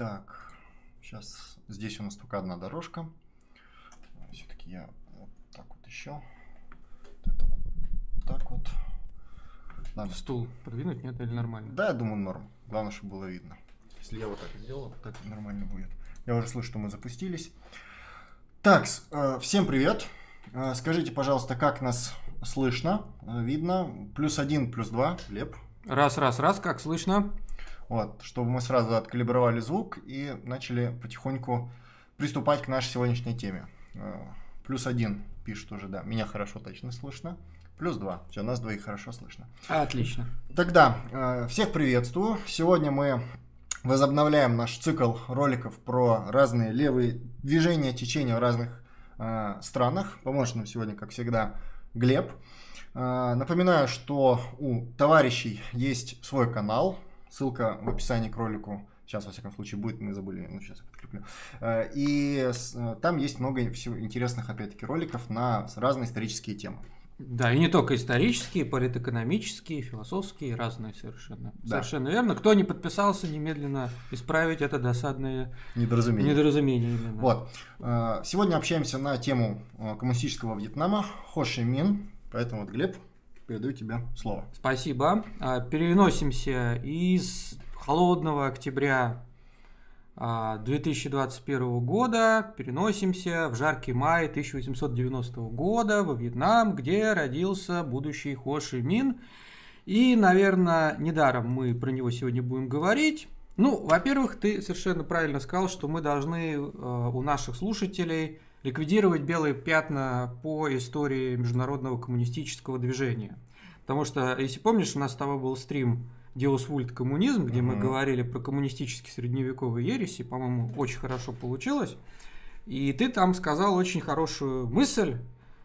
Так, сейчас здесь у нас только одна дорожка. Все-таки я вот так вот еще. Вот это вот так вот. Надо. Стул подвинуть, нет, или нормально? Да, я думаю, норм. Главное, чтобы было видно. Если я вот так сделал, так нормально будет. Я уже слышу, что мы запустились. Так, э, всем привет. Э, скажите, пожалуйста, как нас слышно, э, видно? Плюс один, плюс два, Леп. Раз, раз, раз, как слышно? Вот, чтобы мы сразу откалибровали звук и начали потихоньку приступать к нашей сегодняшней теме. Плюс один пишет уже, да, меня хорошо точно слышно. Плюс два. Все, нас двоих хорошо слышно. Отлично. Тогда э, всех приветствую. Сегодня мы возобновляем наш цикл роликов про разные левые движения, течения в разных э, странах. Поможет нам сегодня, как всегда, Глеб. Э, напоминаю, что у товарищей есть свой канал. Ссылка в описании к ролику. Сейчас, во всяком случае, будет, мы забыли, ну, сейчас я подкреплю. Э, и э, там есть много всего интересных, опять-таки, роликов на разные исторические темы. Да, и не только исторические, политэкономические, философские, разные совершенно. Да. Совершенно верно. Кто не подписался, немедленно исправить это досадное недоразумение. недоразумение именно. Вот. Э, сегодня общаемся на тему коммунистического Вьетнама, Хо Ши Мин. Поэтому, вот, Глеб, передаю тебе слово. Спасибо. А, переносимся из холодного октября 2021 а, года переносимся в жаркий май 1890 года во Вьетнам, где родился будущий Хо Ши Мин. И, наверное, недаром мы про него сегодня будем говорить. Ну, во-первых, ты совершенно правильно сказал, что мы должны э, у наших слушателей ликвидировать белые пятна по истории международного коммунистического движения. Потому что, если помнишь, у нас с тобой был стрим Deus Vult коммунизм, где угу. мы говорили про коммунистические средневековые ереси, по-моему, очень хорошо получилось. И ты там сказал очень хорошую мысль,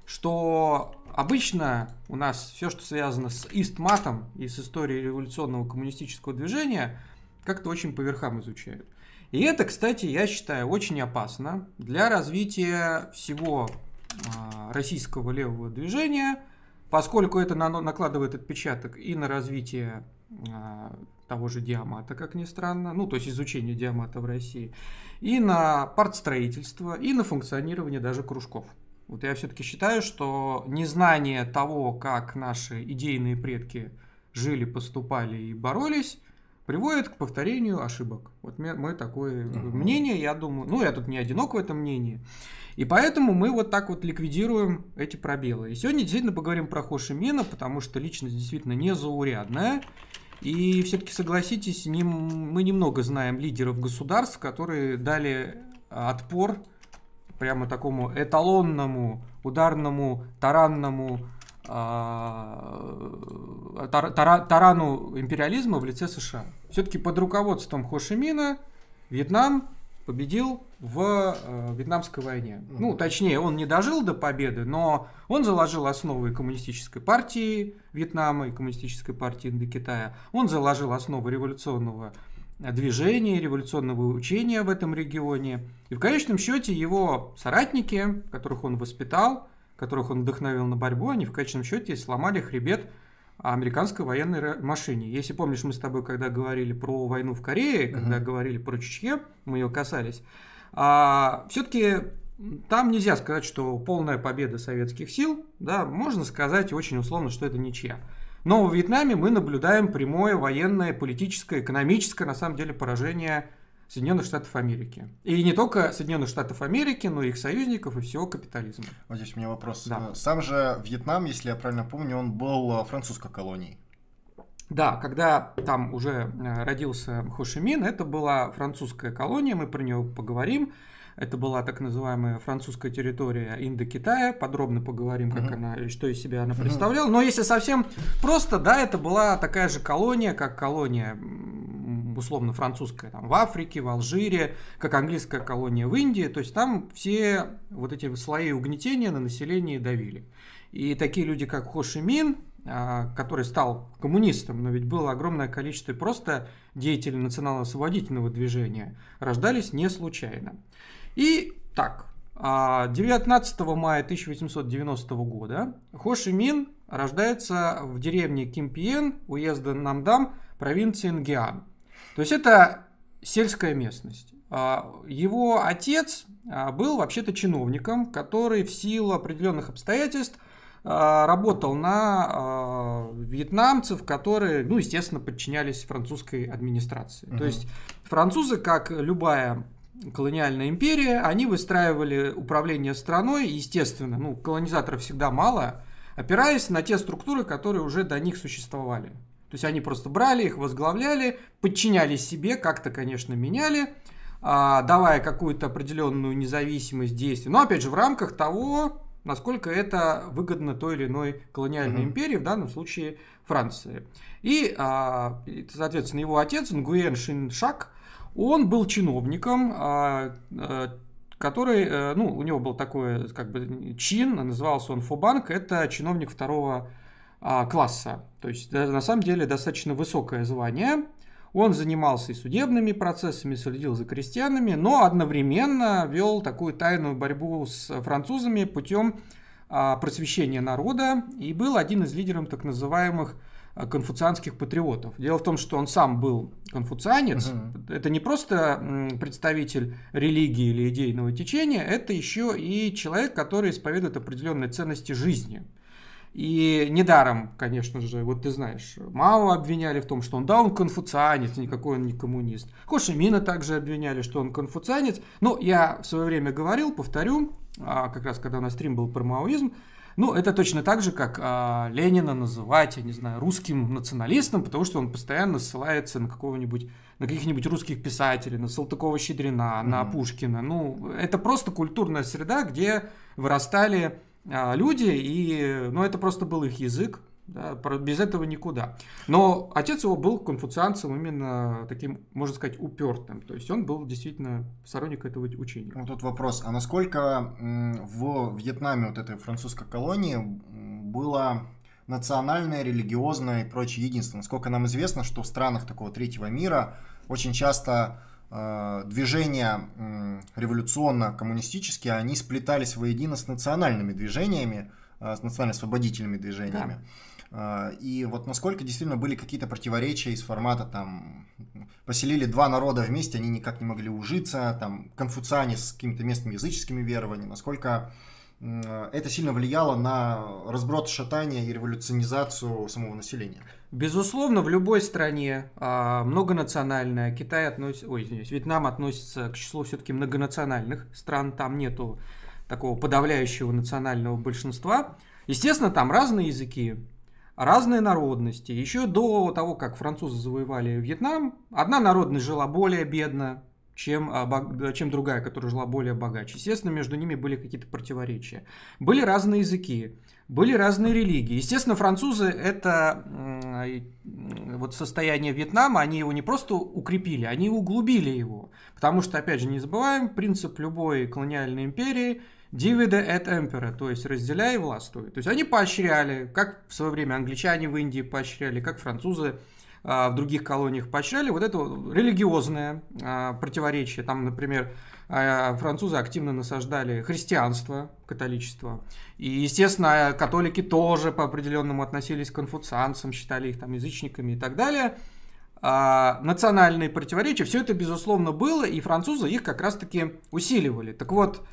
что обычно у нас все, что связано с истматом и с историей революционного коммунистического движения, как-то очень по верхам изучают. И это, кстати, я считаю очень опасно для развития всего э, российского левого движения, поскольку это на, накладывает отпечаток и на развитие а, того же диамата, как ни странно, ну, то есть изучение диамата в России, и на партстроительство, и на функционирование даже кружков. Вот я все-таки считаю, что незнание того, как наши идейные предки жили, поступали и боролись, приводит к повторению ошибок. Вот мое такое uh-huh. мнение, я думаю, ну, я тут не одинок в этом мнении. И поэтому мы вот так вот ликвидируем эти пробелы. И сегодня действительно поговорим про Хоши Мина, потому что личность действительно незаурядная. И все-таки согласитесь, не, мы немного знаем лидеров государств, которые дали отпор прямо такому эталонному, ударному, таранному э, тар, тар, тарану империализма в лице США. Все-таки под руководством Хошимина Вьетнам победил в э, Вьетнамской войне. Ну, точнее, он не дожил до победы, но он заложил основы коммунистической партии Вьетнама и коммунистической партии Индокитая. Он заложил основы революционного движения, революционного учения в этом регионе. И в конечном счете его соратники, которых он воспитал, которых он вдохновил на борьбу, они в конечном счете сломали хребет американской военной машине. Если помнишь, мы с тобой, когда говорили про войну в Корее, когда uh-huh. говорили про Чечне, мы ее касались, а, все-таки там нельзя сказать, что полная победа советских сил, да, можно сказать очень условно, что это ничья. Но в Вьетнаме мы наблюдаем прямое военное, политическое, экономическое, на самом деле, поражение Соединенных Штатов Америки. И не только Соединенных Штатов Америки, но и их союзников и всего капитализма. Вот здесь у меня вопрос. Да. Сам же Вьетнам, если я правильно помню, он был французской колонией. Да, когда там уже э, родился Хошимин, это была французская колония, мы про нее поговорим. Это была так называемая французская территория Индокитая. Подробно поговорим, как uh-huh. она, что из себя она представляла. Но если совсем просто, да, это была такая же колония, как колония условно французская там, в Африке, в Алжире, как английская колония в Индии. То есть там все вот эти слои угнетения на население давили. И такие люди, как Хо а, который стал коммунистом, но ведь было огромное количество просто деятелей национально-освободительного движения, рождались не случайно. И так, 19 а, мая 1890 года Хо Ши Мин рождается в деревне Кимпиен, уезда Намдам, провинции Нгиан. То есть это сельская местность. А, его отец а, был вообще-то чиновником, который в силу определенных обстоятельств а, работал на вьетнамцев, которые, ну, естественно, подчинялись французской администрации. Угу. То есть французы, как любая колониальная империя, они выстраивали управление страной, естественно, ну, колонизаторов всегда мало, опираясь на те структуры, которые уже до них существовали. То есть они просто брали их, возглавляли, подчинялись себе, как-то, конечно, меняли, а, давая какую-то определенную независимость действий. Но опять же, в рамках того, насколько это выгодно той или иной колониальной mm-hmm. империи, в данном случае Франции. И, а, соответственно, его отец Нгуен Шиншак, он был чиновником, а, который, э, ну, у него был такой, как бы, чин, назывался он Фобанк, это чиновник второго класса. То есть, на самом деле, достаточно высокое звание. Он занимался и судебными процессами, следил за крестьянами, но одновременно вел такую тайную борьбу с французами путем а, просвещения народа и был один из лидеров так называемых а, конфуцианских патриотов. Дело в том, что он сам был конфуцианец. Угу. Это не просто представитель религии или идейного течения, это еще и человек, который исповедует определенные ценности жизни. И недаром, конечно же, вот ты знаешь, Мао обвиняли в том, что он, да, он конфуцианец, никакой он не коммунист. Хошимина также обвиняли, что он конфуцианец. Но я в свое время говорил, повторю, а, как раз когда у нас стрим был про маоизм, ну, это точно так же, как а, Ленина называть, я не знаю, русским националистом, потому что он постоянно ссылается на какого-нибудь, на каких-нибудь русских писателей, на Салтыкова-Щедрина, mm-hmm. на Пушкина. Ну, это просто культурная среда, где вырастали люди, и, ну, это просто был их язык, да, без этого никуда. Но отец его был конфуцианцем именно таким, можно сказать, упертым. То есть он был действительно сторонник этого учения. Вот тут вопрос. А насколько в Вьетнаме, вот этой французской колонии, было национальное, религиозное и прочее единство? Насколько нам известно, что в странах такого третьего мира очень часто движения революционно-коммунистические, они сплетались воедино с национальными движениями, э, с национально-освободительными движениями. Да. Э, и вот насколько действительно были какие-то противоречия из формата там поселили два народа вместе, они никак не могли ужиться, там конфуциане с какими-то местными языческими верованиями, насколько это сильно влияло на разброд шатания и революционизацию самого населения. Безусловно, в любой стране а, многонациональная, Китай относится, ой, извиняюсь, Вьетнам относится к числу все-таки многонациональных стран, там нету такого подавляющего национального большинства. Естественно, там разные языки, разные народности. Еще до того, как французы завоевали Вьетнам, одна народность жила более бедно, чем, а, чем другая, которая жила более богаче. Естественно, между ними были какие-то противоречия. Были разные языки, были разные религии. Естественно, французы это вот состояние Вьетнама, они его не просто укрепили, они углубили его. Потому что, опять же, не забываем, принцип любой колониальной империи divide et impera, то есть разделяй и властвуй. То есть они поощряли, как в свое время англичане в Индии поощряли, как французы в других колониях поощряли вот это религиозное а, противоречие. Там, например, а, французы активно насаждали христианство, католичество. И, естественно, католики тоже по определенному относились к конфуцианцам, считали их там язычниками и так далее. национальные противоречия, все это, безусловно, было, и французы их как раз-таки усиливали. Так вот,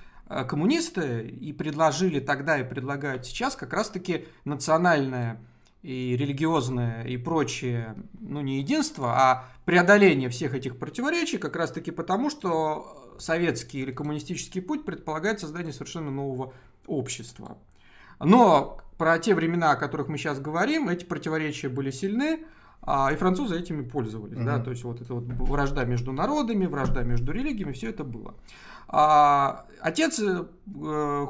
коммунисты и предложили тогда, и предлагают сейчас как раз-таки национальное и религиозное и прочее, ну не единство, а преодоление всех этих противоречий как раз-таки потому, что советский или коммунистический путь предполагает создание совершенно нового общества. Но про те времена, о которых мы сейчас говорим, эти противоречия были сильны, а, и французы этими пользовались, mm-hmm. да, то есть вот это вот вражда между народами, вражда между религиями, все это было. А, отец э, э,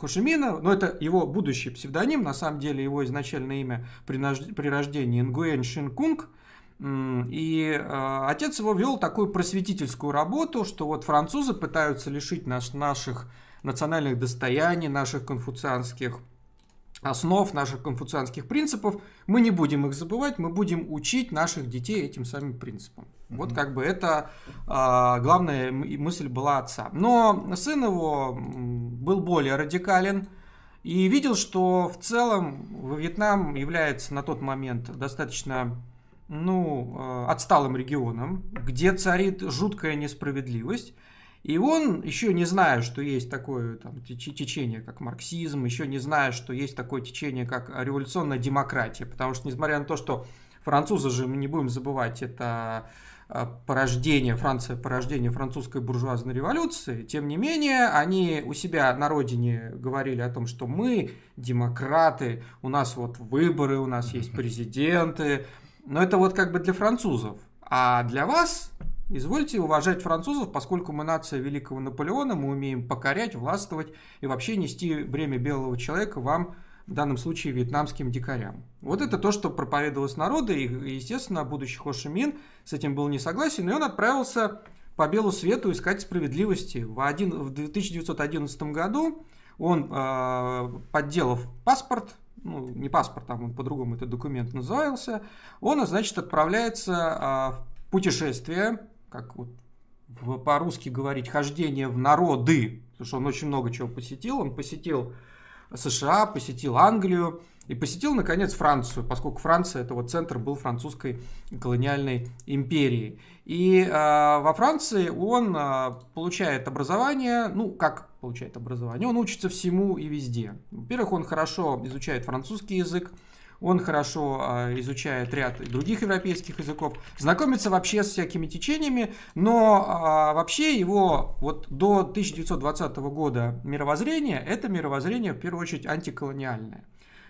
Хошимина, ну это его будущий псевдоним, на самом деле его изначальное имя при, при рождении Нгуэн Шинкунг, и э, отец его вел такую просветительскую работу, что вот французы пытаются лишить нас наших национальных достояний, наших конфуцианских основ, наших конфуцианских принципов. Мы не будем их забывать, мы будем учить наших детей этим самым принципам. Mm-hmm. Вот как бы это а, главная мысль была отца. Но сын его был более радикален и видел, что в целом Вьетнам является на тот момент достаточно ну, э, отсталым регионом, где царит жуткая несправедливость, и он, еще не зная, что есть такое там, течение, как марксизм, еще не зная, что есть такое течение, как революционная демократия, потому что, несмотря на то, что французы же, мы не будем забывать, это а, порождение, Франция порождение французской буржуазной революции, тем не менее, они у себя на родине говорили о том, что мы демократы, у нас вот выборы, у нас есть президенты, но это вот как бы для французов. А для вас Извольте уважать французов, поскольку мы нация великого Наполеона, мы умеем покорять, властвовать и вообще нести бремя белого человека вам, в данном случае, вьетнамским дикарям. Вот это то, что проповедовалось народу, и, естественно, будущий Хо Ши Мин с этим был не согласен, и он отправился по белу свету искать справедливости. В, один, в 1911 году он, э, подделав паспорт, ну, не паспорт, там он по-другому этот документ назывался, он, значит, отправляется э, в путешествие как вот по-русски говорить, хождение в народы, потому что он очень много чего посетил. Он посетил США, посетил Англию и посетил, наконец, Францию, поскольку Франция это вот центр был французской колониальной империи. И э, во Франции он э, получает образование, ну, как получает образование? Он учится всему и везде. Во-первых, он хорошо изучает французский язык, он хорошо а, изучает ряд других европейских языков, знакомится вообще с всякими течениями, но а, вообще его вот до 1920 года мировоззрение, это мировоззрение в первую очередь антиколониальное.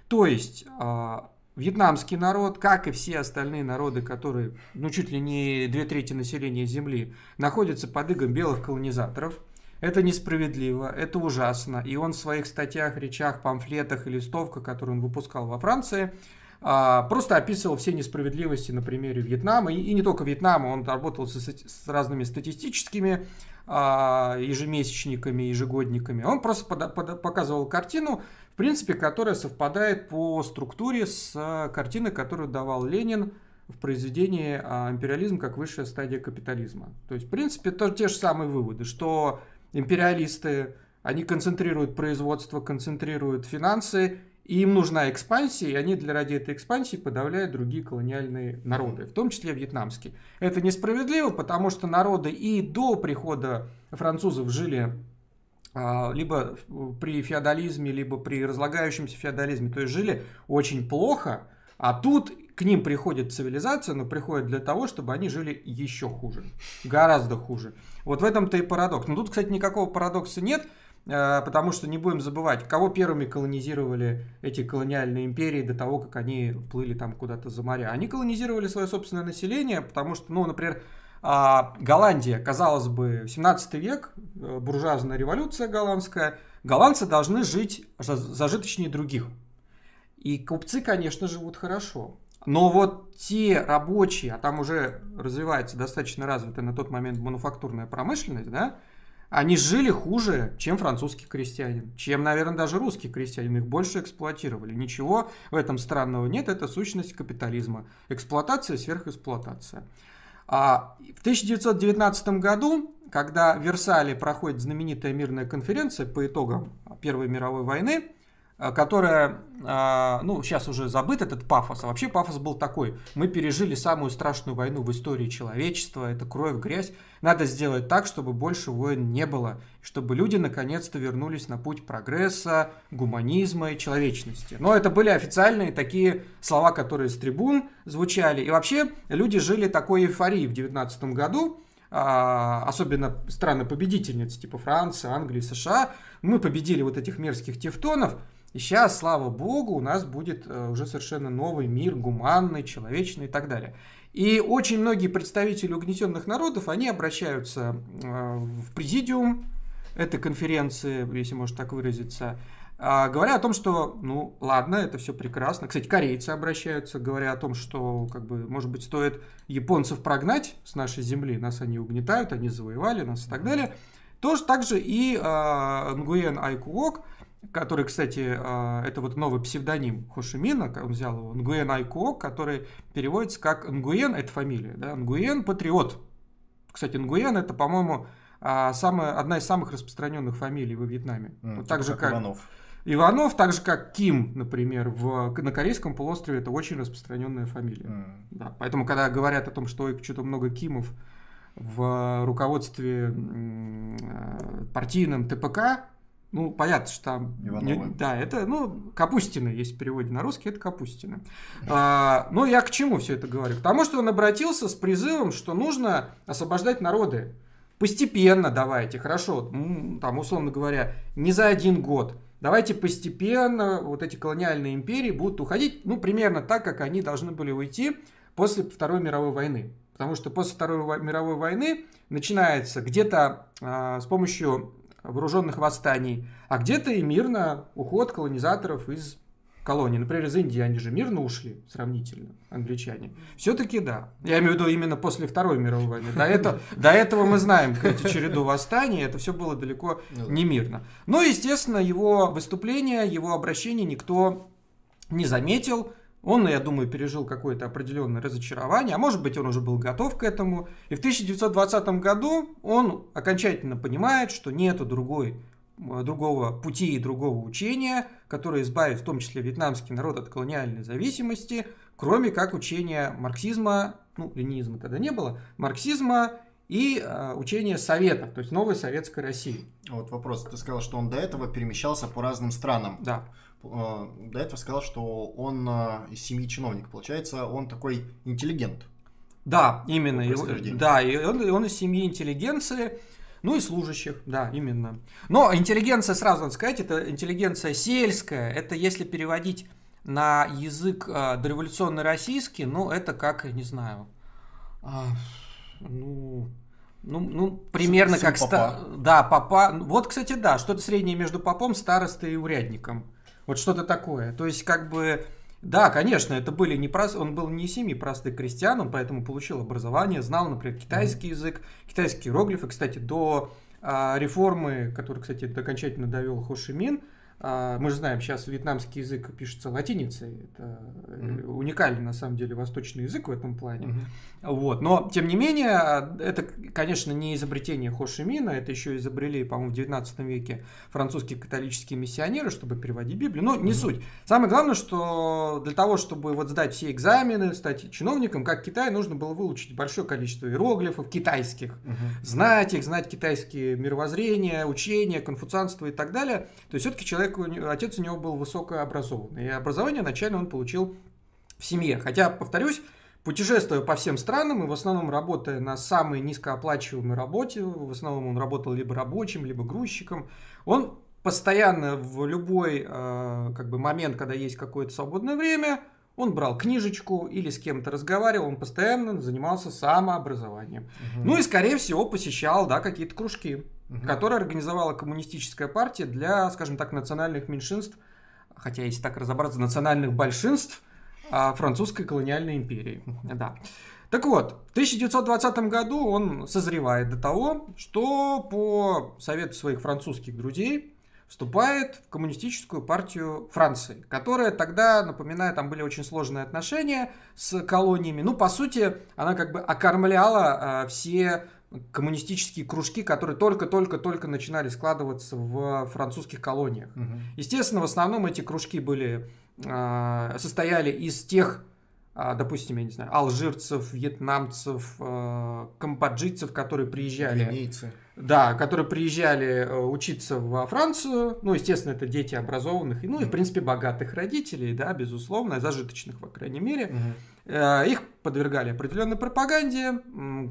То есть а, вьетнамский народ, как и все остальные народы, которые, ну, чуть ли не две трети населения Земли, находятся под игом белых колонизаторов – это несправедливо, это ужасно. И он в своих статьях, речах, памфлетах и листовках, которые он выпускал во Франции, а, просто описывал все несправедливости на примере Вьетнама. И, не только Вьетнама, он работал с, разными статистическими а, ежемесячниками, ежегодниками. Он просто показывал картину, в принципе, которая совпадает по структуре с картиной, которую давал Ленин в произведении «Империализм как высшая стадия капитализма». То есть, в принципе, то, те же самые выводы, что империалисты, они концентрируют производство, концентрируют финансы, и им нужна экспансия, и они для ради этой экспансии подавляют другие колониальные народы, в том числе вьетнамские. Это несправедливо, потому что народы и до прихода французов жили а, либо при феодализме, либо при разлагающемся феодализме, то есть жили очень плохо, а тут к ним приходит цивилизация, но приходит для того, чтобы они жили еще хуже, гораздо хуже. Вот в этом-то и парадокс. Но тут, кстати, никакого парадокса нет, э, потому что не будем забывать, кого первыми колонизировали эти колониальные империи до того, как они плыли там куда-то за моря. Они колонизировали свое собственное население, потому что, ну, например, а, Голландия, казалось бы, 17 век, э, буржуазная революция голландская, голландцы должны жить зажиточнее других. И купцы, конечно, живут хорошо. Но вот те рабочие, а там уже развивается достаточно развитая на тот момент мануфактурная промышленность, да, они жили хуже, чем французский крестьянин, чем, наверное, даже русский крестьянин. Их больше эксплуатировали. Ничего в этом странного нет, это сущность капитализма. Эксплуатация, сверхэксплуатация. А в 1919 году, когда в Версале проходит знаменитая мирная конференция по итогам Первой мировой войны, которая, а, ну, сейчас уже забыт этот пафос, а вообще пафос был такой. Мы пережили самую страшную войну в истории человечества, это кровь, грязь. Надо сделать так, чтобы больше войн не было, чтобы люди наконец-то вернулись на путь прогресса, гуманизма и человечности. Но это были официальные такие слова, которые с трибун звучали. И вообще люди жили такой эйфорией в 19 году, а, особенно страны-победительницы, типа Франции, Англии, США. Мы победили вот этих мерзких тефтонов, и сейчас, слава богу, у нас будет э, уже совершенно новый мир, гуманный, человечный и так далее. И очень многие представители угнетенных народов, они обращаются э, в президиум этой конференции, если можно так выразиться, а, говоря о том, что, ну, ладно, это все прекрасно. Кстати, корейцы обращаются, говоря о том, что, как бы, может быть, стоит японцев прогнать с нашей земли, нас они угнетают, они завоевали нас и так далее. Тоже также и э, Нгуен Айкуок, который, кстати, а, это вот новый псевдоним Хошимина, он взял его, Нгуен Айко, который переводится как Нгуен, это фамилия, да, Нгуен Патриот. Кстати, Нгуен это, по-моему, а, самая, одна из самых распространенных фамилий во Вьетнаме. Mm, вот так же, как, как Иванов. Иванов, так же как Ким, например, в, на Корейском полуострове это очень распространенная фамилия. Mm. Да, поэтому, когда говорят о том, что что-то много Кимов в руководстве э, партийном ТПК, ну, понятно, что там... Не, да, это, ну, Капустина, есть в переводе на русский, это Капустина. А, ну, я к чему все это говорю? К тому, что он обратился с призывом, что нужно освобождать народы. Постепенно давайте, хорошо, там, условно говоря, не за один год. Давайте постепенно вот эти колониальные империи будут уходить, ну, примерно так, как они должны были уйти после Второй мировой войны. Потому что после Второй мировой войны начинается где-то э, с помощью вооруженных восстаний, а где-то и мирно уход колонизаторов из колонии. Например, из Индии они же мирно ушли сравнительно, англичане. Все-таки да. Я имею в виду именно после Второй мировой войны. До этого, до этого мы знаем эти череду восстаний, это все было далеко ну не мирно. Но, естественно, его выступление, его обращение никто не заметил. Он, я думаю, пережил какое-то определенное разочарование, а может быть, он уже был готов к этому. И в 1920 году он окончательно понимает, что нету другой, э, другого пути и другого учения, которое избавит в том числе вьетнамский народ от колониальной зависимости, кроме как учения марксизма, ну, ленинизма тогда не было, марксизма и э, учение Советов, то есть новой советской России. Вот вопрос. Ты сказал, что он до этого перемещался по разным странам. Да. Э, до этого сказал, что он э, из семьи чиновников. Получается, он такой интеллигент. Да, именно. И, да, и он, и он из семьи интеллигенции. Ну и служащих, да, именно. Но интеллигенция, сразу надо сказать, это интеллигенция сельская. Это если переводить на язык э, дореволюционный российский, ну это как, не знаю, э, ну, ну, ну, примерно сын, как... Сын ста... Да, папа. Вот, кстати, да, что-то среднее между попом, старостой и урядником. Вот что-то такое. То есть, как бы, да, конечно, это были не прост... он был не семьи простых крестьян, он поэтому получил образование, знал, например, китайский mm-hmm. язык, китайские иероглифы. Кстати, до а, реформы, которую, кстати, окончательно довел Хо Ши Мин, а, мы же знаем, сейчас вьетнамский язык пишется латиницей. Это mm-hmm. уникальный, на самом деле, восточный язык в этом плане. Mm-hmm. Вот. Но, тем не менее, это, конечно, не изобретение Хо Ши Мина, это еще изобрели, по-моему, в 19 веке французские католические миссионеры, чтобы переводить Библию. Но не mm-hmm. суть. Самое главное, что для того, чтобы вот сдать все экзамены, стать чиновником, как Китай, нужно было выучить большое количество иероглифов китайских, mm-hmm. знать их, знать китайские мировоззрения, учения, конфуцианство и так далее. То есть, все-таки человек, отец у него был высокообразованный. И образование начально он получил в семье. Хотя, повторюсь, путешествуя по всем странам и в основном работая на самой низкооплачиваемой работе, в основном он работал либо рабочим, либо грузчиком, он постоянно в любой э, как бы момент, когда есть какое-то свободное время, он брал книжечку или с кем-то разговаривал, он постоянно занимался самообразованием. Угу. Ну и, скорее всего, посещал да, какие-то кружки угу. которую организовала коммунистическая партия для, скажем так, национальных меньшинств, хотя если так разобраться, национальных большинств французской колониальной империи. Да. Так вот, в 1920 году он созревает до того, что по совету своих французских друзей вступает в коммунистическую партию Франции, которая тогда, напоминаю, там были очень сложные отношения с колониями. Ну, по сути, она как бы окормляла а, все коммунистические кружки, которые только-только-только начинали складываться в французских колониях. Угу. Естественно, в основном эти кружки были, э, состояли из тех, э, допустим, я не знаю, алжирцев, вьетнамцев, э, камбоджийцев, которые приезжали... Гвинейцы. Да, которые приезжали учиться во Францию. Ну, естественно, это дети образованных, ну и, в принципе, богатых родителей, да, безусловно, зажиточных, по крайней мере. Угу. Их подвергали определенной пропаганде.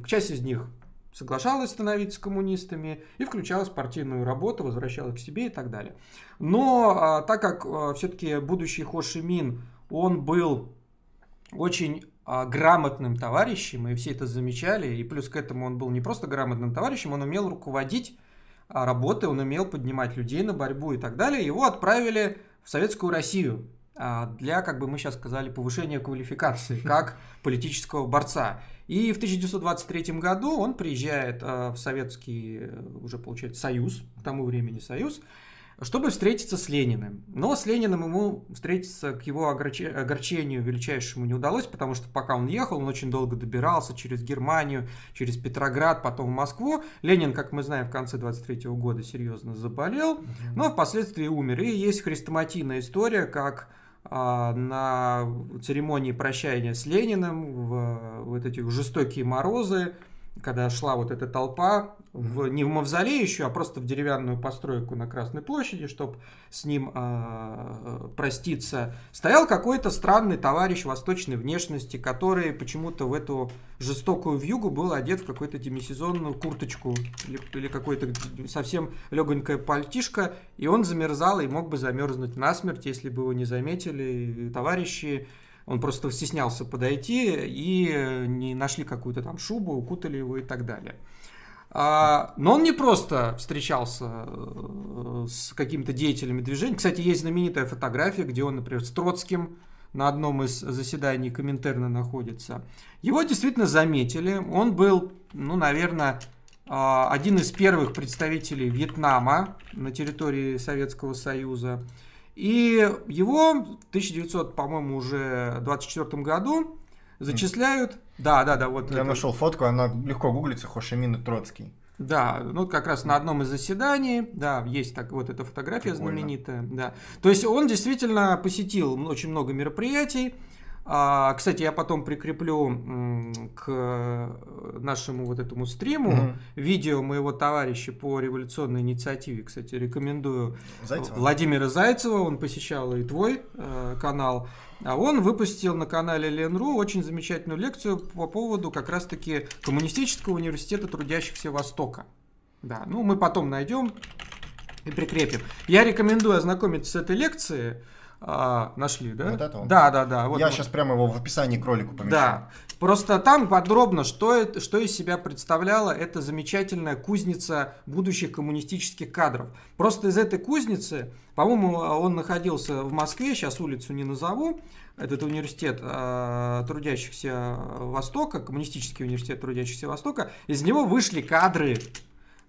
Часть из них соглашалась становиться коммунистами и включалась в партийную работу, возвращалась к себе и так далее. Но а, так как а, все-таки будущий Хо Ши Мин, он был очень а, грамотным товарищем, и все это замечали, и плюс к этому он был не просто грамотным товарищем, он умел руководить работой, он умел поднимать людей на борьбу и так далее. Его отправили в Советскую Россию для, как бы мы сейчас сказали, повышения квалификации как политического борца. И в 1923 году он приезжает э, в Советский, э, уже получается, Союз, к тому времени Союз, чтобы встретиться с Лениным. Но с Лениным ему встретиться к его огорчению величайшему не удалось, потому что пока он ехал, он очень долго добирался через Германию, через Петроград, потом в Москву. Ленин, как мы знаем, в конце 23 года серьезно заболел, но впоследствии умер. И есть хрестоматийная история, как а, на церемонии прощания с Лениным в вот эти жестокие морозы когда шла вот эта толпа, в, не в мавзолей еще, а просто в деревянную постройку на Красной площади, чтобы с ним э, проститься, стоял какой-то странный товарищ восточной внешности, который почему-то в эту жестокую вьюгу был одет в какую-то демисезонную курточку или, или какой-то совсем легонькая пальтишка, и он замерзал и мог бы замерзнуть насмерть, если бы его не заметили товарищи он просто стеснялся подойти и не нашли какую-то там шубу, укутали его и так далее. А, но он не просто встречался э, с какими-то деятелями движения. Кстати, есть знаменитая фотография, где он, например, с Троцким на одном из заседаний Коминтерна находится. Его действительно заметили. Он был, ну, наверное, а, один из первых представителей Вьетнама на территории Советского Союза. И его в 1900, по-моему, уже 24 году зачисляют. Да, да, да, вот. Я это... нашел фотку, она легко гуглится, Хошимин и Троцкий. Да, ну как раз на одном из заседаний, да, есть так вот эта фотография Прикольно. знаменитая, да. То есть он действительно посетил очень много мероприятий, кстати, я потом прикреплю к нашему вот этому стриму угу. видео моего товарища по революционной инициативе. Кстати, рекомендую Зайцева. Владимира Зайцева. Он посещал и твой э, канал. А он выпустил на канале Ленру очень замечательную лекцию по поводу как раз-таки коммунистического университета трудящихся Востока. Да, ну мы потом найдем и прикрепим. Я рекомендую ознакомиться с этой лекцией. А, нашли, да? Вот это он. Да, да, да. Вот Я мы... сейчас прямо его в описании к ролику помещу. Да. Просто там подробно, что, это, что из себя представляла эта замечательная кузница будущих коммунистических кадров. Просто из этой кузницы, по-моему, он находился в Москве, сейчас улицу не назову, этот университет э, трудящихся Востока, коммунистический университет трудящихся Востока, из него вышли кадры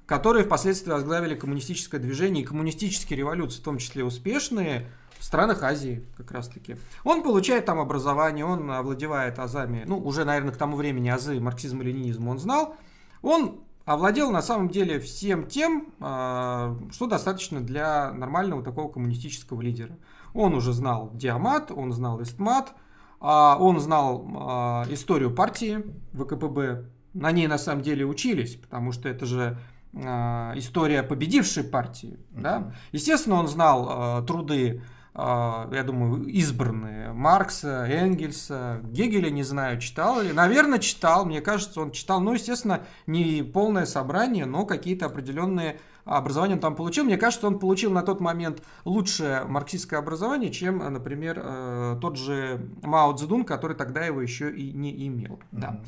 которые впоследствии возглавили коммунистическое движение и коммунистические революции, в том числе успешные, в странах Азии как раз-таки. Он получает там образование, он овладевает азами, ну, уже, наверное, к тому времени азы марксизм и ленинизм он знал. Он овладел на самом деле всем тем, а, что достаточно для нормального такого коммунистического лидера. Он уже знал диамат, он знал истмат, а, он знал а, историю партии ВКПБ. На ней на самом деле учились, потому что это же история победившей партии. Да? Естественно, он знал труды я думаю, избранные. Маркса, Энгельса, Гегеля, не знаю, читал ли. Наверное, читал, мне кажется, он читал. Ну, естественно, не полное собрание, но какие-то определенные образования он там получил. Мне кажется, он получил на тот момент лучшее марксистское образование, чем, например, э, тот же Мао Цзэдун, который тогда его еще и не имел. Mm-hmm. Да.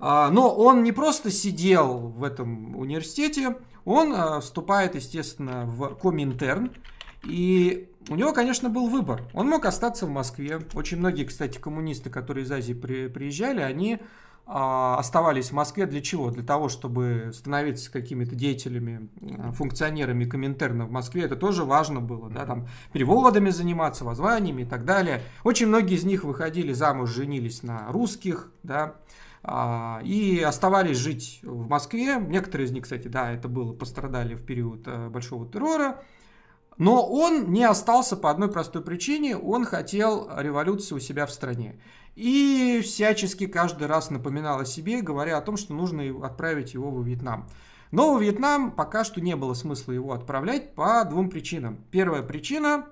А, но он не просто сидел в этом университете, он э, вступает, естественно, в Коминтерн, и у него, конечно, был выбор. Он мог остаться в Москве. Очень многие, кстати, коммунисты, которые из Азии при, приезжали, они а, оставались в Москве для чего? Для того, чтобы становиться какими-то деятелями, а, функционерами Коминтерна в Москве. Это тоже важно было, да, там переводами заниматься, воззваниями и так далее. Очень многие из них выходили замуж, женились на русских, да, а, и оставались жить в Москве. Некоторые из них, кстати, да, это было, пострадали в период э, Большого террора. Но он не остался по одной простой причине. Он хотел революции у себя в стране. И всячески каждый раз напоминал о себе, говоря о том, что нужно отправить его во Вьетнам. Но во Вьетнам пока что не было смысла его отправлять по двум причинам. Первая причина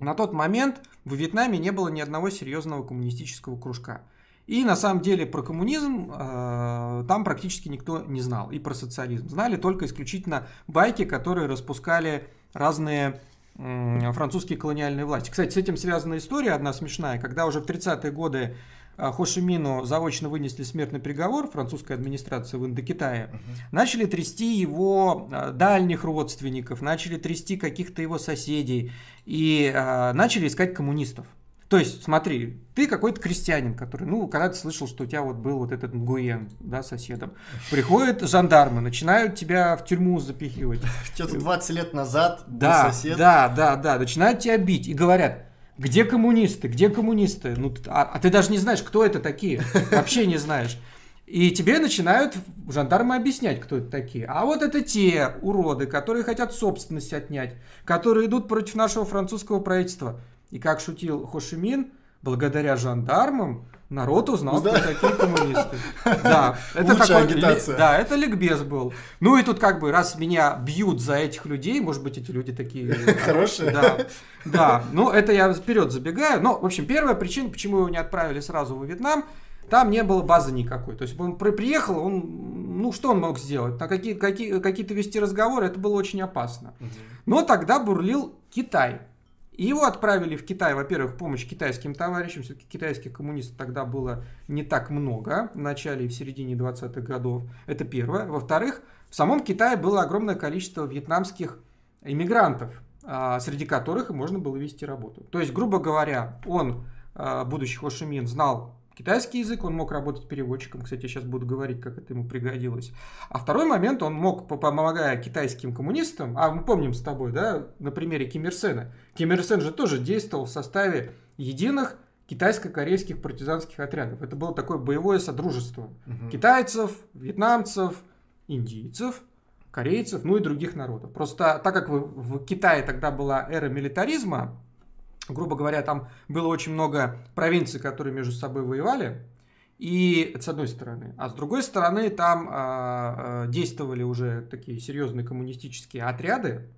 на тот момент в Вьетнаме не было ни одного серьезного коммунистического кружка. И на самом деле про коммунизм э, там практически никто не знал. И про социализм. Знали только исключительно байки, которые распускали разные французские колониальные власти. Кстати, с этим связана история одна смешная, когда уже в 30-е годы а, Хошимину заочно вынесли смертный приговор французской администрации в Индокитае, uh-huh. начали трясти его а, дальних родственников, начали трясти каких-то его соседей и а, начали искать коммунистов. То есть, смотри, ты какой-то крестьянин, который, ну, когда ты слышал, что у тебя вот был вот этот Нгуен, да, соседом, приходят жандармы, начинают тебя в тюрьму запихивать. Что-то 20 лет назад был Да, сосед. да, да, да, начинают тебя бить и говорят, где коммунисты, где коммунисты? Ну, а, а ты даже не знаешь, кто это такие, вообще не знаешь. И тебе начинают жандармы объяснять, кто это такие. А вот это те уроды, которые хотят собственность отнять, которые идут против нашего французского правительства. И как шутил Хошимин, благодаря жандармам народ узнал, Да. кто такие коммунисты. Да, это такой, агитация. да, это ликбез был. Ну и тут как бы, раз меня бьют за этих людей, может быть, эти люди такие... Хорошие. Да, да. Ну, это я вперед забегаю. Но, в общем, первая причина, почему его не отправили сразу во Вьетнам, там не было базы никакой. То есть он при- приехал, он, ну, что он мог сделать? На какие, какие, какие-то вести разговоры, это было очень опасно. Но тогда бурлил Китай. И его отправили в Китай, во-первых, в помощь китайским товарищам. Все-таки китайских коммунистов тогда было не так много в начале и в середине 20-х годов. Это первое. Во-вторых, в самом Китае было огромное количество вьетнамских иммигрантов, а, среди которых можно было вести работу. То есть, грубо говоря, он, а, будущий Хо Ши Мин, знал китайский язык, он мог работать переводчиком. Кстати, я сейчас буду говорить, как это ему пригодилось. А второй момент, он мог, по- помогая китайским коммунистам, а мы помним с тобой, да, на примере Ким Ир Сена. Ким Ир Сен же тоже действовал в составе единых китайско-корейских партизанских отрядов. Это было такое боевое содружество Мгм. китайцев, вьетнамцев, индийцев, корейцев, ну и других народов. Просто так как в, в Китае тогда была эра милитаризма, грубо говоря, там было очень много провинций, которые между собой воевали, и с одной стороны. А с другой стороны, там а, действовали уже такие серьезные коммунистические отряды.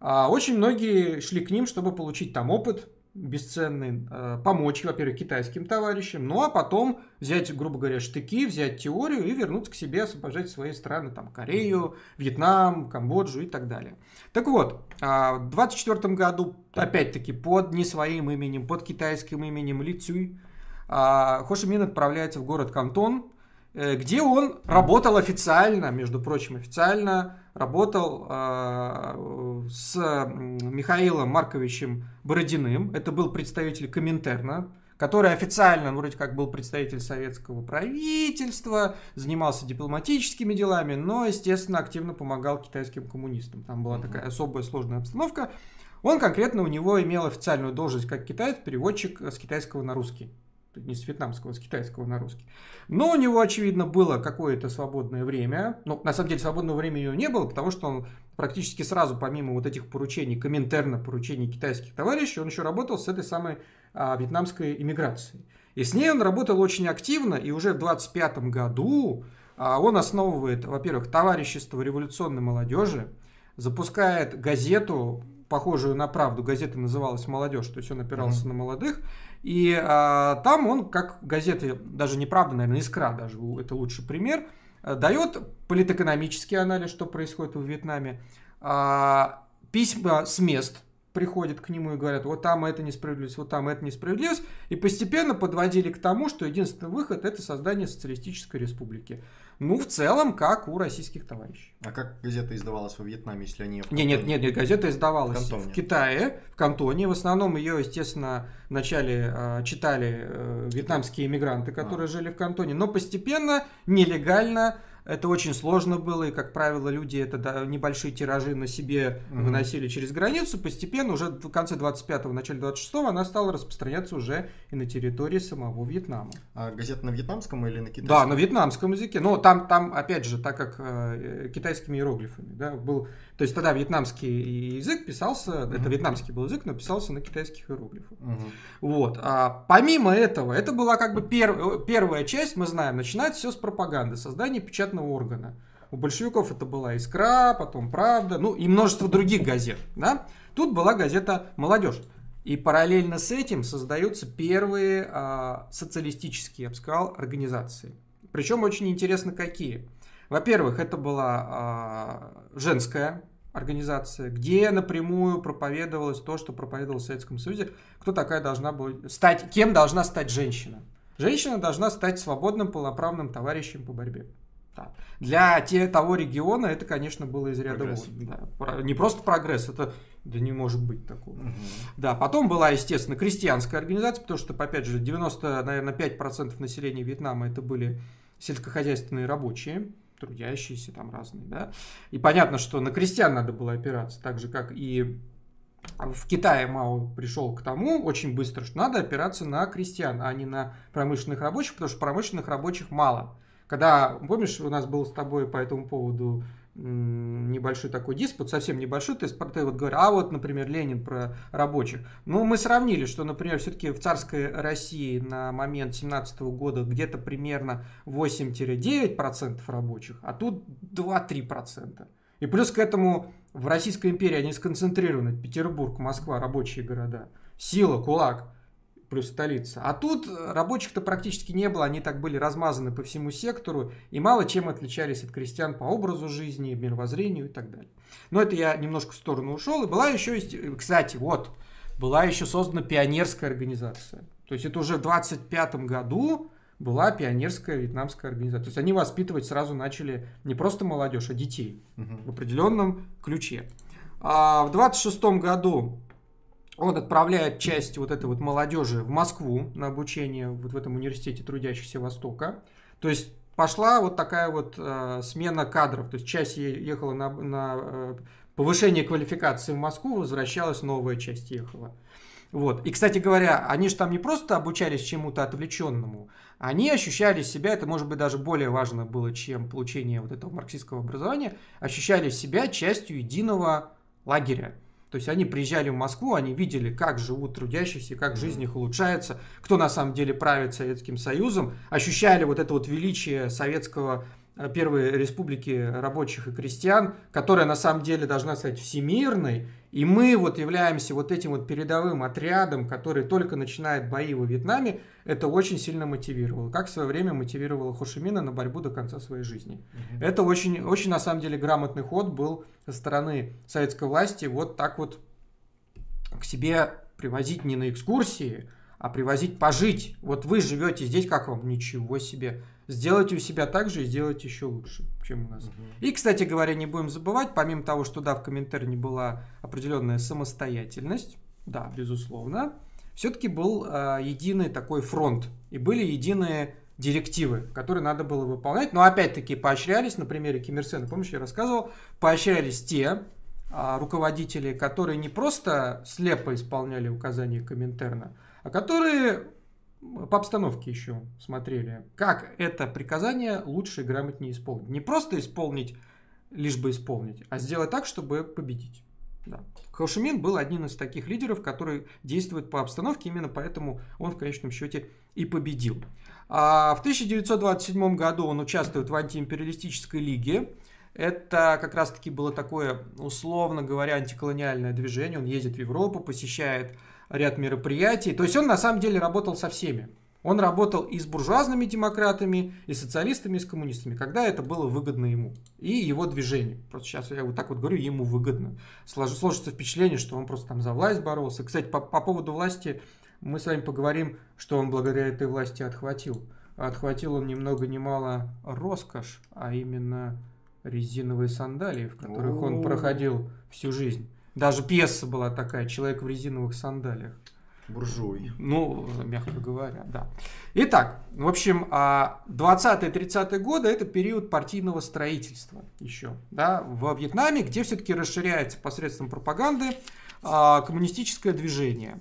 А, очень многие шли к ним, чтобы получить там опыт бесценный, а, помочь, во-первых, китайским товарищам, ну а потом взять, грубо говоря, штыки, взять теорию и вернуться к себе, освобождать свои страны, там, Корею, Вьетнам, Камбоджу и так далее. Так вот, а, в 24 году, опять-таки, под не своим именем, под китайским именем Ли Цюй, а, Хо Ши Мин отправляется в город Кантон, э, где он работал официально, между прочим, официально работал а, с Михаилом Марковичем Бородиным. Это был представитель Коминтерна, который официально, ну, вроде как был представитель советского правительства, занимался дипломатическими делами, но, естественно, активно помогал китайским коммунистам. Там была такая особая сложная обстановка. Он конкретно у него имел официальную должность как китаец, переводчик с китайского на русский. Не с вьетнамского, а с китайского на русский. Но у него, очевидно, было какое-то свободное время. Ну, на самом деле, свободного времени у него не было, потому что он практически сразу, помимо вот этих поручений, коминтерна, поручений китайских товарищей, он еще работал с этой самой а, вьетнамской иммиграцией. И с ней он работал очень активно, и уже в 25 году а, он основывает, во-первых, товарищество революционной молодежи, запускает газету, похожую на правду. Газета называлась «Молодежь», то есть он опирался на молодых. И а, там он, как газеты, даже не правда, наверное, «Искра» даже, это лучший пример, а, дает политэкономический анализ, что происходит в Вьетнаме, а, письма с мест приходят к нему и говорят, вот там это несправедливость, вот там это несправедливость, и постепенно подводили к тому, что единственный выход это создание социалистической республики. Ну, в целом, как у российских товарищей. А как газета издавалась во Вьетнаме, если они в Не, нет, нет, нет, газета издавалась В Кантоне. в Китае, в Кантоне. В основном ее, естественно, вначале э, читали э, вьетнамские иммигранты, которые жили в Кантоне, но постепенно, нелегально, это очень сложно было, и, как правило, люди это да, небольшие тиражи на себе Мгм. выносили через границу. Постепенно, уже в конце 25-го, начале 26-го, она стала распространяться уже и на территории самого Вьетнама. А газета на вьетнамском или на китайском? Да, на вьетнамском языке. Но там, там, опять же, так как э, китайскими иероглифами, да, был, то есть тогда вьетнамский язык писался, это Мгм. вьетнамский был язык, но писался на китайских иероглифах. Мгм. Вот. А помимо этого, это была как бы пер- первая часть, мы знаем, начинается все с пропаганды, создания печатного органа. У большевиков это была «Искра», потом «Правда», ну и множество других газет. Да? Тут была газета «Молодежь». И параллельно с этим создаются первые а, социалистические, я бы сказал, организации. Причем очень интересно какие. Во-первых, это была а, женская организация, где напрямую проповедовалось то, что проповедовалось в Советском Союзе, кто такая должна быть, стать, кем должна стать женщина. Женщина должна стать свободным, полноправным товарищем по борьбе. Да. Для те, того региона это, конечно, было из ряда Прогресс. вон. Да. Про- Не просто прогресс, это да не может быть такого. Мгм. Да, потом была, естественно, крестьянская организация, потому что, опять же, 90, наверное, 5% населения Вьетнама это были сельскохозяйственные рабочие, трудящиеся там разные, да. И понятно, что на крестьян надо было опираться, так же, как и в Китае Мао пришел к тому очень быстро, что надо опираться на крестьян, а не на промышленных рабочих, потому что промышленных рабочих мало. Когда, помнишь, у нас был с тобой по этому поводу небольшой такой диспут, совсем небольшой, ты, ты вот говорил, а вот, например, Ленин про рабочих. Ну, мы сравнили, что, например, все-таки в царской России на момент 17 года где-то примерно 8-9% рабочих, а тут 2-3%. И плюс к этому в Российской империи они сконцентрированы, Петербург, Москва, рабочие города, сила, кулак, плюс столица. А тут э, рабочих-то практически не было, они так были размазаны по всему сектору и мало чем отличались от крестьян по образу жизни, мировоззрению и так далее. Но это я немножко в сторону ушел. И была еще, э, кстати, вот, была еще создана пионерская организация. То есть это уже в 25 году была пионерская вьетнамская организация. То есть они воспитывать сразу начали не просто молодежь, а детей Мгм. в определенном ключе. А в 26 году он отправляет часть вот этой вот молодежи в Москву на обучение вот в этом университете трудящихся Востока. То есть пошла вот такая вот э, смена кадров. То есть часть ехала на, на, э, повышение квалификации в Москву, возвращалась новая часть ехала. Вот. И, кстати говоря, они же там не просто обучались чему-то отвлеченному, они ощущали себя, это может быть даже более важно было, чем получение вот этого марксистского образования, ощущали себя частью единого лагеря. То есть они приезжали в Москву, они видели, как живут трудящиеся, как жизнь их улучшается, кто на самом деле правит Советским Союзом, ощущали вот это вот величие советского первой республики рабочих и крестьян, которая на самом деле должна стать всемирной, и мы вот являемся вот этим вот передовым отрядом, который только начинает бои во Вьетнаме, это очень сильно мотивировало. Как в свое время мотивировало Хошимина на борьбу до конца своей жизни. Мгм. Это очень, очень на самом деле грамотный ход был со стороны советской власти вот так вот к себе привозить не на экскурсии, а привозить пожить. Вот вы живете здесь, как вам? Ничего себе. Сделайте у себя так же и сделайте еще лучше, чем у нас. Мгм. И, кстати говоря, не будем забывать, помимо того, что да, в Коминтерне была определенная самостоятельность, да, безусловно, все-таки был э, единый такой фронт и были единые директивы, которые надо было выполнять. Но опять-таки поощрялись, на примере Ким Ир Сена, помнишь, я рассказывал, поощрялись те а, руководители, которые не просто слепо исполняли указания Коминтерна, а которые по обстановке еще смотрели, как это приказание лучше и грамотнее исполнить. Не просто исполнить, лишь бы исполнить, а сделать так, чтобы победить. Да. Хаушимин был одним из таких лидеров, который действует по обстановке, именно поэтому он в конечном счете и победил. А в 1927 году он участвует в антиимпериалистической лиге. Это как раз-таки было такое, условно говоря, антиколониальное движение. Он ездит в Европу, посещает ряд мероприятий. То есть он на самом деле работал со всеми. Он работал и с буржуазными демократами, и с социалистами, и с коммунистами, когда это было выгодно ему и его движению. Просто сейчас я вот так вот говорю, ему выгодно. Слож- Сложится впечатление, что он просто там за власть боролся. Кстати, по, по поводу власти мы с вами поговорим, что он благодаря этой власти отхватил. Отхватил он ни много ни мало роскошь, а именно резиновые сандалии, в которых он О. проходил всю жизнь. Даже пьеса была такая «Человек в резиновых сандалиях». Буржуй. Ну, мягко говоря, да. Итак, в общем, а 20-30 годы это период партийного строительства еще, да, во Вьетнаме, где все-таки расширяется посредством пропаганды а, коммунистическое движение.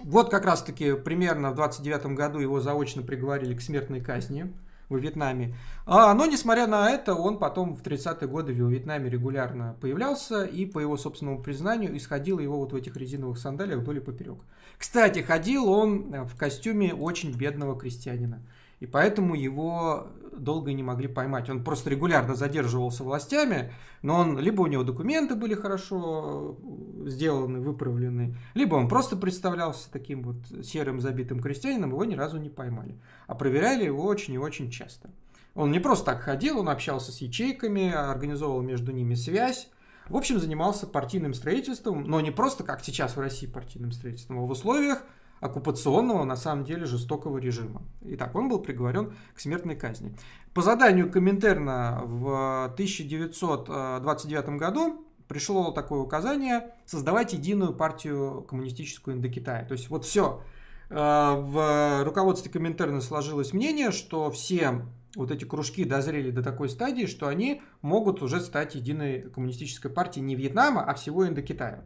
Вот как раз-таки примерно в 29 году его заочно приговорили к смертной казни во Вьетнаме. А, но, несмотря на это, он потом в 30-е годы в Вьетнаме регулярно появлялся, и по его собственному признанию исходил его вот в этих резиновых сандалиях вдоль и поперек. Кстати, ходил он э, в костюме очень бедного крестьянина. И поэтому его долго не могли поймать. Он просто регулярно задерживался властями, но он либо у него документы были хорошо э, сделаны, выправлены, либо он просто представлялся таким вот серым забитым крестьянином, его ни разу не поймали. А проверяли его очень и очень часто. Он не просто так ходил, он общался с ячейками, организовывал между ними связь. В общем, занимался партийным строительством, но не просто как сейчас в России партийным строительством, а в условиях оккупационного, на самом деле, жестокого режима. Итак, он был приговорен к смертной казни. По заданию Коминтерна в 1929 году пришло такое указание создавать единую партию коммунистическую Индокитая. То есть вот все. Э, в руководстве Коминтерна сложилось мнение, что все вот эти кружки дозрели до такой стадии, что они могут уже стать единой коммунистической партией не Вьетнама, а всего Индокитая.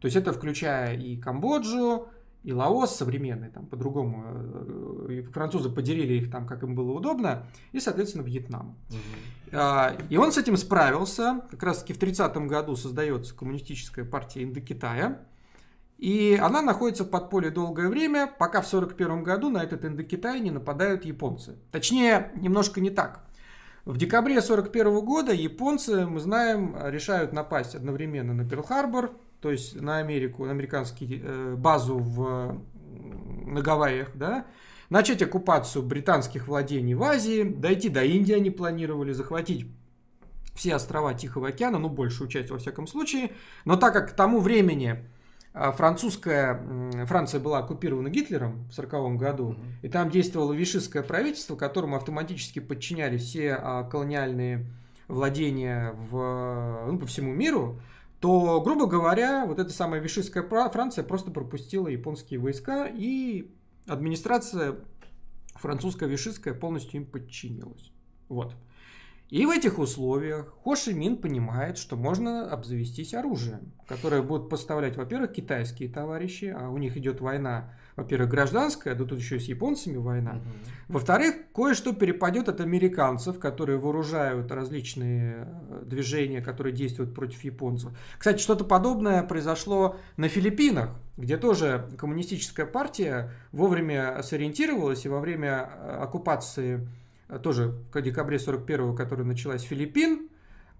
То есть это включая и Камбоджу, и Лаос современный, там по-другому. Э, французы поделили их там, как им было удобно, и, соответственно, Вьетнам. Угу. И он с этим справился. Как раз-таки в 30-м году создается коммунистическая партия Индокитая. И она находится в подполье долгое время, пока в 1941 году на этот Индокитай не нападают японцы. Точнее, немножко не так. В декабре 1941 года японцы, мы знаем, решают напасть одновременно на Перл-Харбор, то есть на Америку, на американскую э, базу в, на Гавайях, да, начать оккупацию британских владений в Азии, дойти до Индии они планировали, захватить все острова Тихого океана, ну, большую часть во всяком случае. Но так как к тому времени а французская, Франция была оккупирована Гитлером в 1940 году, угу. и там действовало вишистское правительство, которому автоматически подчинялись все а, колониальные владения в, ну, по всему миру, то, грубо говоря, вот эта самая вишистская Франция просто пропустила японские войска, и администрация французская вишистская полностью им подчинилась. Вот. И в этих условиях Хо Ши Мин понимает, что можно обзавестись оружием, которое будут поставлять, во-первых, китайские товарищи, а у них идет война, во-первых, гражданская, да тут еще и с японцами война. Угу. Во-вторых, кое-что перепадет от американцев, которые вооружают различные э, движения, которые действуют против японцев. Кстати, что-то подобное произошло на Филиппинах, где тоже коммунистическая партия вовремя сориентировалась и во время э, оккупации тоже в декабре 41-го, которая началась Филиппин,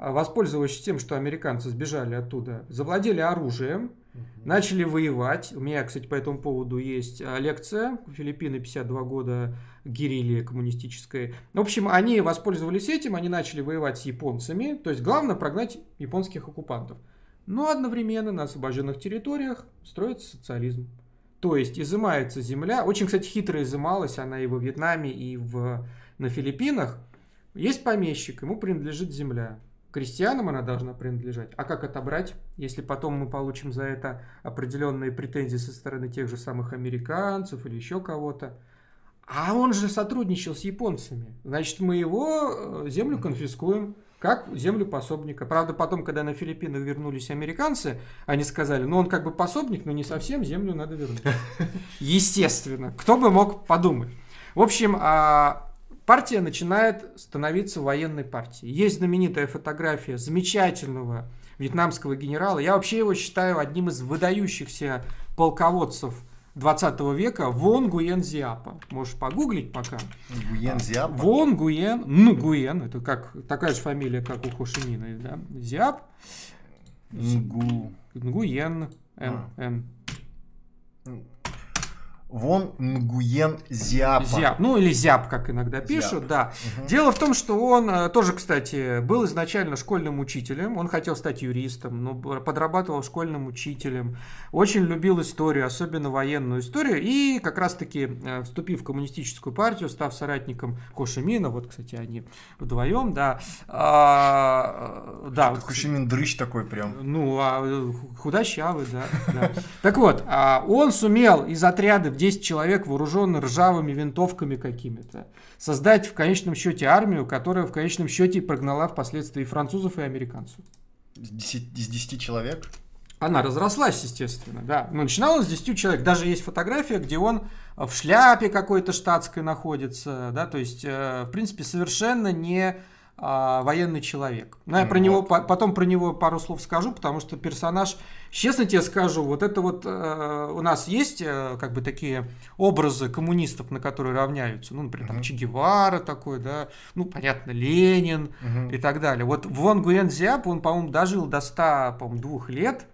а, воспользовавшись тем, что американцы сбежали оттуда, завладели оружием, угу. начали воевать. У меня, кстати, по этому поводу есть а, лекция. Филиппины 52 года герилья коммунистической. В общем, они воспользовались этим, они начали воевать с японцами. То есть, главное прогнать японских оккупантов. Но одновременно на освобожденных территориях строится социализм. То есть изымается земля. Очень, кстати, хитро изымалась она и во Вьетнаме, и в на Филиппинах есть помещик, ему принадлежит земля. Крестьянам она должна принадлежать. А как отобрать, если потом мы получим за это определенные претензии со стороны тех же самых американцев или еще кого-то? А он же сотрудничал с японцами. Значит, мы его э, землю конфискуем как землю пособника. Правда, потом, когда на Филиппинах вернулись американцы, они сказали, ну он как бы пособник, но не совсем, землю надо вернуть. Естественно. Кто бы мог подумать. В общем, а, партия начинает становиться военной партией. Есть знаменитая фотография замечательного вьетнамского генерала. Я вообще его считаю одним из выдающихся полководцев 20 века Вон Гуен Зиапа. Можешь погуглить пока. Гуен Зиапа? Вон Гуен, ну Гуен, это как такая же фамилия, как у Хошимина, да? Зиап. Нгу. Нгуен. Н. А. Н. Вон Нгуен Зиапа. Зиап, ну или Зяб, как иногда пишут, Зяб. да. Угу. Дело в том, что он э, тоже, кстати, был изначально школьным учителем. Он хотел стать юристом, но подрабатывал школьным учителем. Очень любил историю, особенно военную историю. И как раз-таки, э, вступив в коммунистическую партию, став соратником Кошемина, вот, кстати, они вдвоем, да. А, э, да. Кошемин дрыщ такой прям. Ну, а худощавый, да. да. Так вот, а он сумел из отряда 10 человек вооруженных ржавыми винтовками какими-то. Создать в конечном счете армию, которая в конечном счете прогнала впоследствии французов и американцев. Из 10, человек? Она разрослась, естественно, да. Но начинала с 10 человек. Даже есть фотография, где он в шляпе какой-то штатской находится, да, то есть, э, в принципе, совершенно не а, военный человек. Но я про него потом про него пару слов скажу, потому что персонаж, честно тебе скажу, вот это вот э, у нас есть э, как бы такие образы коммунистов, на которые равняются, ну, например, там Че Гевара такой, да, ну, понятно, Ленин и так далее. Вот Вон Гуэн Зиап, он, по-моему, дожил до 100, по-моему, двух лет,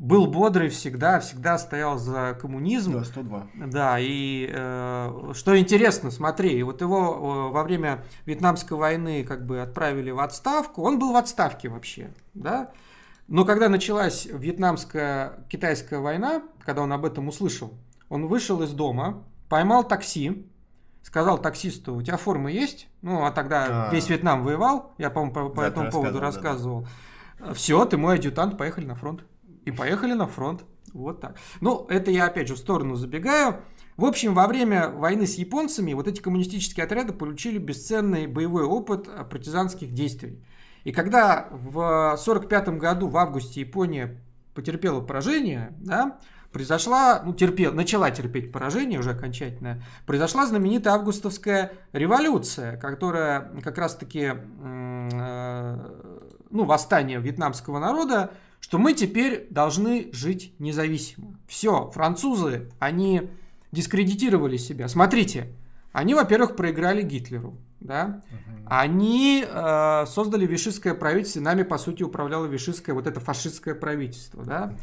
был бодрый всегда, всегда стоял за коммунизм. Да, 102. Да, и э, что интересно, смотри, вот его э, во время Вьетнамской войны как бы отправили в отставку, он был в отставке вообще, да, но когда началась вьетнамская китайская война, когда он об этом услышал, он вышел из дома, поймал такси, сказал таксисту, у тебя форма есть? Ну, а тогда а, весь Вьетнам воевал, я, по-моему, по, по да, этому поводу рассказывал. Да. Все, ты мой адъютант, поехали на фронт. И поехали на фронт. Вот так. Ну, это я опять же в сторону забегаю. В общем, во время войны с японцами вот эти коммунистические отряды получили бесценный боевой опыт партизанских действий. И когда в 1945 году в августе Япония потерпела поражение, да, произошла, ну, терпел, начала терпеть поражение уже окончательно, произошла знаменитая августовская революция, которая как раз-таки, э, ну, восстание вьетнамского народа, что мы теперь должны жить независимо. Все, французы, они дискредитировали себя. Смотрите, они, во-первых, проиграли Гитлеру, да, угу. они э, создали вишистское правительство, нами, по сути, управляло вишистское, вот это фашистское правительство, да,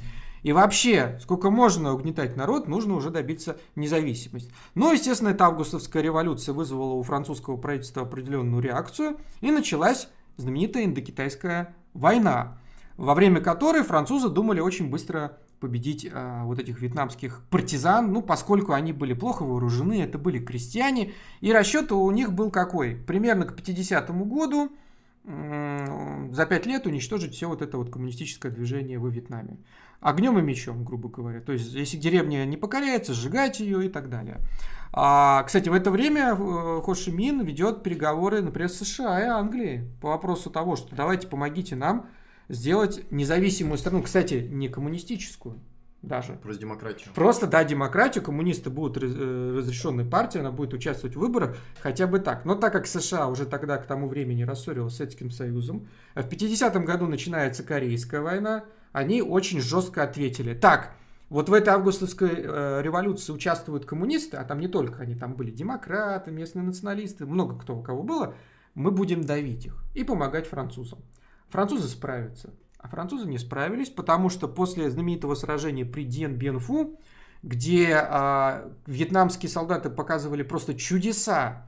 и вообще, сколько можно угнетать народ, нужно уже добиться независимости. Но, естественно, эта августовская революция вызвала у французского правительства определенную реакцию, и началась знаменитая индокитайская война, во время которой французы думали очень быстро победить э, вот этих вьетнамских партизан, ну, поскольку они были плохо вооружены, это были крестьяне, и расчет у них был какой? Примерно к 50 году э, за пять лет уничтожить все вот это вот коммунистическое движение во Вьетнаме. Огнем и мечом, грубо говоря. То есть, если деревня не покоряется, сжигать ее и так далее. А, кстати, в это время э, Хо Ши Мин ведет переговоры, например, с США и Англией по вопросу того, что давайте помогите нам сделать независимую страну, кстати, не коммунистическую даже. Просто демократию. Просто, да, демократию. Коммунисты будут э, разрешенной партией, она будет участвовать в выборах, хотя бы так. Но так как США уже тогда к тому времени рассорилась с Советским Союзом, а в 50-м году начинается Корейская война, они очень жестко ответили. Так, вот в этой августовской э, революции участвуют коммунисты, а там не только они, там были демократы, местные националисты, много кто у кого было, мы будем давить их и помогать французам. Французы справятся. А французы не справились, потому что после знаменитого сражения при Дien-Бен-Фу, где э, вьетнамские солдаты показывали просто чудеса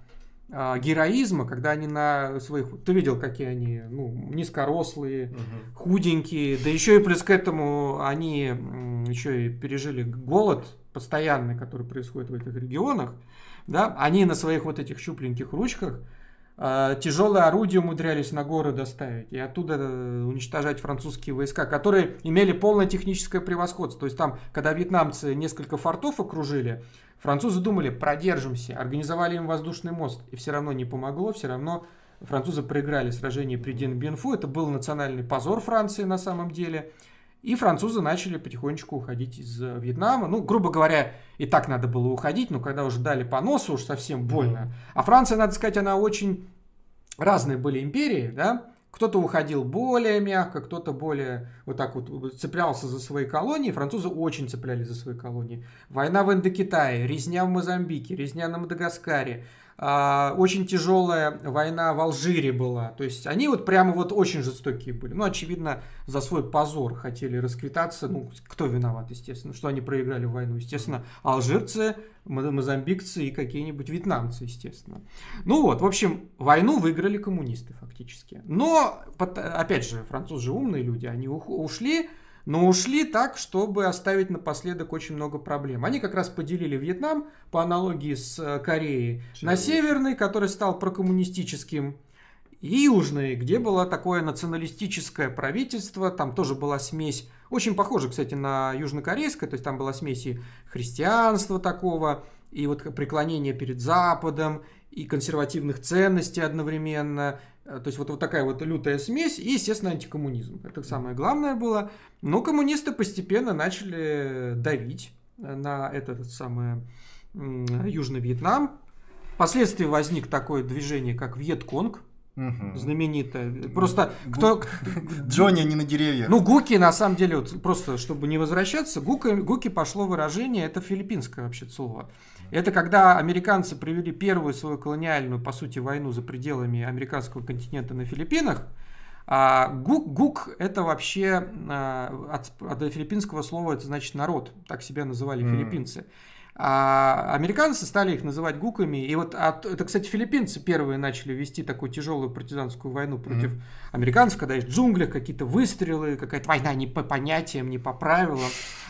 э, героизма, когда они на своих... Ты видел, какие они, ну, низкорослые, угу. худенькие, да еще и плюс к этому они еще и пережили голод постоянный, который происходит в этих регионах, да, они на своих вот этих щупленьких ручках а, тяжелые орудия умудрялись на горы доставить и оттуда э, уничтожать французские войска, которые имели полное техническое превосходство. То есть там, когда вьетнамцы несколько фортов окружили, французы думали, продержимся, организовали им воздушный мост, и все равно не помогло, все равно французы проиграли сражение при Дин-Бенфу, это был национальный позор Франции на самом деле. И французы начали потихонечку уходить из э, Вьетнама. Ну, грубо говоря, и так надо было уходить, но когда уже дали по носу, уж совсем больно. А Франция, надо сказать, она очень... Разные были империи, да? Кто-то уходил более мягко, кто-то более вот так вот цеплялся за свои колонии. Французы очень цеплялись за свои колонии. Война в Индокитае, резня в Мозамбике, резня на Мадагаскаре, очень тяжелая война в Алжире была. То есть они вот прямо вот очень жестокие были. Ну, очевидно, за свой позор хотели расквитаться. Ну, кто виноват, естественно, что они проиграли войну? Естественно, алжирцы, мозамбикцы и какие-нибудь вьетнамцы, естественно. Ну вот, в общем, войну выиграли коммунисты фактически. Но, опять же, французы умные люди, они ушли, но ушли так, чтобы оставить напоследок очень много проблем. Они как раз поделили Вьетнам по аналогии с э, Кореей на северный, который стал прокоммунистическим, и южный, где было такое националистическое правительство, там тоже была смесь, очень похожа, кстати, на южнокорейское, то есть там была смесь и христианства такого, и вот преклонение перед Западом, и консервативных ценностей одновременно, то есть вот, вот такая вот лютая смесь и, естественно, антикоммунизм. Это самое главное было. Но коммунисты постепенно начали давить на этот самый Южный Вьетнам. Впоследствии возник такое движение, как Вьетконг, Угу. Знаменитая. Просто Гу... кто... Джонни, не на деревьях. Ну, гуки, на самом деле, вот, просто чтобы не возвращаться, гуки, гуки пошло выражение, это филиппинское вообще слово. Это когда американцы провели первую свою колониальную, по сути, войну за пределами американского континента на Филиппинах. А гук, гук это вообще а, от, от филиппинского слова это значит народ, так себя называли mm. филиппинцы. А американцы стали их называть гуками. И вот от, это, кстати, филиппинцы первые начали вести такую тяжелую партизанскую войну против mm-hmm. Американцев, когда есть в джунглях какие-то выстрелы, какая-то война не по понятиям, не по правилам.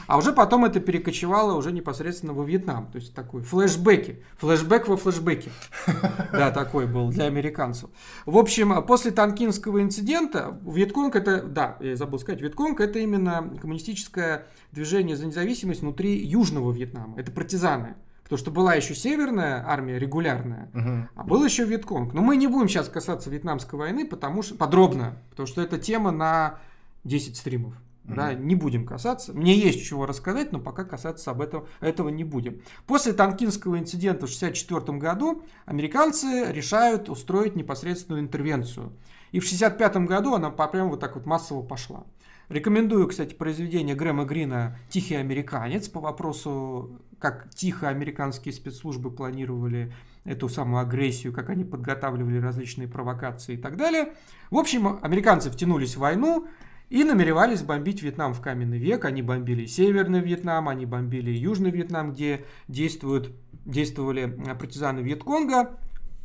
А уже потом это перекочевало уже непосредственно во Вьетнам. То есть такой флешбеки. Флешбэк во флешбеке. Да, такой был для американцев. В общем, после Танкинского инцидента Вьетконг это, да, я забыл сказать, Вьетконг это именно коммунистическое движение за независимость внутри Южного Вьетнама. Это партизаны. Потому что была еще северная армия регулярная, Мгм. а был еще Вьетконг. Но мы не будем сейчас касаться Вьетнамской войны, потому что подробно, потому что это тема на 10 стримов. Да, не будем касаться. Мне есть чего рассказать, но пока касаться об этом, этого не будем. После Танкинского инцидента в 1964 году американцы решают устроить непосредственную интервенцию. И в 1965 году она по- прям вот так вот массово пошла. Рекомендую, кстати, произведение Грэма Грина «Тихий американец» по вопросу, как тихо американские спецслужбы планировали эту самую агрессию, как они подготавливали различные провокации и так далее. В общем, американцы втянулись в войну и намеревались бомбить Вьетнам в каменный век. Они бомбили Северный Вьетнам, они бомбили Южный Вьетнам, где действуют, действовали партизаны Вьетконга.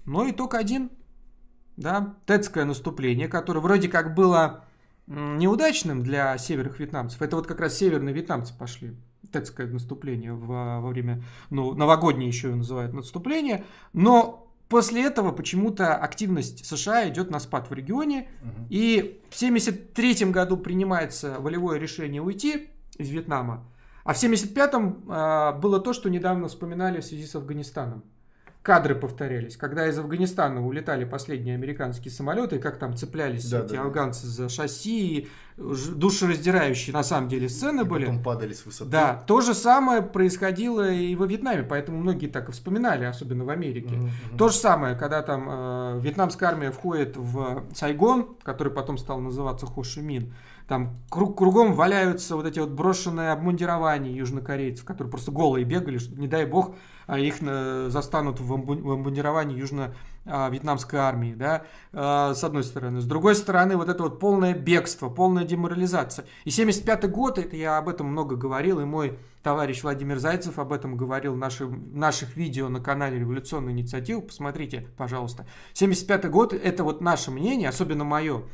Но итог один. Да, Тетское наступление, которое вроде как было неудачным для северных вьетнамцев. Это вот как раз северные вьетнамцы пошли. Тетское наступление во, во время, ну, новогоднее еще его называют наступление. Но после этого почему-то активность США идет на спад в регионе. Мгм. И в 1973 году принимается волевое решение уйти из Вьетнама. А в 1975 а, было то, что недавно вспоминали в связи с Афганистаном. Кадры повторялись. Когда из Афганистана улетали последние американские самолеты, как там цеплялись Да, эти да, да. афганцы за шасси, душераздирающие на самом деле сцены И были. потом падали с высоты. Да, то же самое происходило и во Вьетнаме, поэтому многие так и вспоминали, особенно в Америке. Мгм. То же самое, когда там э, вьетнамская армия входит в Сайгон, который потом стал называться Хошимин, там круг, кругом валяются вот эти вот брошенные обмундирования южнокорейцев, которые просто голые бегали, чтобы, не дай бог, а их э, застанут в, амбу- в обмундировании южно-вьетнамской армии, да, э, с одной стороны. С другой стороны, вот это вот полное бегство, полная деморализация. И 75 год, это я об этом много говорил, и мой товарищ Владимир Зайцев об этом говорил в наших, в наших видео на канале Революционная инициатива. Посмотрите, пожалуйста. 75 год, это вот наше мнение, особенно мое.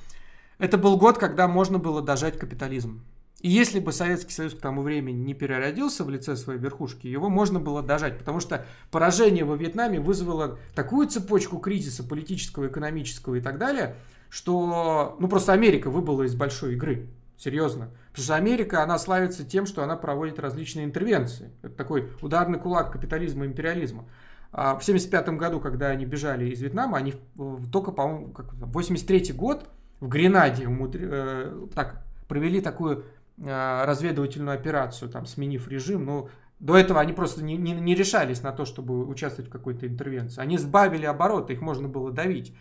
Это был год, когда можно было дожать капитализм. И если бы Советский Союз к тому времени не переродился в лице своей верхушки, его можно было дожать, потому что поражение во Вьетнаме вызвало такую цепочку кризиса политического, экономического и так далее, что ну просто Америка выбыла из большой игры. Серьезно. Потому что Америка, она славится тем, что она проводит различные интервенции. Это такой ударный кулак капитализма и империализма. А в 1975 году, когда они бежали из Вьетнама, они в- только, по-моему, как это, 83 год в Гренаде умудри- э, так, провели такую э, разведывательную операцию, там, сменив режим. Ну, до этого они просто не, не- не решались на то, чтобы участвовать в какой-то интервенции. Они сбавили обороты, их можно было давить.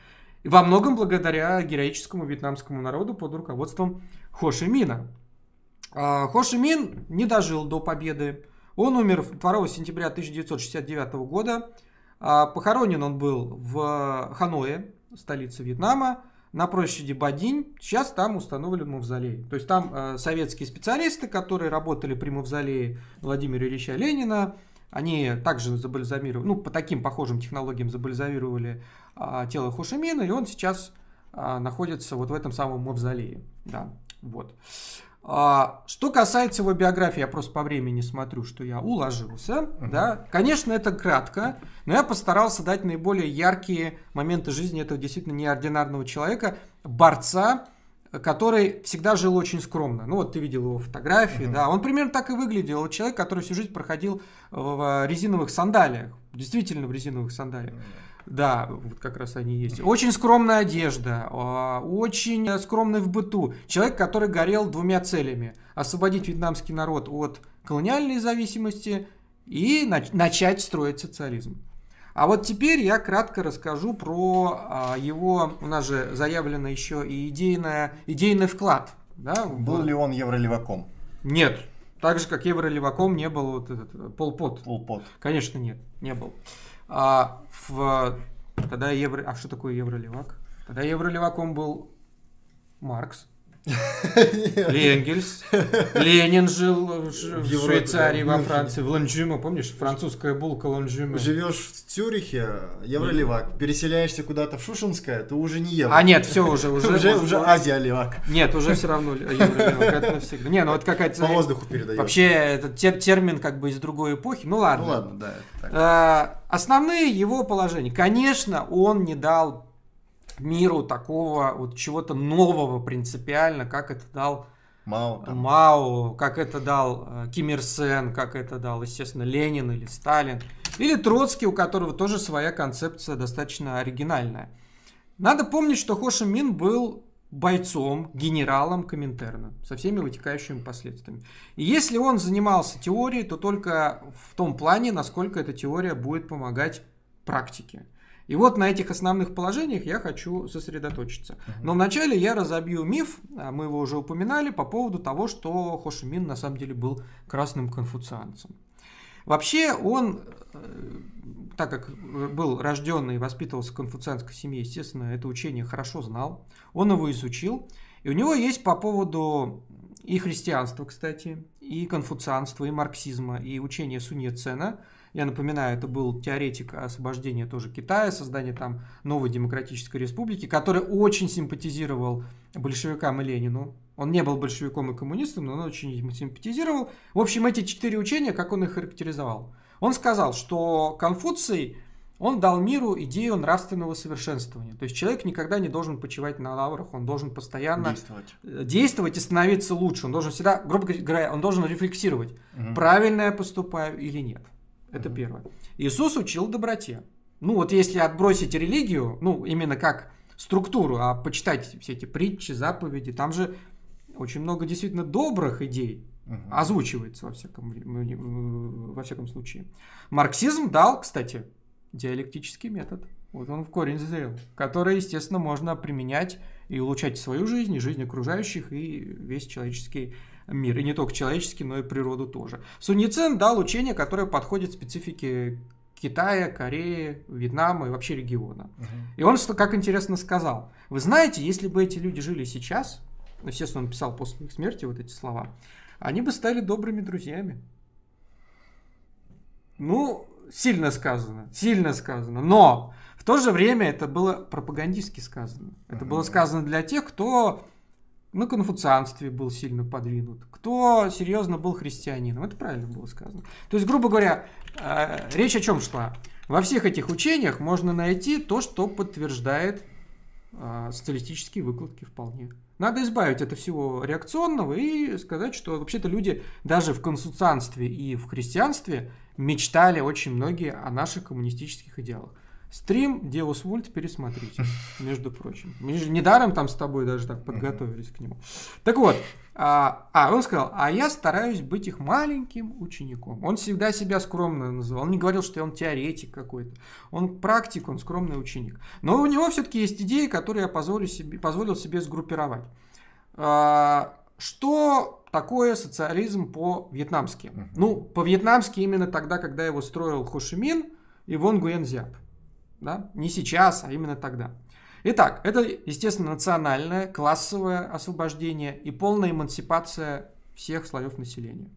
И во многом благодаря героическому вьетнамскому народу под руководством Хо Ши Мина. А, Хо Ши Мин не дожил до победы. Он умер 2 сентября 1969 года. А, Похоронен он был в Ханое, столице Вьетнама, на площади Бадинь. Сейчас там установлен мавзолей. То есть там э, советские специалисты, которые работали при мавзолее Владимира Ильича Ленина, они также забальзамировали, ну, по таким похожим технологиям забальзамировали а, тело Хошимина, и он сейчас а, находится вот в этом самом мавзолее. Да, вот. А, что касается его биографии, я просто по времени смотрю, что я уложился. Мгм. Да. Конечно, это кратко, но я постарался дать наиболее яркие моменты жизни этого действительно неординарного человека, борца, который всегда жил очень скромно. Ну вот ты видел его фотографии, Мгм. да, он примерно так и выглядел. Человек, который всю жизнь проходил в резиновых сандалиях, действительно в резиновых сандалиях. Да, вот как раз они есть. Очень скромная одежда, а, очень скромный в быту. Человек, который горел двумя целями. Освободить вьетнамский народ от колониальной зависимости и нач- начать строить социализм. А вот теперь я кратко расскажу про а, его, у нас же заявлено еще и идейное, идейный вклад. Да, в- Был ли он евролеваком? Нет. Так же, как евролеваком не был вот этот э, полпот. Полпот. Конечно, нет, не был. А, в, тогда евро... А что такое евролевак? Тогда евролеваком был Маркс. Энгельс. Ленин жил в, В Европе, Швейцарии, да, во. Франции, в Ланжимо, помнишь, французская булка Ланжимо. Живешь в Цюрихе, евролевак. Переселяешься куда-то в Шушинское, то уже не евро. А нет, все уже, уже, Уже, уже Азия-левак. Нет, уже все равно евро, это навсегда. Не, ну это какая-то... По воздуху передает. Вообще, этот тер- термин как бы из другой эпохи. Ну ладно. Ну ладно, да. А, Основные его положения. Конечно, он не дал миру такого вот чего-то нового принципиально, как это дал Мао там. Мао, как это дал э, Ким Ир Сен, как это дал, естественно, Ленин или Сталин, или Троцкий, у которого тоже своя концепция достаточно оригинальная. Надо помнить, что Хо Ши Мин был бойцом, генералом Коминтерна, со всеми вытекающими последствиями. И если он занимался теорией, то только в том плане, насколько эта теория будет помогать практике. И вот на этих основных положениях я хочу сосредоточиться. Но вначале я разобью миф, а мы его уже упоминали, по поводу того, что Хо Ши Мин на самом деле был красным конфуцианцем. Вообще он, э, так как был рожден и воспитывался в конфуцианской семье, естественно, это учение хорошо знал. Он его изучил. И у него есть по поводу и христианства, кстати, и конфуцианства, и марксизма, и учения Сунья Цена. Я напоминаю, это был теоретик освобождения тоже Китая, создания там новой демократической республики, который очень симпатизировал большевикам и Ленину. Он не был большевиком и коммунистом, но он очень им симпатизировал. В общем, эти четыре учения, как он их характеризовал? Он сказал, что Конфуций, он дал миру идею нравственного совершенствования. То есть человек никогда не должен почивать на лаврах, он должен постоянно Действовать. э, действовать и становиться лучше. Он должен всегда, грубо говоря, он должен рефлексировать, Мгм. правильно я поступаю или нет. Это первое. Иисус учил доброте. Ну вот если отбросить религию, ну именно как структуру, а почитать все эти притчи, заповеди, там же очень много действительно добрых идей Мгм. озвучивается во всяком, во всяком случае. Марксизм дал, кстати, диалектический метод. Вот он в корень зрел, который, естественно, можно применять и улучшать свою жизнь, и жизнь окружающих, и весь человеческий мир. И не только человеческий, но и природу тоже. Сунь дал учение, которое подходит специфике Китая, Кореи, Вьетнама и вообще региона. Мгм. И он, что- как интересно сказал, вы знаете, если бы эти люди жили сейчас, естественно, он писал после их смерти вот эти слова, они бы стали добрыми друзьями. Ну, сильно сказано, сильно сказано. Но в то же время это было пропагандистски сказано. Это было сказано для тех, кто на конфуцианстве был сильно подвинут, кто серьезно был христианином. Это правильно было сказано. То есть, грубо говоря, э, речь о чем шла? Во всех этих учениях можно найти то, что подтверждает э, социалистические выкладки вполне. Надо избавить от всего реакционного и сказать, что вообще-то люди даже в консуцианстве и в христианстве мечтали очень многие о наших коммунистических идеалах. Стрим Deus Vult пересмотрите, между прочим. Мы же недаром там с тобой даже так подготовились к нему. Так вот, а, а, он сказал, а я стараюсь быть их маленьким учеником. Он всегда себя скромно называл. Он не говорил, что он теоретик какой-то. Он практик, он скромный ученик. Но у него все-таки есть идеи, которые я позволю себе, позволил себе сгруппировать. А, Что такое социализм по-вьетнамски? Ну, по-вьетнамски именно тогда, когда его строил Хо Ши Мин и Вон Гуэн Зяб. Да? Не сейчас, а именно тогда. Итак, это, естественно, национальное, классовое освобождение и полная эмансипация всех слоев населения.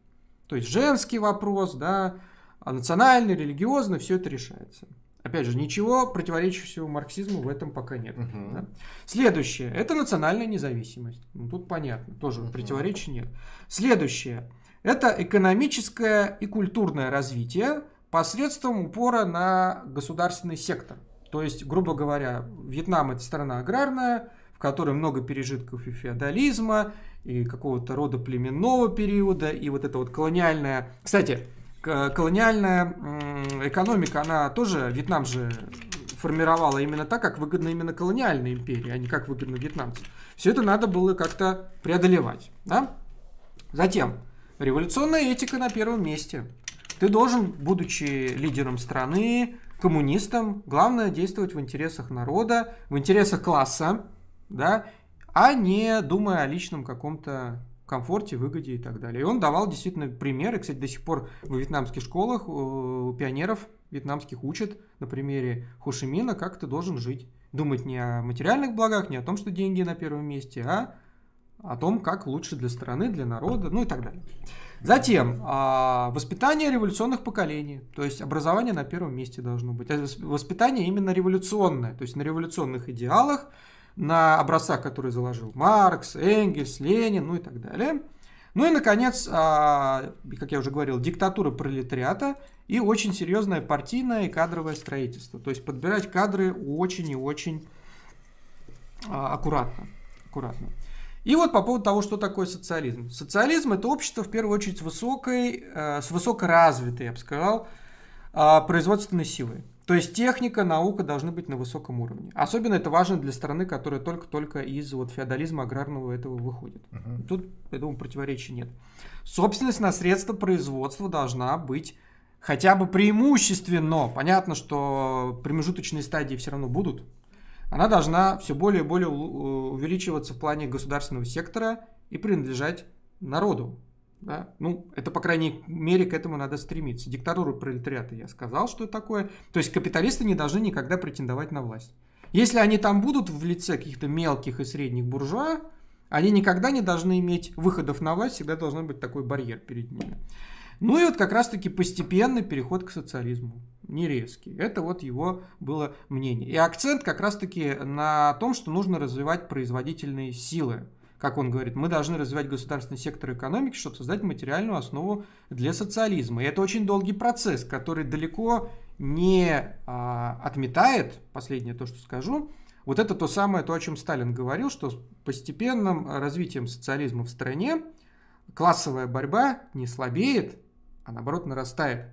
То есть женский вопрос, да, а национальный, религиозный, все это решается. Опять же, ничего противоречащего марксизму в этом пока нет. Мгм. да. Следующее – это национальная независимость. Ну, тут понятно, тоже Мгм. противоречий нет. Следующее – это экономическое и культурное развитие посредством упора на государственный сектор. То есть, грубо говоря, Вьетнам – это страна аграрная, в которой много пережитков и феодализма, и какого-то рода племенного периода, и вот это вот колониальная... Кстати, колониальная экономика, она тоже, Вьетнам же формировала именно так, как выгодно именно колониальной империи, а не как выгодно вьетнамцам. Все это надо было как-то преодолевать. Да? Затем, революционная этика на первом месте. Ты должен, будучи лидером страны, коммунистом, главное действовать в интересах народа, в интересах класса, да, а не думая о личном каком-то комфорте, выгоде и так далее. И он давал действительно примеры. Кстати, до сих пор в вьетнамских школах э, у пионеров вьетнамских учат на примере Хошимина, как ты должен жить. Думать не о материальных благах, не о том, что деньги на первом месте, а о том, как лучше для страны, для народа, ну и так далее. Затем а, воспитание революционных поколений, то есть образование на первом месте должно быть. А воспитание именно революционное, то есть на революционных идеалах, на образцах, которые заложил Маркс, Энгельс, Ленин, ну и так далее. Ну и, наконец, а, как я уже говорил, диктатура пролетариата и очень серьезное партийное и кадровое строительство. То есть подбирать кадры очень и очень аккуратно. аккуратно. И вот по поводу того, что такое социализм. Социализм это общество в первую очередь с высокой, э, с высокоразвитой, я бы сказал, э, производственной силой. То есть техника, наука должны быть на высоком уровне. Особенно это важно для страны, которая только-только из вот феодализма аграрного этого выходит. Uh-huh. Тут, я думаю, противоречий нет. Собственность на средства производства должна быть хотя бы преимущественно. Понятно, что промежуточные стадии все равно будут, она должна все более и более увеличиваться в плане государственного сектора и принадлежать народу. Да? Ну, это, по крайней мере, к этому надо стремиться. Диктатура пролетариата, я сказал, что такое. То есть капиталисты не должны никогда претендовать на власть. Если они там будут в лице каких-то мелких и средних буржуа, они никогда не должны иметь выходов на власть, всегда должен быть такой барьер перед ними. Ну и вот как раз-таки постепенный переход к социализму, не резкий. Это вот его было мнение. И акцент как раз-таки на том, что нужно развивать производительные силы. Как он говорит, мы должны развивать государственный сектор экономики, чтобы создать материальную основу для социализма. И это очень долгий процесс, который далеко не а, отметает, последнее то, что скажу, вот это то самое, то, о чем Сталин говорил, что с постепенным развитием социализма в стране классовая борьба не слабеет, а наоборот нарастает.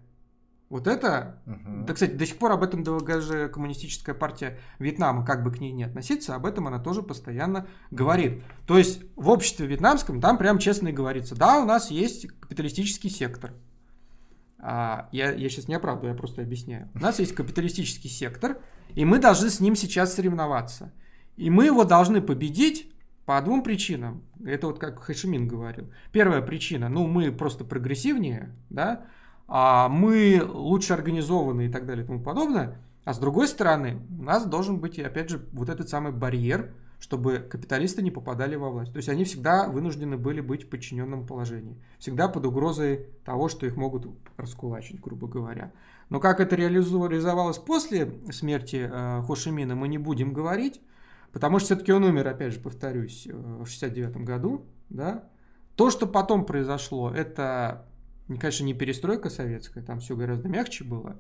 Вот это, угу. да, кстати, до сих пор об этом даже коммунистическая партия Вьетнама, как бы к ней не относиться, об этом она тоже постоянно говорит. То есть в обществе вьетнамском там прям честно и говорится, да, у нас есть капиталистический сектор. А, я, я сейчас не оправдываю, я просто объясняю. У нас есть капиталистический сектор, и мы должны с ним сейчас соревноваться. И мы его должны победить по двум причинам. Это вот как Хэшимин говорил. Первая причина, ну мы просто прогрессивнее, да, а мы лучше организованы и так далее и тому подобное. А с другой стороны, у нас должен быть, опять же, вот этот самый барьер, чтобы капиталисты не попадали во власть. То есть они всегда вынуждены были быть в подчиненном положении. Всегда под угрозой того, что их могут раскулачить, грубо говоря. Но как это реализовалось после смерти э, Хошимина, мы не будем говорить. Потому что все-таки он умер, опять же, повторюсь, э, в 69 году, да. То, что потом произошло, это, конечно, не перестройка советская, там все гораздо мягче было,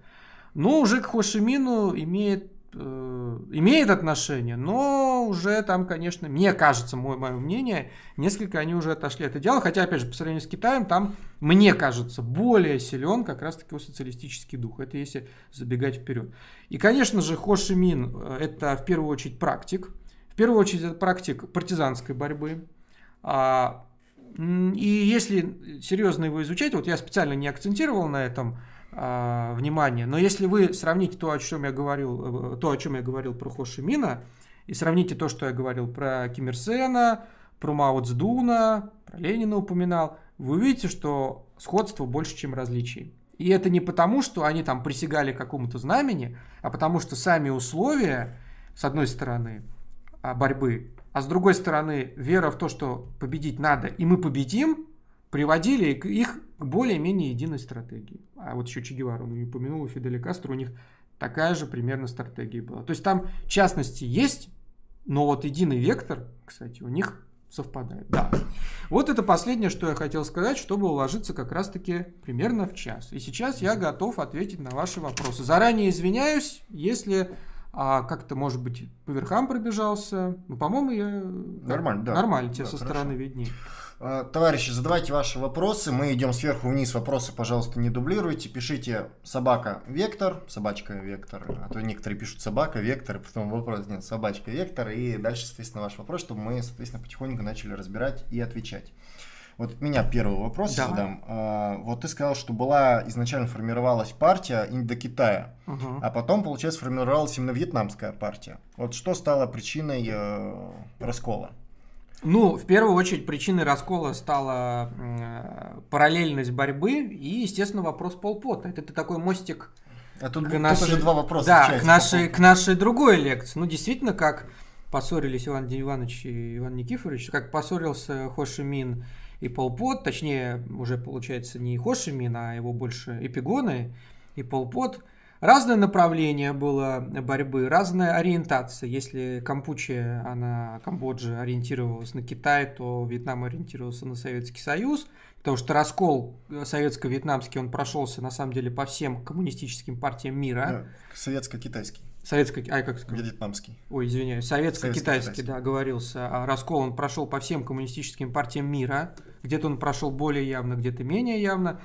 но уже к Хошимину имеет э, имеет отношение, но уже там, конечно, мне кажется, мое, мое мнение, несколько они уже отошли от идеала, хотя, опять же, по сравнению с Китаем, там, мне кажется, более силен как раз-таки социалистический дух, это если забегать вперед. И, конечно же, Хо Ши Мин э, это в первую очередь практик, первую очередь, это практик партизанской борьбы. А, и если серьезно его изучать, вот я специально не акцентировал на этом а, внимание, но если вы сравните то, о чем я говорил, э, то, о чем я говорил про Хо Ши Мина, и сравните то, что я говорил про Ким Ир Сена, про Мао Цздуна, про Ленина упоминал, вы увидите, что сходство больше, чем различий. И это не потому, что они там присягали какому-то знамени, а потому что сами условия, с одной стороны, борьбы, а с другой стороны вера в то, что победить надо, и мы победим, приводили их к более-менее единой стратегии. А вот еще Че Гевара, он упомянул, и Фидель Кастро, у них такая же примерно стратегия была. То есть там частности есть, но вот единый вектор, кстати, у них совпадает. Да. Вот это последнее, что я хотел сказать, чтобы уложиться как раз-таки примерно в час. И сейчас я готов ответить на ваши вопросы. Заранее извиняюсь, если а как-то, может быть, по верхам пробежался. Ну, по-моему, я... Нормально, да. Нормально, тебе да, со хорошо. стороны виднее. А, товарищи, задавайте ваши вопросы. Мы идем сверху вниз. Вопросы, пожалуйста, не дублируйте. Пишите собака вектор, собачка вектор. А то некоторые пишут собака вектор, потом вопрос нет, собачка вектор. И дальше, соответственно, ваш вопрос, чтобы мы, соответственно, потихоньку начали разбирать и отвечать. Вот меня первый вопрос Давай. задам. А, вот ты сказал, что была изначально формировалась партия Индокитая, угу. а потом, получается, формировалась именно вьетнамская партия. Вот что стало причиной э, раскола? Ну, в первую очередь причиной раскола стала э, параллельность борьбы и, естественно, вопрос полпота. Это, это такой мостик а тут, к нашей, тут уже два вопроса. Да, к нашей, к нашей другой лекции. Ну, действительно, как поссорились Иван Иванович и Иван Никифорович, как поссорился Хо Ши Мин и Пол Пот, точнее, уже получается не Хо Ши Мин, а его больше эпигоны и Пол Пот. Разное направление было борьбы, разная ориентация. Если Кампучия, она, Камбоджа ориентировалась на Китай, то Вьетнам ориентировался на Советский Союз, потому что раскол советско-вьетнамский, он прошелся на самом деле по всем коммунистическим партиям мира. Советско-китайский. Советско, ай, как сказать? Вьетнамский. Ой, извиняюсь, советско-китайский, да, говорился. А раскол он прошел по всем коммунистическим партиям мира. Где-то он прошел более явно, где-то менее явно.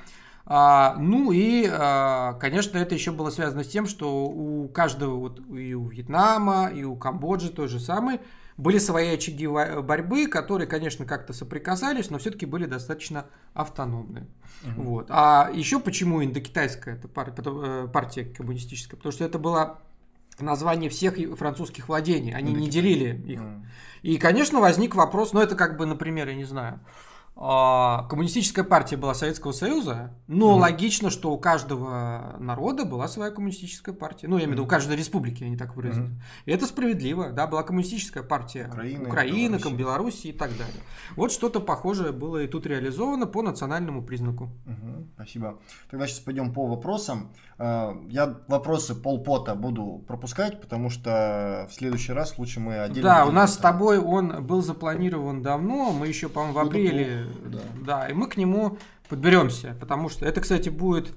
А, ну и, а, конечно, это еще было связано с тем, что у каждого, вот и у Вьетнама, и у Камбоджи той же самой, были свои очаги борьбы, которые, конечно, как-то соприкасались, но все-таки были достаточно автономны. Угу. Вот. А еще почему индокитайская эта партия, э, партия коммунистическая? Потому что это было название всех французских владений, они не делили их. Угу. И, конечно, возник вопрос, ну это как бы, например, я не знаю, коммунистическая партия была Советского Союза, но mm логично, что у каждого народа была своя коммунистическая партия. Ну, я имею в виду, у каждой республики, они так выразились. mm И это справедливо, да, была коммунистическая партия Украины, Украины Беларуси. Беларуси и так далее. Вот что-то похожее было и тут реализовано по национальному признаку. Угу, спасибо. Тогда сейчас пойдем по вопросам. А, я вопросы полпота буду пропускать, потому что в следующий раз лучше мы отдельно... Да, у нас с тобой он был запланирован давно, мы еще, по-моему, в апреле да. да, и мы к нему подберемся, потому что это, кстати, будет,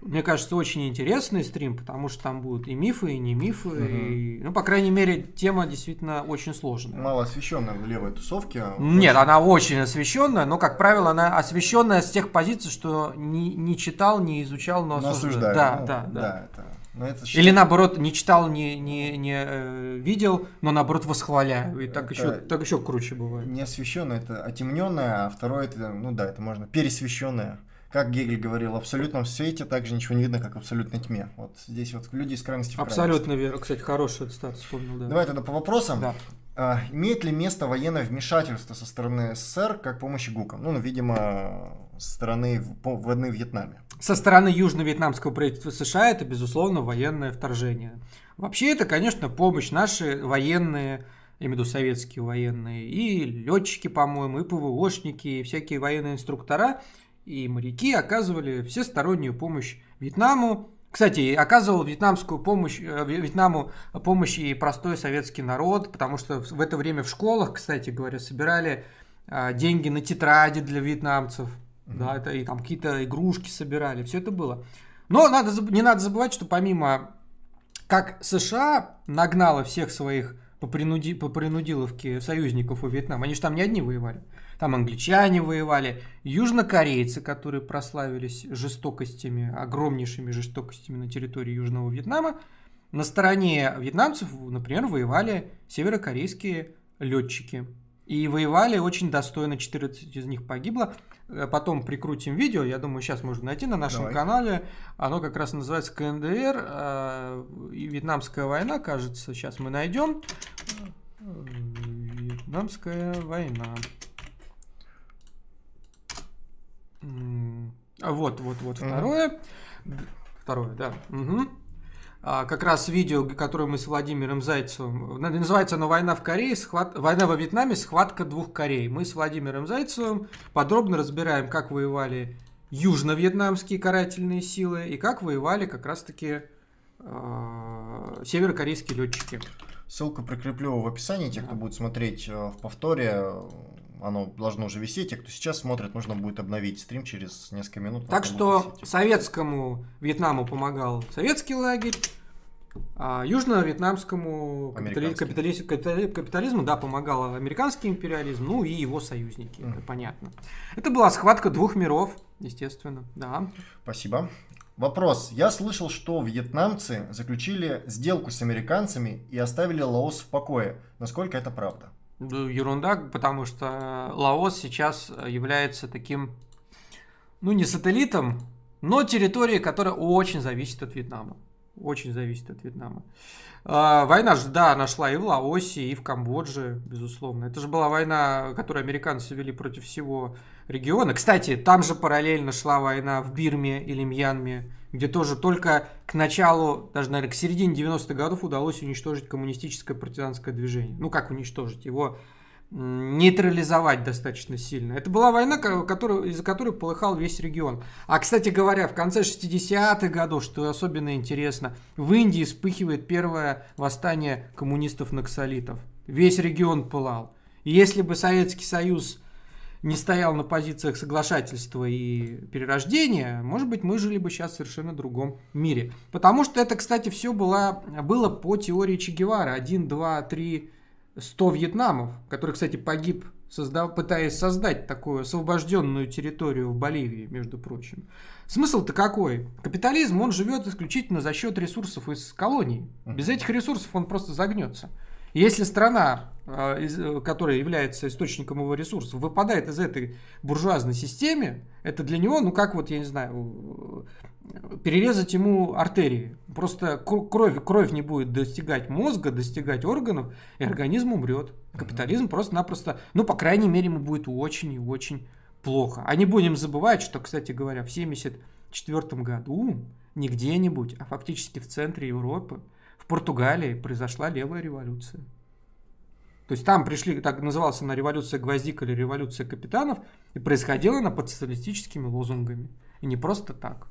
мне кажется, очень интересный стрим, потому что там будут и мифы, и не мифы, угу. и, ну, по крайней мере, тема действительно очень сложная. Мало освещенная в левой тусовке. Нет, очень... она очень освещенная, но, как правило, она освещенная с тех позиций, что не, не читал, не изучал, но, но осуждает. Да, ну, да, да. да это... Но это Или наоборот, не читал, не, не, не э, видел, но наоборот восхваляю. И так еще, так еще круче бывает. Не освещенное, это отемненное, а второе это, ну да, это можно пересвещенное. Как Гегель говорил, в абсолютном свете также ничего не видно, как в абсолютной тьме. Вот здесь вот люди из крайности в Абсолютно верно. Кстати, хороший цитат вспомнил, да. Давай тогда по вопросам. Да. А, имеет ли место военное вмешательство со стороны СССР как помощи ГУКам? Ну, видимо, со стороны войны в Вьетнаме. Со стороны южно-вьетнамского правительства США это, безусловно, военное вторжение. Вообще это, конечно, помощь наши военные, я имею в виду советские военные, и летчики, по-моему, и ПВОшники, и всякие военные инструктора и моряки оказывали всестороннюю помощь Вьетнаму. Кстати, оказывал вьетнамскую помощь, э, Вьетнаму помощь и простой советский народ, потому что в это время в школах, кстати говоря, собирали а, деньги на тетради для вьетнамцев, mm-hmm. да, это и там какие-то игрушки собирали, все это было. Но надо, не надо забывать, что помимо как США нагнала всех своих по, принуди, по принудиловке союзников у Вьетнама, они же там не одни воевали. Там англичане воевали, южнокорейцы, которые прославились жестокостями, огромнейшими жестокостями на территории Южного Вьетнама. На стороне вьетнамцев, например, воевали северокорейские летчики. И воевали очень достойно, 14 из них погибло. Э, потом прикрутим видео, я думаю, сейчас можно найти на нашем Давай. канале. Оно как раз называется КНДР, э, Вьетнамская война, кажется, сейчас мы найдем. Вьетнамская война. Вот, вот, вот второе. Второе, да. Угу. А, как раз видео, которое мы с Владимиром Зайцевым, называется оно «Война в Корее», схват... «Война во Вьетнаме. Схватка двух Корей». Мы с Владимиром Зайцевым подробно разбираем, как воевали южно-вьетнамские карательные силы и как воевали как раз-таки э, северокорейские летчики. Ссылку прикреплю в описании, те, кто будет смотреть э, в повторе, оно должно уже висеть. Те, кто сейчас смотрит, нужно будет обновить стрим через несколько минут. Так что советскому Вьетнаму помогал советский лагерь, а южно-вьетнамскому капитали... Капитали... Капитали... капитализму, да, помогал американский империализм, ну и его союзники, mm. это понятно. Это была схватка двух миров, естественно, да. Спасибо. Вопрос. Я слышал, что вьетнамцы заключили сделку с американцами и оставили Лаос в покое. Насколько это правда? Ерунда, потому что Лаос сейчас является таким, ну не сателлитом, но территорией, которая очень зависит от Вьетнама. Очень зависит от Вьетнама. А, война же, да, нашла и в Лаосе, и в Камбодже, безусловно. Это же была война, которую американцы вели против всего региона. Кстати, там же параллельно шла война в Бирме или Мьянме, где тоже только к началу, даже, наверное, к середине 90-х годов удалось уничтожить коммунистическое партизанское движение. Ну, как уничтожить? Его нейтрализовать достаточно сильно. Это была война, из-за которой полыхал весь регион. А, кстати говоря, в конце 60-х годов, что особенно интересно, в Индии вспыхивает первое восстание коммунистов-наксолитов. Весь регион пылал. И если бы Советский Союз не стоял на позициях соглашательства и перерождения, может быть, мы жили бы сейчас в совершенно другом мире. Потому что это, кстати, все было, было по теории Че Гевара. 1, 2, 3, 100 вьетнамов, который, кстати, погиб, создав, пытаясь создать такую освобожденную территорию в Боливии, между прочим. Смысл-то какой? Капитализм, он живет исключительно за счет ресурсов из колоний. Без этих ресурсов он просто загнется. Если страна, а, э, которая является источником его ресурсов, выпадает из этой буржуазной системы, это для него, ну как вот, я не знаю, перерезать ему артерии. Просто кровь, кровь не будет достигать мозга, достигать органов, и организм умрет. Капитализм просто-напросто, ну, по крайней мере, ему будет очень и очень плохо. А не будем забывать, что, кстати говоря, в 1974 году не где-нибудь, а фактически в центре Европы, Португалии произошла левая революция. То есть там пришли, так называлась она революция гвоздик или революция капитанов, и происходила она под социалистическими лозунгами. И не просто так.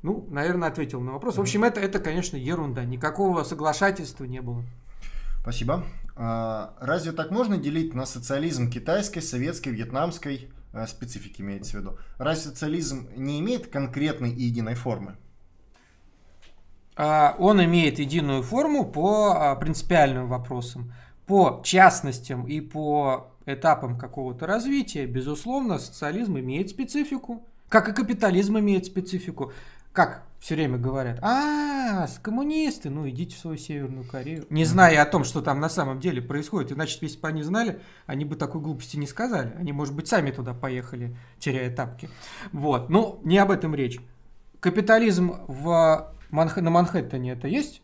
Ну, наверное, ответил на вопрос. В общем, это, это, конечно, ерунда. Никакого соглашательства не было. Спасибо. А, разве так можно делить на социализм китайской, советской, вьетнамской а, специфики имеется в виду? Разве социализм не имеет конкретной и единой формы? А, он имеет единую форму по принципиальным вопросам. По частностям и по этапам какого-то развития, безусловно, социализм имеет специфику. Как и капитализм имеет специфику как все время говорят, а, с коммунисты, ну идите в свою Северную Корею. Не зная о том, что там на самом деле происходит. Иначе, если бы они знали, они бы такой глупости не сказали. Они, может быть, сами туда поехали, теряя тапки. Вот, ну, не об этом речь. Капитализм в Манх... на Манхэттене это есть?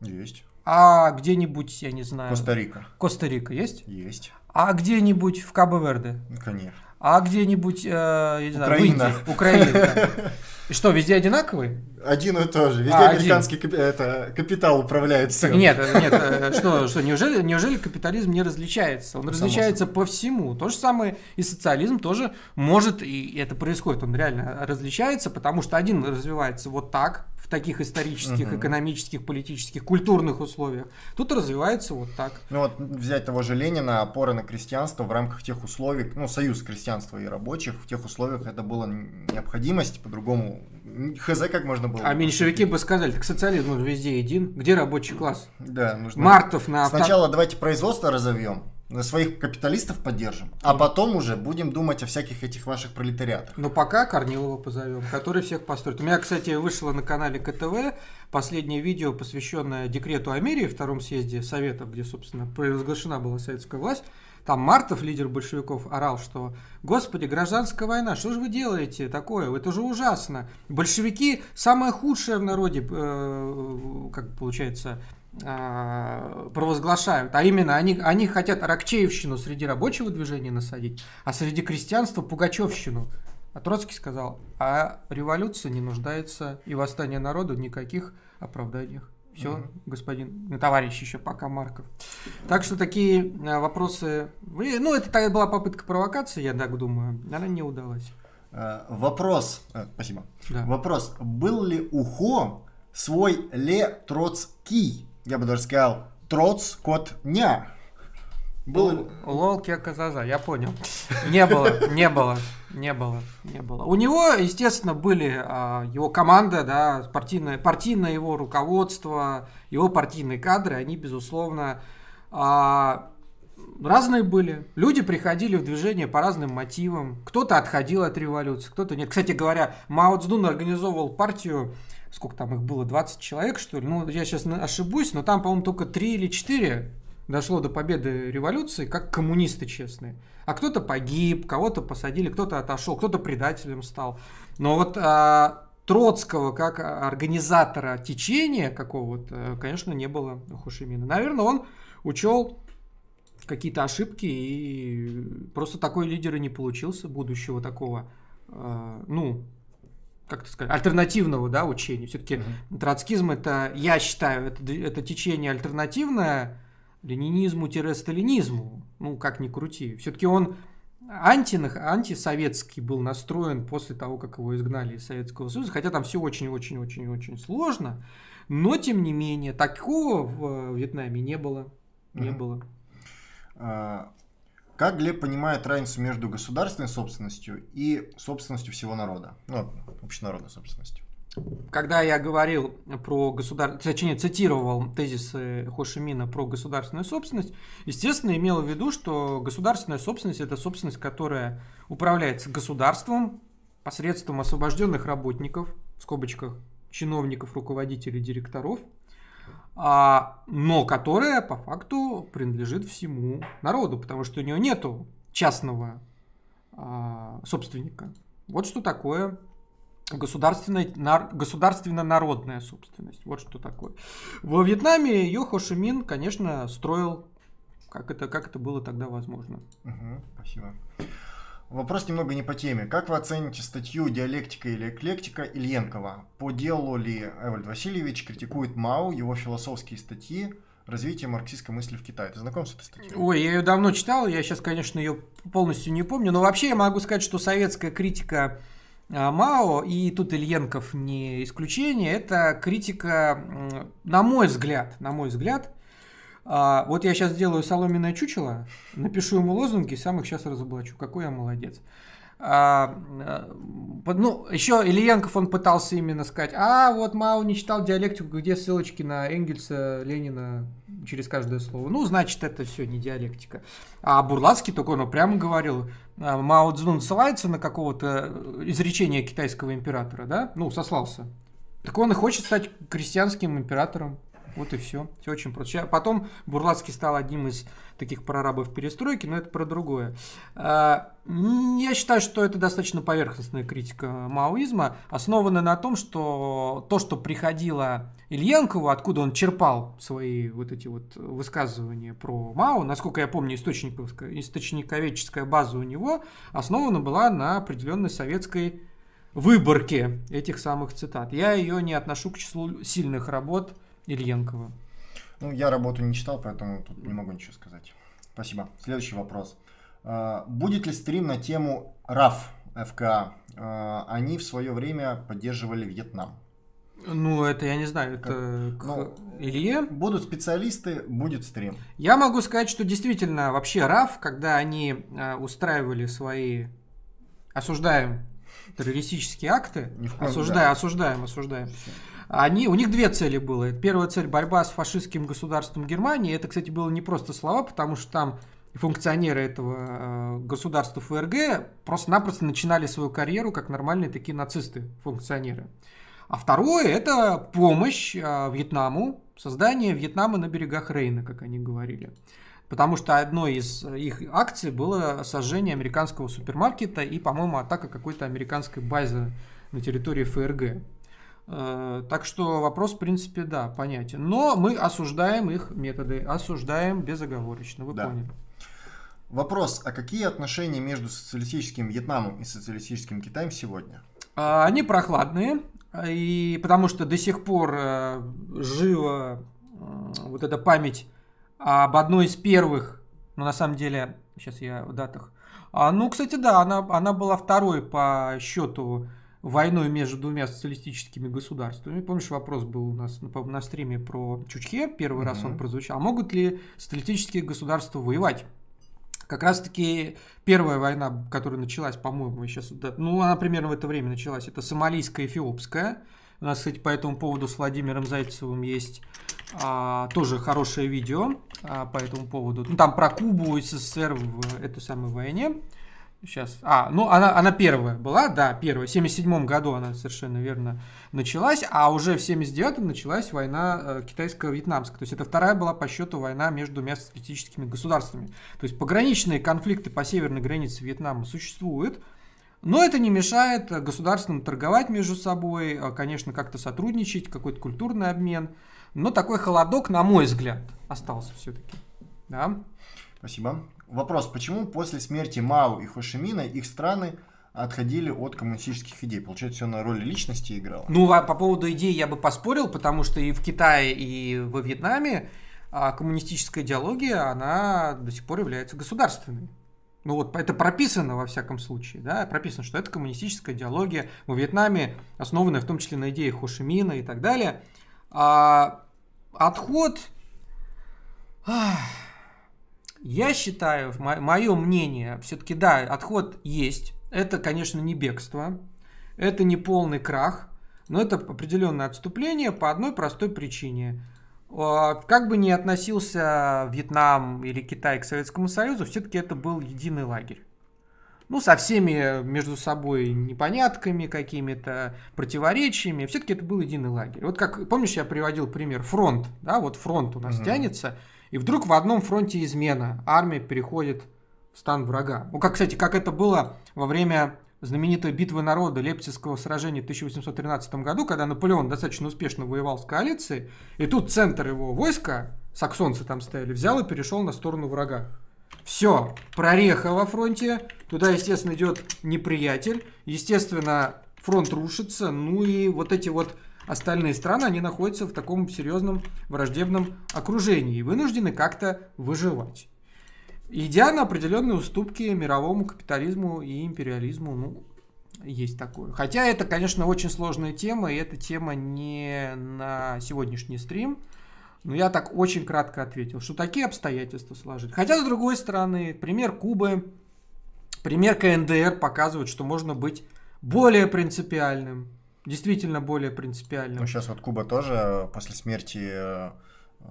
Есть. А где-нибудь, я не знаю... Коста-Рика. Коста-Рика есть? Есть. А где-нибудь в Кабо-Верде? Конечно. А где-нибудь, э, я не знаю, Украина. в Индии? Украина. И что, везде одинаковые? Один и тот же. Везде а, американский капи- это, капитал управляет всем. Нет, нет, э, что, что неужели, неужели капитализм не различается? Он различается по всему. То же самое и социализм тоже может, и это происходит, он реально различается, потому что один развивается вот так, в таких исторических, угу. экономических, политических, культурных условиях. Тут развивается вот так. Ну вот взять того же Ленина, опора на крестьянство в рамках тех условий, ну союз крестьянства и рабочих, в тех условиях это была необходимость, по-другому хз как можно было. А меньшевики бы сказали, так социализм везде един, где рабочий класс? Да, нужно. Мартов на... Сначала давайте производство разовьем, своих капиталистов поддержим, а потом уже будем думать о всяких этих ваших пролетариатах. Но пока Корнилова позовем, который всех построит. У меня, кстати, вышло на канале КТВ последнее видео, посвященное декрету о мире, втором съезде Советов, где, собственно, провозглашена была советская власть. Там Мартов, лидер большевиков, орал, что «Господи, гражданская война, что же вы делаете такое? Это же ужасно! Большевики – самое худшее в народе, э, как получается, э, провозглашают. А именно, они, они хотят Рокчеевщину среди рабочего движения насадить, а среди крестьянства Пугачевщину. А Троцкий сказал, а революция не нуждается и восстание народа в никаких оправданиях. Все, угу. господин, ну, товарищ еще пока Марков. Так что такие а, вопросы... Ну, это была попытка провокации, я так думаю. Она не удалась. А, вопрос, а, спасибо. Да. Вопрос, был ли у Хо свой Ле Троцкий? Я бы даже сказал, Троц кот ня. Был... Лол Казаза, я понял. Не было, не было, не было, не было. У него, естественно, были а, его команда, да, партийное, партийное его руководство, его партийные кадры, они, безусловно, а, разные были. Люди приходили в движение по разным мотивам. Кто-то отходил от революции, кто-то нет. Кстати говоря, Мао Цзэдун организовывал партию, сколько там их было, 20 человек, что ли? Ну, я сейчас ошибусь, но там, по-моему, только 3 или 4 дошло до победы революции, как коммунисты честные. А кто-то погиб, кого-то посадили, кто-то отошел, кто-то предателем стал. Но вот а, Троцкого как организатора течения какого-то, конечно, не было у Хошимина. Наверное, он учел какие-то ошибки и просто такой лидер и не получился будущего такого, э, ну, как это сказать, альтернативного, да, учения. Все-таки mm-hmm. троцкизм это, я считаю, это, это течение альтернативное ленинизму-сталинизму. Ну, как ни крути. Все-таки он анти, антисоветский был настроен после того, как его изгнали из Советского Союза, хотя там все очень-очень-очень-очень сложно, но тем не менее такого в Вьетнаме не было, не mm-hmm. было. А, как Глеб понимает разницу между государственной собственностью и собственностью всего народа, ну общенародной собственностью? Когда я говорил про государ... точнее, цитировал тезисы Хошимина про государственную собственность, естественно, имел в виду, что государственная собственность – это собственность, которая управляется государством посредством освобожденных работников, в скобочках, чиновников, руководителей, директоров, а, но которая по факту принадлежит всему народу, потому что у нее нету частного а, собственника. Вот что такое государственная, государственно-народная собственность. Вот что такое. Во Вьетнаме Йо Хо Ши Мин, конечно, строил, как это, как это было тогда возможно. Угу, спасибо. Вопрос немного не по теме. Как вы оцените статью «Диалектика или эклектика» Ильенкова? По делу ли Эвальд Васильевич критикует Мао, его философские статьи, развитие марксистской мысли в Китае. Ты знаком с этой статьей? Ой, я ее давно читал, я сейчас, конечно, ее полностью не помню, но вообще я могу сказать, что советская критика Мао, и тут Ильенков не исключение, это критика, на мой взгляд, на мой взгляд, а, вот я сейчас сделаю соломенное чучело, напишу ему лозунги, сам их сейчас разоблачу. Какой я молодец. А, ну, еще Ильенков, он пытался именно сказать, а вот Мао не читал диалектику, где ссылочки на Энгельса, Ленина через каждое слово. Ну, значит, это все не диалектика. А Бурлацкий только он прямо говорил, а, Мао Цзун ссылается на какого-то изречения китайского императора, да? Ну, сослался. Так он и хочет стать крестьянским императором. Вот и все. Все очень просто. Потом Бурлацкий стал одним из таких прорабов перестройки, но это про другое. А, я считаю, что это достаточно поверхностная критика маоизма, основанная на том, что то, что приходило Ильенкову, откуда он черпал свои вот эти вот высказывания про Мао, насколько я помню, источниковедческая база у него основана была на определенной советской выборке этих самых цитат. Я ее не отношу к числу сильных работ Ильенкова. Ну, я работу не читал, поэтому тут не могу ничего сказать. Спасибо. Следующий вопрос. А, будет ли стрим на тему РАФ ФК? А, они в свое время поддерживали Вьетнам. Ну, это я не знаю, это как? к ну, Илье. Будут специалисты, будет стрим. Я могу сказать, что действительно вообще РАФ, когда они э, устраивали свои осуждаем террористические акты, осуждаем, осуждаем, осуждаем. Они, у них две цели было. Первая цель – борьба с фашистским государством Германии. Это, кстати, было не просто слова, потому что там функционеры этого э, государства ФРГ просто-напросто начинали свою карьеру как нормальные такие нацисты-функционеры. А второе – это помощь э, Вьетнаму, создание Вьетнама на берегах Рейна, как они говорили. Потому что одной из их акций было сожжение американского супермаркета и, по-моему, атака какой-то американской базы на территории ФРГ. Э, так что вопрос, в принципе, да, понятен. Но мы осуждаем их методы, осуждаем безоговорочно, вы да. поняли. Вопрос, а какие отношения между социалистическим Вьетнамом и социалистическим Китаем сегодня? А, они прохладные, и потому что до сих пор э, жива э, вот эта память об одной из первых, ну на самом деле, сейчас я в датах, а, ну, кстати, да, она, она была второй по счету войной между двумя социалистическими государствами. Помнишь, вопрос был у нас на, на стриме про Чучхе, первый mm-hmm. раз он прозвучал. А могут ли социалистические государства воевать? Как раз-таки первая война, которая началась, по-моему, сейчас, ну, она примерно в это время началась, это сомалийская, эфиопская. У нас, кстати, по этому поводу с Владимиром Зайцевым есть а, тоже хорошее видео а, по этому поводу. Ну, там про Кубу и СССР в этой самой войне. Сейчас. А, ну она, она первая была, да, первая. В 77 году она совершенно верно началась, а уже в 79-м началась война э, китайско-вьетнамская. То есть это вторая была по счету война между двумя социалистическими государствами. То есть пограничные конфликты по северной границе Вьетнама существуют. Но это не мешает государствам торговать между собой, а, конечно, как-то сотрудничать, какой-то культурный обмен. Но такой холодок, на мой взгляд, остался все-таки. Да? Спасибо. Вопрос, почему после смерти Мао и Хошимина их страны отходили от коммунистических идей. Получается, все на роли личности играло. Ну, а по поводу идей я бы поспорил, потому что и в Китае, и во Вьетнаме а коммунистическая идеология, она до сих пор является государственной. Ну вот это прописано во всяком случае, да, прописано, что это коммунистическая идеология во Вьетнаме, основанная в том числе на идеях Хошимина и так далее. А отход, я считаю, мое мнение, все-таки да, отход есть, это, конечно, не бегство, это не полный крах, но это определенное отступление по одной простой причине. Как бы ни относился Вьетнам или Китай к Советскому Союзу, все-таки это был единый лагерь. Ну, со всеми между собой непонятками, какими-то противоречиями, все-таки это был единый лагерь. Вот как, помнишь, я приводил пример фронт, да, вот фронт у нас угу. тянется, и вдруг в одном фронте измена, армия переходит стан врага. Ну, как, кстати, как это было во время знаменитой битвы народа Лейпцигского сражения в 1813 году, когда Наполеон достаточно успешно воевал с коалицией, и тут центр его войска, саксонцы там стояли, взял и перешел на сторону врага. Все, прореха во фронте, туда, естественно, идет неприятель, естественно, фронт рушится, ну и вот эти вот остальные страны, они находятся в таком серьезном враждебном окружении и вынуждены как-то выживать идя на определенные уступки мировому капитализму и империализму, ну, есть такое. Хотя это, конечно, очень сложная тема, и эта тема не на сегодняшний стрим. Но я так очень кратко ответил, что такие обстоятельства сложились. Хотя, с другой стороны, пример Кубы, пример КНДР показывает, что можно быть более принципиальным. Действительно более принципиальным. Ну, сейчас вот Куба тоже после смерти э, э,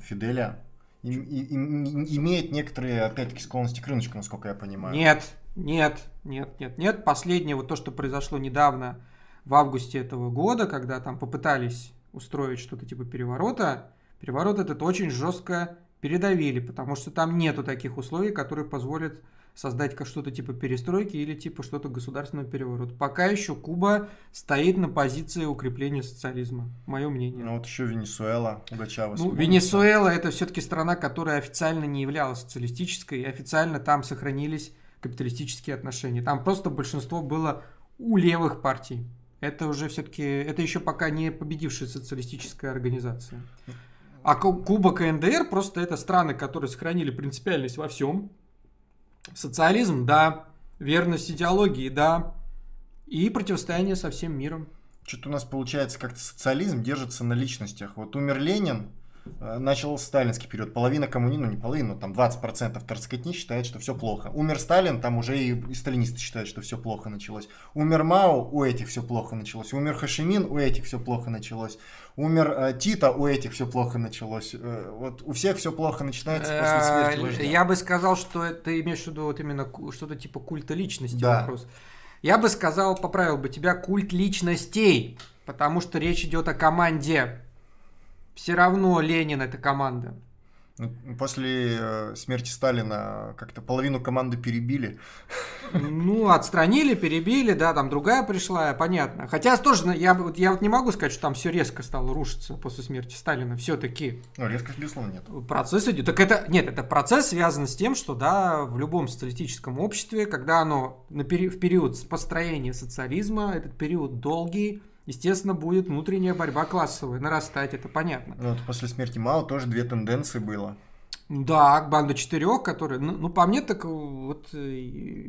Фиделя и, и, и, имеет некоторые, опять-таки, склонности к рыночку, насколько я понимаю. Нет, нет, нет, нет, нет. Последнее, вот то, что произошло недавно, в августе этого года, когда там попытались устроить что-то типа переворота, переворот этот очень жестко передавили, потому что там нету таких условий, которые позволят создать как что-то типа перестройки или типа что-то государственного переворота. Пока еще Куба стоит на позиции укрепления социализма, мое мнение. Ну вот еще Венесуэла, Угачава. Ну, Венесуэла это все-таки страна, которая официально не являлась социалистической, и официально там сохранились капиталистические отношения. Там просто большинство было у левых партий. Это уже все-таки, это еще пока не победившая социалистическая организация. А Куба, КНДР просто это страны, которые сохранили принципиальность во всем, Социализм, да. Верность идеологии, да. И противостояние со всем миром. Что-то у нас получается как-то социализм держится на личностях. Вот умер Ленин, начал сталинский период. Половина коммунистов, ну не половина, там 20% торскотни считает, что все плохо. Умер Сталин, там уже и, и сталинисты считают, что все плохо началось. Умер Мао, у этих все плохо началось. Умер Хашимин, у этих все плохо началось. Умер э, Тита, у этих все плохо началось. Э, вот у всех все плохо начинается после смерти э, вождя. Я бы сказал, что ты имеешь в виду вот именно что-то типа культа личности да. вопрос. Я бы сказал, поправил бы тебя, культ личностей, потому что речь идет о команде все равно Ленин это команда. Ну, после э, смерти Сталина как-то половину команды перебили. Ну, отстранили, перебили, да, там другая пришла, понятно. Хотя тоже, я, я вот не могу сказать, что там все резко стало рушиться после смерти Сталина, все-таки. Ну, резко, безусловно, нет. Процесс идет. Так это, нет, это процесс связан с тем, что, да, в любом социалистическом обществе, когда оно на пери, в период построения социализма, этот период долгий, естественно, будет внутренняя борьба классовая нарастать, это понятно. Ну, вот после смерти Мао тоже две тенденции было. Да, банда четырех, которая, ну, ну, по мне так вот, э,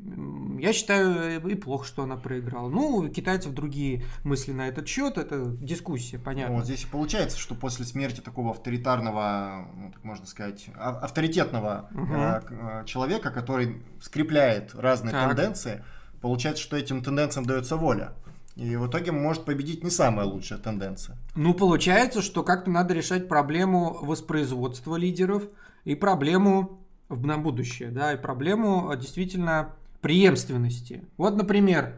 я считаю и плохо, что она проиграла. Ну, у китайцев другие мысли на этот счет, это дискуссия, понятно. Ну, вот здесь и получается, что после смерти такого авторитарного, ну, так можно сказать, а, авторитетного угу. э, человека, который скрепляет разные так. тенденции, получается, что этим тенденциям дается воля. И в итоге может победить не самая лучшая тенденция. Ну, получается, что как-то надо решать проблему воспроизводства лидеров и проблему на будущее, да, и проблему а, действительно преемственности. Вот, например,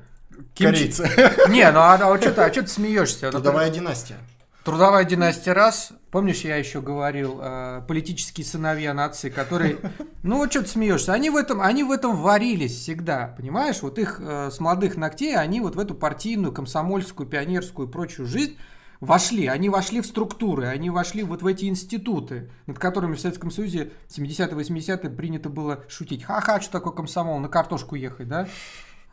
Ким Корейцы. Не, ну а, а что ты, а что ты смеешься? Трудовая династия. Трудовая династия раз. Помнишь, я еще говорил, э, политические сыновья нации, которые... Ну вот что ты смеешься? Они в этом, они в этом варились всегда, понимаешь? Вот их э, с молодых ногтей, они вот в эту партийную, комсомольскую, пионерскую и прочую жизнь вошли. Они вошли в структуры, они вошли вот в эти институты, над которыми в Советском Союзе 70-80-е принято было шутить. Ха-ха, что такое комсомол, на картошку ехать, да?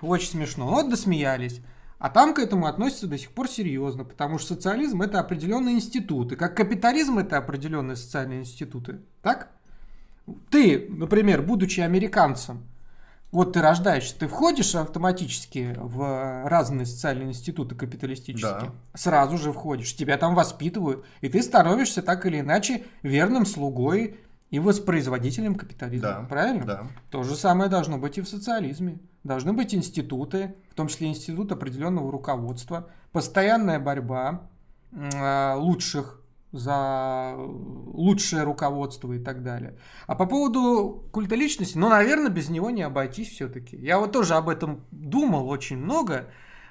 Очень смешно. Вот досмеялись. А там к этому относятся до сих пор серьезно, потому что социализм это определенные институты, как капитализм это определенные социальные институты. Так? Ты, например, будучи американцем, вот ты рождаешься, ты входишь автоматически в разные социальные институты капиталистические. Да. Сразу же входишь, тебя там воспитывают, и ты становишься так или иначе верным слугой и воспроизводителем капитализма. Да. Правильно? Да. То же самое должно быть и в социализме. Должны быть институты, в том числе институт определенного руководства, постоянная борьба э, лучших за лучшее руководство и так далее. А по поводу культа личности, ну, наверное, без него не обойтись все-таки. Я вот тоже об этом думал очень много.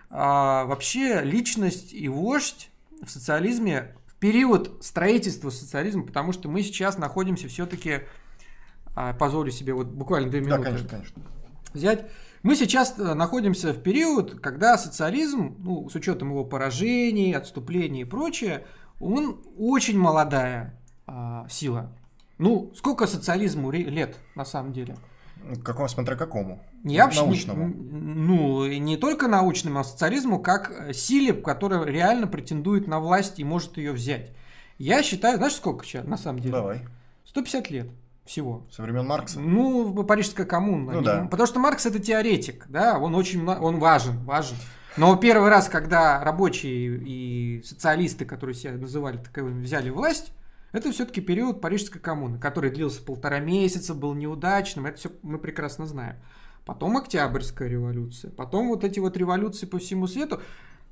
А, вообще личность и вождь в социализме период строительства социализма, потому что мы сейчас находимся все-таки, а, позволю себе вот буквально две минуты да, конечно, конечно. взять. Мы сейчас э, находимся в период, когда социализм, ну, с учетом его поражений, отступлений и прочее, он очень молодая а, сила. Ну, сколько социализму лет на самом деле? Какому, смотря какому? Я вообще научному. Не, ну, не только научному, а социализму как силе, которая реально претендует на власть и может ее взять. Я считаю, знаешь, сколько сейчас на самом деле? Давай. 150 лет всего. Со времен Маркса? Ну, Парижская коммуна. Ну, да. Потому что Маркс это теоретик, да, он очень он важен, важен. Но первый раз, когда рабочие и социалисты, которые себя называли таковыми, взяли власть, это все-таки период Парижской коммуны, который длился полтора месяца, был неудачным, это все мы прекрасно знаем. Потом Октябрьская революция, потом вот эти вот революции по всему свету.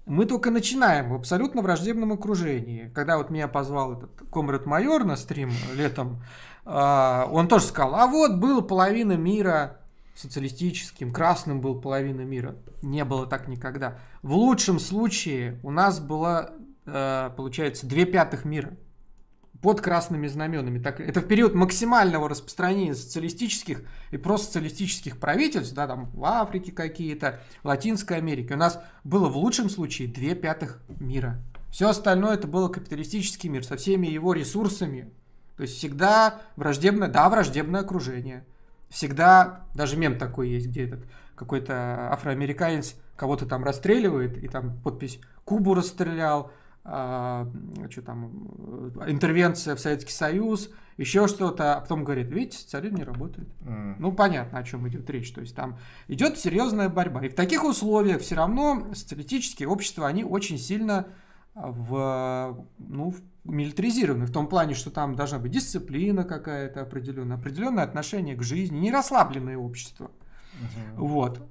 Мы только начинаем в абсолютно враждебном окружении. Когда вот меня позвал этот комрад-майор на стрим летом, а, он тоже сказал, а вот было половина мира социалистическим, красным был половина мира. Не было так никогда. В лучшем случае у нас было, э, получается, две пятых мира под красными знаменами. Так, это в период максимального распространения социалистических и просоциалистических правительств, да, там в Африке какие-то, в Латинской Америке. У нас было в лучшем случае две пятых мира. Все остальное это было капиталистический мир со всеми его ресурсами. То есть всегда враждебное, да, враждебное окружение – всегда, даже мем такой есть, где этот какой-то афроамериканец кого-то там расстреливает, и там подпись «Кубу расстрелял», а, что там, интервенция в Советский Союз, еще что-то, а потом говорит, видите, социализм не работает. Mm. Ну, понятно, о чем идет речь. То есть там идет серьезная борьба. И в таких условиях все равно социалистические общества, они очень сильно в, ну, милитаризированы в том плане, что там должна быть дисциплина какая-то определенная, определенное отношение к жизни, не расслабленное общество. Угу. Вот.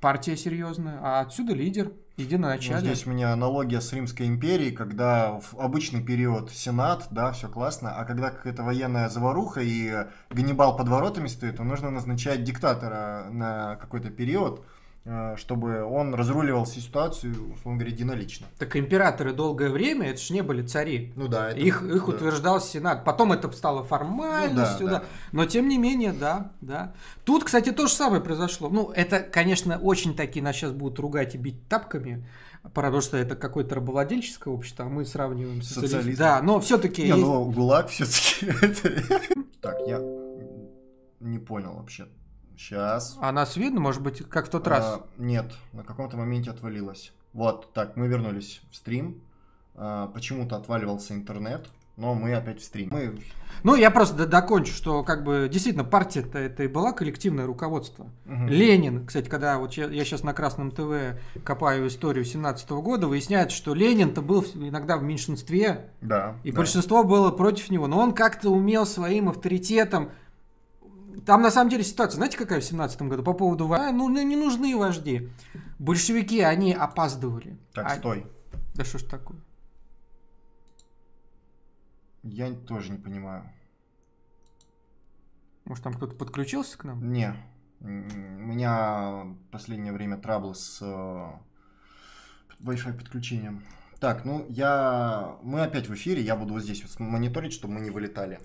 Партия серьезная, а отсюда лидер, единоначалие. Ну, здесь у меня аналогия с Римской империей, когда в обычный период Сенат, да, все классно, а когда какая-то военная заваруха и Ганнибал под воротами стоит, то нужно назначать диктатора на какой-то период, чтобы он разруливал всю ситуацию, условно говоря, единолично. Так императоры долгое время, это же не были цари. Ну да. Это, их их да. утверждал Сенат. Потом это стало формальностью, ну, да, да. да. Но тем не менее, да, да. Тут, кстати, то же самое произошло. Ну, это, конечно, очень такие нас сейчас будут ругать и бить тапками. Потому что это какое-то рабовладельческое общество, а мы сравниваем с социализм. Да, но все-таки. Не, есть... ну ГУЛАГ все-таки. Так, я не понял вообще. Сейчас. А нас видно, может быть, как в тот а, раз? Нет, на каком-то моменте отвалилось. Вот, так, мы вернулись в стрим. А, почему-то отваливался интернет, но мы опять в стрим. Мы... Ну, я просто докончу, что как бы действительно партия-то это и была коллективное руководство. Угу. Ленин, кстати, когда вот я, я сейчас на Красном ТВ копаю историю 17 -го года, выясняется, что Ленин-то был иногда в меньшинстве, да, и да. большинство было против него, но он как-то умел своим авторитетом там на самом деле ситуация, знаете, какая в 17 году по поводу войны? Ну, не нужны вожди. Большевики, они опаздывали. Так, а... стой. Да что ж такое? Я тоже не понимаю. Может, там кто-то подключился к нам? Не. У меня в последнее время траблы с э, Wi-Fi подключением. Так, ну я... Мы опять в эфире, я буду вот здесь вот мониторить, чтобы мы не вылетали.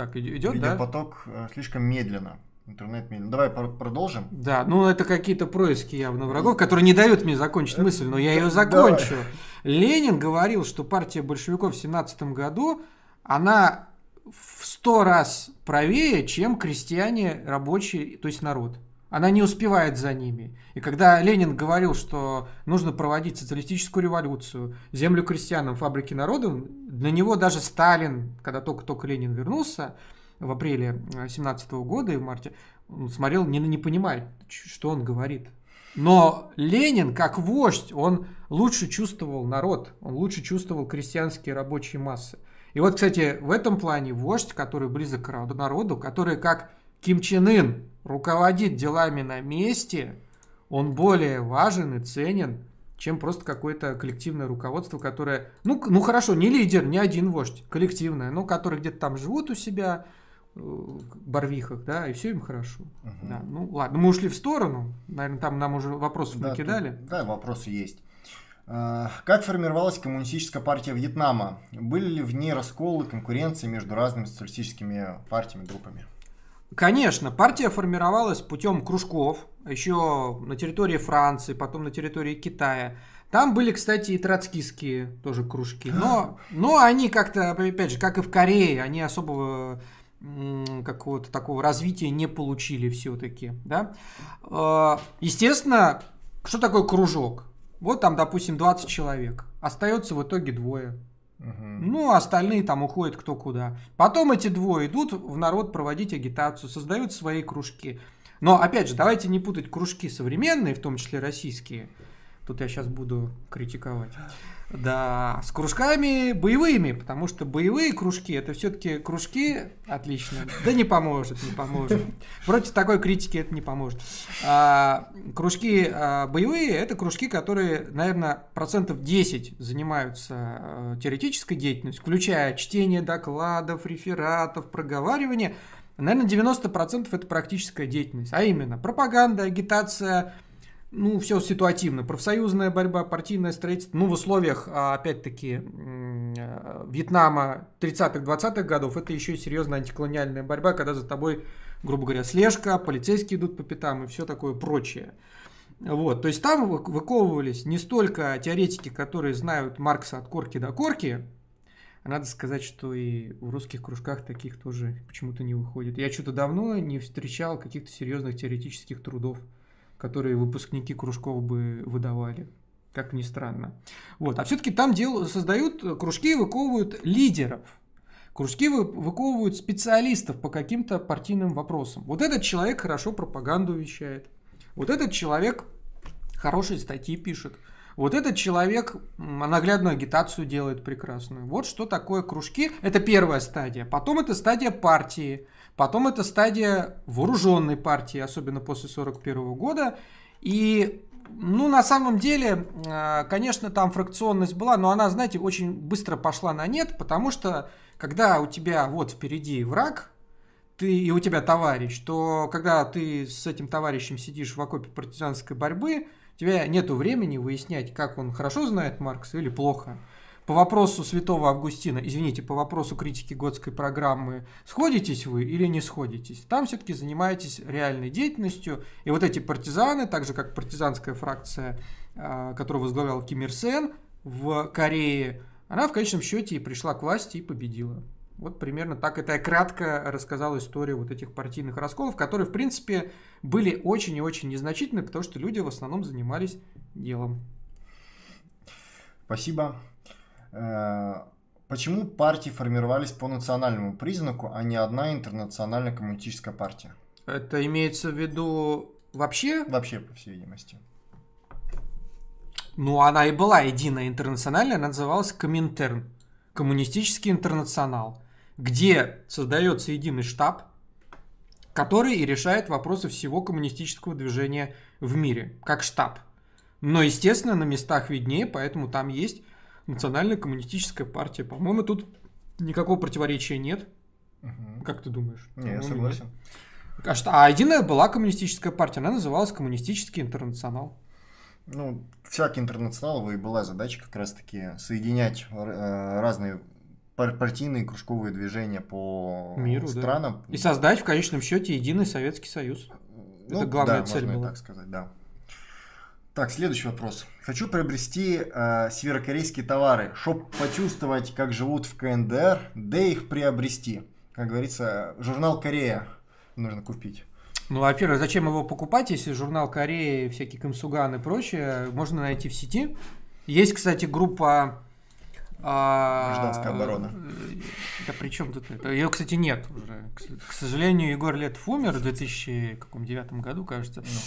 Так, идет, да? Видеопоток э, слишком медленно. Интернет медленно. Давай продолжим. Да, ну это какие-то происки явно врагов, которые не дают мне закончить мысль, но я ее закончу. Ленин говорил, что партия большевиков в 17 году, она в сто раз правее, чем крестьяне, рабочие, то есть народ. Она не успевает за ними. И когда Ленин говорил, что нужно проводить социалистическую революцию, землю крестьянам, фабрики народу, для него даже Сталин, когда только-только Ленин вернулся в апреле 17 года и в марте, он смотрел, не, не понимает, что он говорит. Но Ленин, как вождь, он лучше чувствовал народ, он лучше чувствовал крестьянские рабочие массы. И вот, кстати, в этом плане вождь, который близок к народу, который как Ким Чен Ын руководит делами на месте, он более важен и ценен, чем просто какое-то коллективное руководство, которое, ну, ну хорошо, не лидер, не один вождь, коллективное, но которые где-то там живут у себя, э, барвихах, да, и все им хорошо. Угу. Да, ну ладно, мы ушли в сторону, наверное, там нам уже вопросов да, накидали. Тут, да, вопросы есть. А, как формировалась коммунистическая партия Вьетнама? Были ли в ней расколы, конкуренции между разными социалистическими партиями, группами? Конечно, партия формировалась путем кружков, еще на территории Франции, потом на территории Китая. Там были, кстати, и троцкистские тоже кружки. Но, но они как-то, опять же, как и в Корее, они особого какого-то такого развития не получили все-таки. Да? А, естественно, что такое кружок? Вот там, допустим, 20 человек. Остается в итоге двое. Ну, остальные там уходят кто куда. Потом эти двое идут в народ проводить агитацию, создают свои кружки. Но, опять же, давайте не путать кружки современные, в том числе российские. Тут я сейчас буду критиковать. Да, с кружками боевыми, потому что боевые кружки это все-таки кружки отлично. Да не поможет, не поможет. Против такой критики это не поможет. А, кружки а, боевые это кружки, которые, наверное, процентов 10 занимаются а, теоретической деятельностью, включая чтение докладов, рефератов, проговаривание. Наверное, 90% это практическая деятельность, а именно пропаганда, агитация, ну, все ситуативно. Профсоюзная борьба, партийное строительство. Ну, в условиях, а, опять-таки, э, Вьетнама 30-х, 20-х годов, это еще и серьезная антиколониальная борьба, когда за тобой, грубо говоря, слежка, полицейские идут по пятам и все такое прочее. Вот, то есть там выковывались не столько теоретики, которые знают Маркса от корки до корки, надо сказать, что и в русских кружках таких тоже почему-то не выходит. Я что-то давно не встречал каких-то серьезных теоретических трудов которые выпускники кружков бы выдавали. Как ни странно. Вот. А все-таки там дел, создают кружки, выковывают лидеров. Кружки выковывают специалистов по каким-то партийным вопросам. Вот этот человек хорошо пропаганду вещает. Вот этот человек хорошие статьи пишет. Вот этот человек наглядную агитацию делает прекрасную. Вот что такое кружки. Это первая стадия. Потом это стадия партии. Потом это стадия вооруженной партии, особенно после 1941 года. И, ну, на самом деле, а, конечно, там фракционность была, но она, знаете, очень быстро пошла на нет, потому что, когда у тебя вот впереди враг, ты и у тебя товарищ, то когда ты с этим товарищем сидишь в окопе партизанской борьбы, у тебя нету времени выяснять, как он хорошо знает Маркса или плохо по вопросу святого Августина, извините, по вопросу критики готской программы, сходитесь вы или не сходитесь? Там все-таки занимаетесь реальной деятельностью, и вот эти партизаны, так же как партизанская фракция, а, которую возглавлял Ким Ир Сен в Корее, она в конечном счете и пришла к власти и победила. Вот примерно так это я кратко рассказал историю вот этих партийных расколов, которые, в принципе, были очень и очень незначительны, потому что люди в основном занимались делом. Спасибо. Э, почему партии формировались по национальному признаку, а не одна интернациональная коммунистическая партия? Это имеется в виду вообще? Вообще, по всей видимости. Ну, она и была единая интернациональная, она называлась Коминтерн, Коммунистический интернационал, где создается единый штаб, который и решает вопросы всего коммунистического движения в мире, как штаб. Но, естественно, на местах виднее, поэтому там есть Национальная коммунистическая партия. По-моему, тут никакого противоречия нет. Угу. Как ты думаешь? Не, я согласен. Нет. А, что, а единая была коммунистическая партия, она называлась Коммунистический интернационал. Ну, всякий интернационал и была задача как раз-таки соединять э, разные партийные кружковые движения по миру, странам. Да. И создать в конечном счете единый Советский Союз. Ну, Это главная да, цель можно была. так сказать, да. Так, следующий вопрос. Хочу приобрести э, северокорейские товары, чтобы почувствовать, как живут в КНДР, да их приобрести. Как говорится, журнал Корея нужно купить. Ну, во-первых, зачем его покупать, если журнал Кореи, всякие Камсуган и прочее можно найти в сети. Есть, кстати, группа а, Гражданская оборона. Да при чем тут это? Ее, кстати, нет уже. К сожалению, Егор Летов умер в 2009 году, кажется. Ну.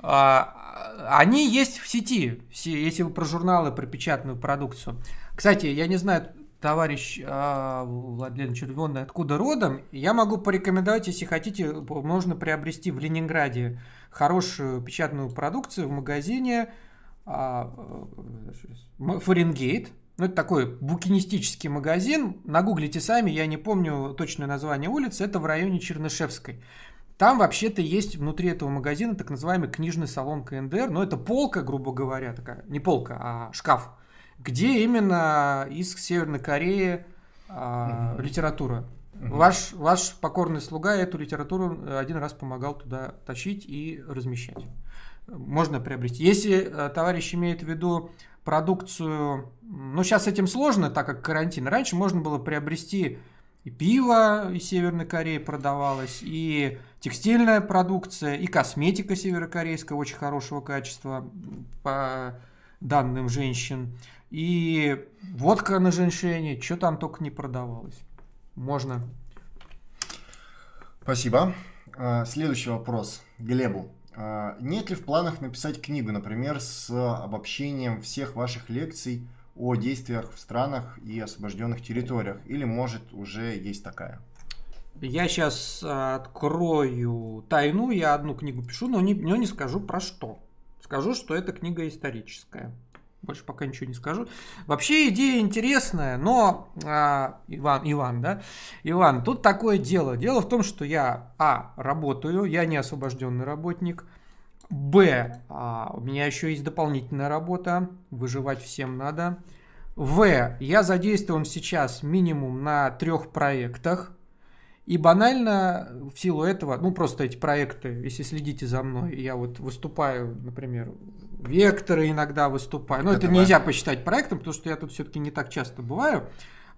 А, они есть в сети, если вы про журналы, про печатную продукцию. Кстати, я не знаю, товарищ а, Владлен Червонный откуда родом, я могу порекомендовать, если хотите, можно приобрести в Ленинграде хорошую печатную продукцию в магазине а, э, Фаренгейт. Ну, это такой букинистический магазин. Нагуглите сами, я не помню точное название улицы. Это в районе Чернышевской. Там вообще-то есть внутри этого магазина так называемый книжный салон КНДР. Но это полка, грубо говоря, такая, не полка, а шкаф, где именно из Северной Кореи а, угу. литература. Угу. Ваш, ваш покорный слуга эту литературу один раз помогал туда тащить и размещать. Можно приобрести. Если э, товарищ имеет в виду продукцию. Ну, сейчас с этим сложно, так как карантин. Раньше можно было приобрести и пиво из Северной Кореи продавалось, и текстильная продукция, и косметика северокорейская очень хорошего качества, по данным женщин, и водка на женщине, что там только не продавалось. Можно. Спасибо. А, следующий вопрос Глебу. А, нет ли в планах написать книгу, например, с обобщением всех ваших лекций о действиях в странах и освобожденных территориях? Или, может, уже есть такая? Я сейчас открою тайну, я одну книгу пишу, но не, но не скажу про что. Скажу, что это книга историческая. Больше пока ничего не скажу. Вообще идея интересная, но а, Иван, Иван, да, Иван, тут такое дело. Дело в том, что я а работаю, я не освобожденный работник. Б, а, у меня еще есть дополнительная работа, выживать всем надо. В, я задействован сейчас минимум на трех проектах. И банально в силу этого, ну просто эти проекты, если следите за мной, я вот выступаю, например, векторы иногда выступаю. Но это, это нельзя посчитать проектом, потому что я тут все-таки не так часто бываю.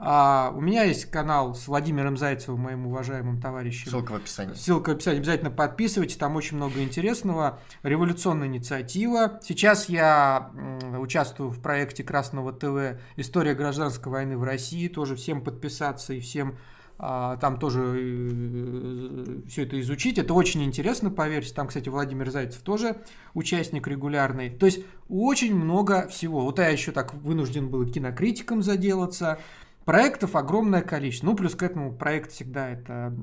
А, у меня есть канал с Владимиром Зайцевым, моим уважаемым товарищем. Ссылка в описании. Ссылка в описании. Обязательно подписывайтесь, там очень много интересного. Революционная инициатива. Сейчас я участвую в проекте Красного ТВ «История гражданской войны в России». Тоже всем подписаться и всем там тоже э, все это изучить. Это очень интересно, поверьте. Там, кстати, Владимир Зайцев тоже участник регулярный. То есть очень много всего. Вот я еще так вынужден был кинокритиком заделаться. Проектов огромное количество. Ну, плюс к этому проект всегда это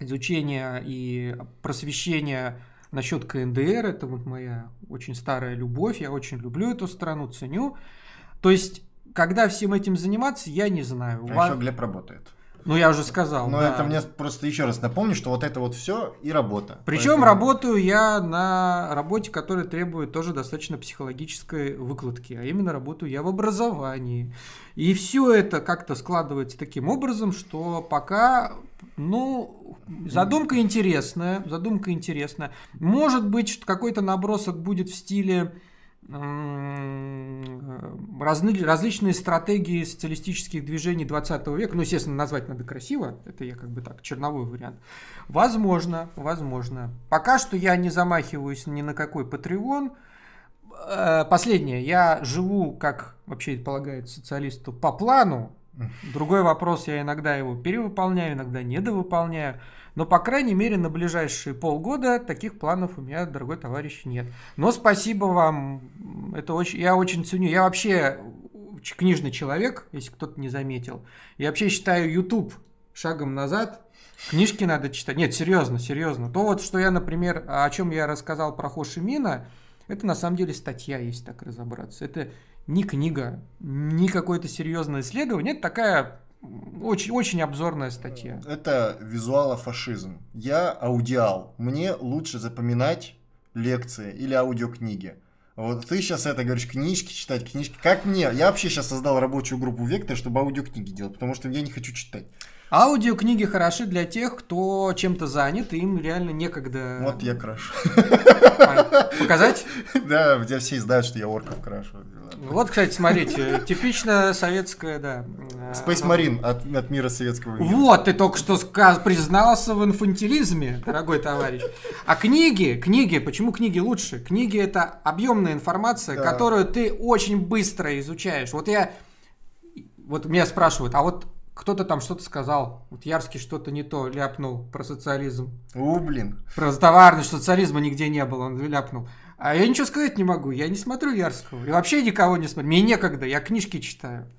изучение и просвещение насчет КНДР. Это вот моя очень старая любовь. Я очень люблю эту страну, ценю. То есть, когда всем этим заниматься, я не знаю. А Вас... еще Глеб работает. Ну, я уже сказал. Но да. это мне просто еще раз напомню, что вот это вот все и работа. Причем Поэтому... работаю я на работе, которая требует тоже достаточно психологической выкладки, а именно работаю я в образовании. И все это как-то складывается таким образом, что пока, ну, задумка интересная, задумка интересная. Может быть, что какой-то набросок будет в стиле разны, различные стратегии социалистических движений 20 века, ну, естественно, назвать надо красиво, это я как бы так, черновой вариант. Возможно, возможно. Пока что я не замахиваюсь ни на какой патреон. Э, последнее, я живу, как вообще полагает социалисту, по плану. Другой вопрос, я иногда его перевыполняю, иногда недовыполняю. Но, по крайней мере, на ближайшие полгода таких планов у меня, дорогой товарищ, нет. Но спасибо вам. Это очень, я очень ценю. Я вообще книжный человек, если кто-то не заметил. Я вообще считаю YouTube шагом назад. Книжки надо читать. Нет, серьезно, серьезно. То вот, что я, например, о чем я рассказал про Хошимина, это на самом деле статья, если так разобраться. Это не книга, не какое-то серьезное исследование. Это такая очень, очень обзорная статья. Это визуалофашизм. Я аудиал. Мне лучше запоминать лекции или аудиокниги. Вот ты сейчас это говоришь, книжки читать, книжки. Как мне? Я вообще сейчас создал рабочую группу Вектор, чтобы аудиокниги делать, потому что я не хочу читать. Аудиокниги хороши для тех, кто чем-то занят, и им реально некогда Вот я крашу. показать. Да, где все знают, что я орков крашу. Вот, кстати, смотрите, типично советская, да. Space э, Marine от, от мира советского мира. Вот, ты только что признался в инфантилизме, дорогой товарищ. А книги, книги, почему книги лучше? Книги это объемная информация, Да. которую ты очень быстро изучаешь. Вот я, вот меня спрашивают, а вот кто-то там что-то сказал, вот Ярский что-то не то ляпнул про социализм. У, блин. Про товарность социализма нигде не было, он ляпнул. А я ничего сказать не могу, я не смотрю Ярского. И вообще никого не смотрю. Мне некогда, я книжки читаю.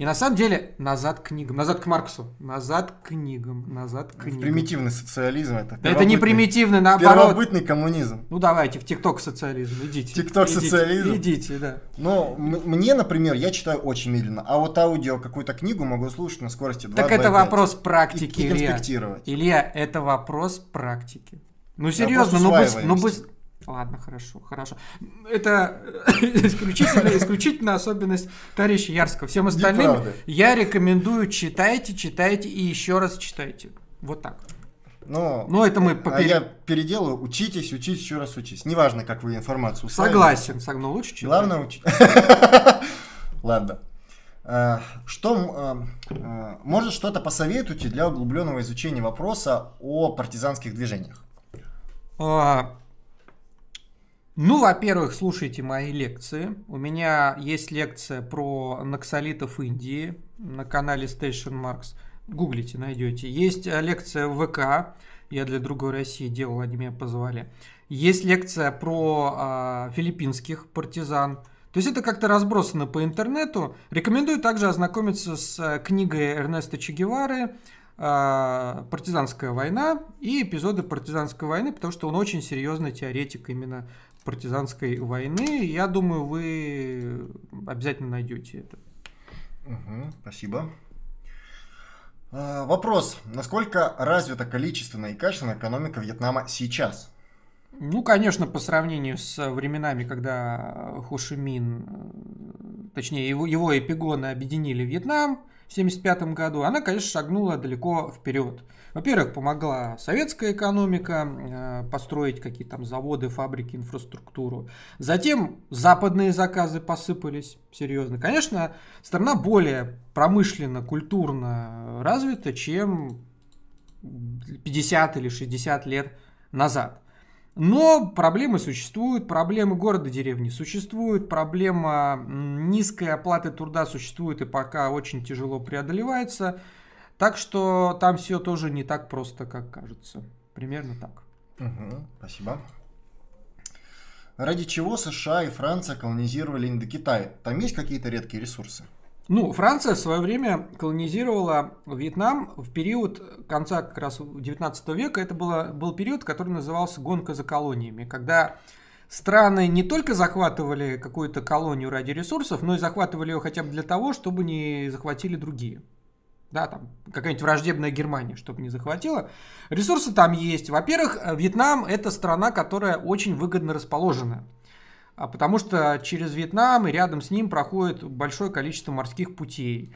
И на самом деле, назад к книгам, назад к Марксу, назад к книгам, назад к книгам. Примитивный социализм это. Это не примитивный, наоборот. Первобытный коммунизм. Ну давайте, в ТикТок социализм, идите. Тикток социализм? Идите, да. Но мне, например, я читаю очень медленно, а вот аудио какую-то книгу могу слушать на скорости 2 Так это вопрос практики, Илья. Илья, это вопрос практики. Ну серьезно, ну, ну быс- Ладно, хорошо, хорошо. Это исключительно, исключительно особенность товарища Ярского. Всем остальным Неправда. я рекомендую читайте, читайте и еще раз читайте. Вот так. Но, Ну, это мы а попер- я переделаю, учитесь, учитесь, еще раз учись. Неважно, как вы информацию усваиваете. Согласен, сог- но лучше читать. Главное учить. Ладно. А, Что, а, а, может, что-то посоветуете для углубленного изучения вопроса о партизанских движениях? А, Ну, во-первых, слушайте мои лекции. У меня есть лекция про наксолитов Индии на канале Station Marks. Гуглите, найдете. Есть э, лекция в ВК. Я для другой России делал, они меня позвали. Есть лекция про а, филиппинских партизан. То есть это как-то разбросано по интернету. Рекомендую также ознакомиться с э, книгой Эрнеста Че Гевары а, «Партизанская война» и эпизоды партизанской войны, потому что он очень серьезный теоретик именно партизанской войны. Я думаю, вы обязательно найдете это. Мгм, спасибо. А, Вопрос. Насколько развита количественная и качественная экономика Вьетнама сейчас? Ну, конечно, по сравнению с временами, когда Хошимин, э, точнее, его, его эпигоны объединили Вьетнам 1975 году, она, конечно, шагнула далеко вперед. Во-первых, помогла советская экономика э, построить какие-то там заводы, фабрики, инфраструктуру. Затем западные заказы посыпались серьезно. Конечно, страна более промышленно, культурно развита, чем 50 или 60 лет назад. Но проблемы существуют, проблемы города-деревни существуют, проблема низкой оплаты труда существует и пока очень тяжело преодолевается. Так что там все тоже не так просто, как кажется. Примерно так. Мгм, спасибо. Ради чего США и Франция колонизировали Индокитай? Там есть какие-то редкие ресурсы? Ну, Франция в свое время колонизировала Вьетнам в период конца как раз 19 века. Это было, был период, который назывался «гонка за колониями», когда страны не только захватывали какую-то колонию ради ресурсов, но и захватывали ее хотя бы для того, чтобы не захватили другие. Да, там какая-нибудь враждебная Германия, чтобы не захватила. Ресурсы там есть. Во-первых, Вьетнам это страна, которая очень выгодно расположена. А Потому что через Вьетнам и рядом с ним проходит большое количество морских путей.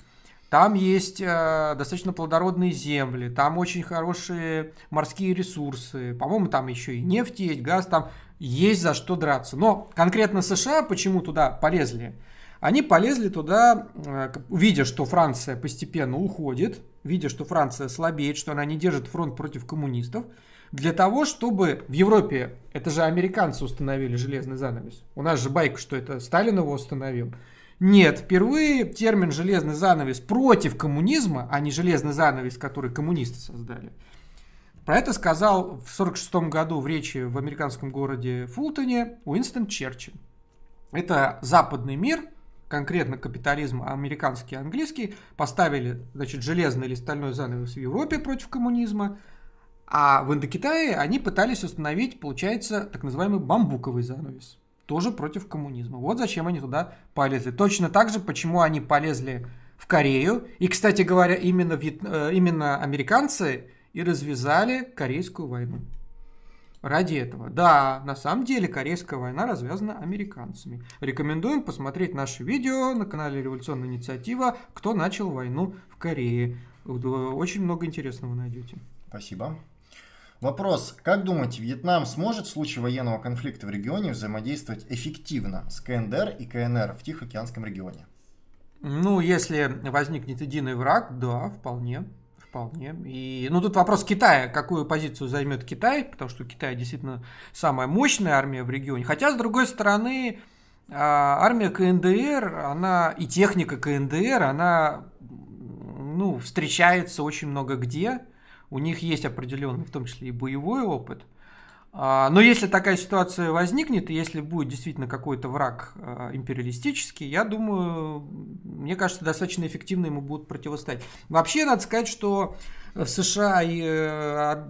Там есть э, достаточно плодородные земли, там очень хорошие морские ресурсы. По-моему, там еще и нефть есть, газ, там есть за что драться. Но конкретно США почему туда полезли? Они полезли туда, э, видя, что Франция постепенно уходит, видя, что Франция слабеет, что она не держит фронт против коммунистов, для того, чтобы в Европе, это же американцы установили железный занавес. У нас же байка, что это Сталин его установил. Нет, впервые термин железный занавес против коммунизма, а не железный занавес, который коммунисты создали. Про это сказал в 1946 году в речи в американском городе Фултоне Уинстон Черчилль. Это западный мир, конкретно капитализм американский и английский, поставили значит, железный или стальной занавес в Европе против коммунизма, а в Индокитае они пытались установить, получается, так называемый бамбуковый занавес. Тоже против коммунизма. Вот зачем они туда полезли. Точно так же, почему они полезли в Корею. И, кстати говоря, именно, вьет- э, именно американцы и развязали Корейскую войну. ради этого. Да, на самом деле Корейская война развязана американцами. Рекомендуем посмотреть наше видео на канале Революционная инициатива «Кто начал войну в Корее». Очень много интересного найдете. Спасибо. Вопрос. Как думаете, Вьетнам сможет в случае военного конфликта в регионе взаимодействовать эффективно с КНДР и КНР в Тихоокеанском регионе? Ну, если возникнет единый враг, да, вполне. Вполне. И, ну, тут вопрос Китая. Какую позицию займет Китай? Потому что Китай действительно самая мощная армия в регионе. Хотя, с другой стороны, а, армия КНДР, она и техника КНДР, она ну, встречается очень много где. У них есть определенный, в том числе и боевой опыт. А, но если такая ситуация возникнет, и если будет действительно какой-то враг а, империалистический, я думаю, мне кажется, достаточно эффективно ему будут противостоять. Вообще, надо сказать, что в США и, э,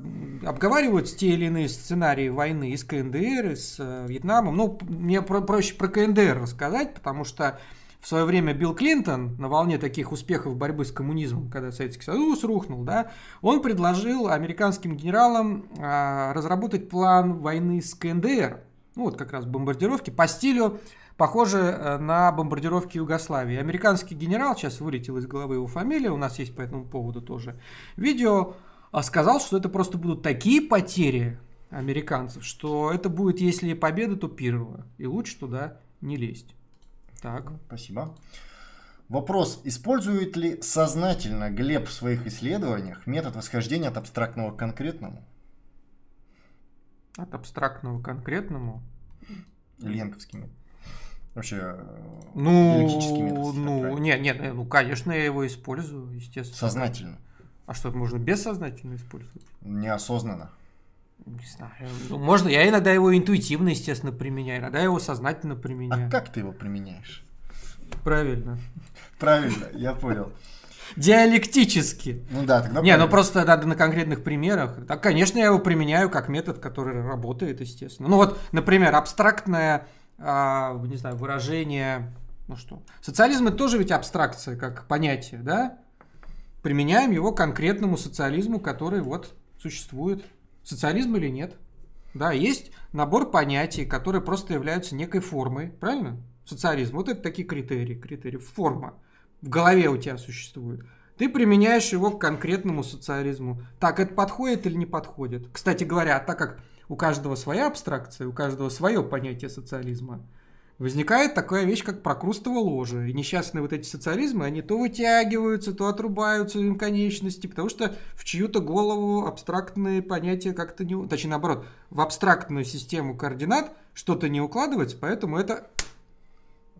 обговариваются те или иные сценарии войны и с КНДР, и с э, Вьетнамом. Ну, мне проще про КНДР рассказать, потому что в свое время Билл Клинтон на волне таких успехов борьбы с коммунизмом, когда Советский Союз рухнул, да, он предложил американским генералам а, разработать план войны с КНДР, ну вот как раз бомбардировки по стилю похоже э, на бомбардировки Югославии. Американский генерал, сейчас вылетел из головы его фамилия, у нас есть по этому поводу тоже видео, а, сказал, что это просто будут такие потери американцев, что это будет, если победа, то первая, и лучше туда не лезть. Так. Спасибо. Вопрос. Использует ли сознательно Глеб в своих исследованиях метод восхождения от абстрактного к конкретному? От абстрактного к конкретному? Ленковскими. Вообще, э, ну, метод. Ну, нет, нет, ну, конечно, я его использую, естественно. Сознательно. А что, можно бессознательно использовать? Неосознанно. Не знаю. Ну, можно, я иногда его интуитивно, естественно, применяю, иногда его сознательно применяю. А как ты его применяешь? Правильно. Правильно, я понял. Диалектически. Ну да, тогда Не, правильно. ну просто надо на конкретных примерах. Так, конечно, я его применяю как метод, который работает, естественно. Ну вот, например, абстрактное, а, не знаю, выражение, ну что, социализм это тоже ведь абстракция, как понятие, да? Применяем его к конкретному социализму, который вот существует социализм или нет. Да, есть набор понятий, которые просто являются некой формой, правильно? Социализм. Вот это такие критерии. Критерии. Форма. В голове у тебя существует. Ты применяешь его к конкретному социализму. Так, это подходит или не подходит? Кстати говоря, так как у каждого своя абстракция, у каждого свое понятие социализма, возникает такая вещь, как прокрустово ложе. И несчастные вот эти социализмы, они то вытягиваются, то отрубаются им конечности, потому что в чью-то голову абстрактные понятия как-то не... Точнее, наоборот, в абстрактную систему координат что-то не укладывается, поэтому это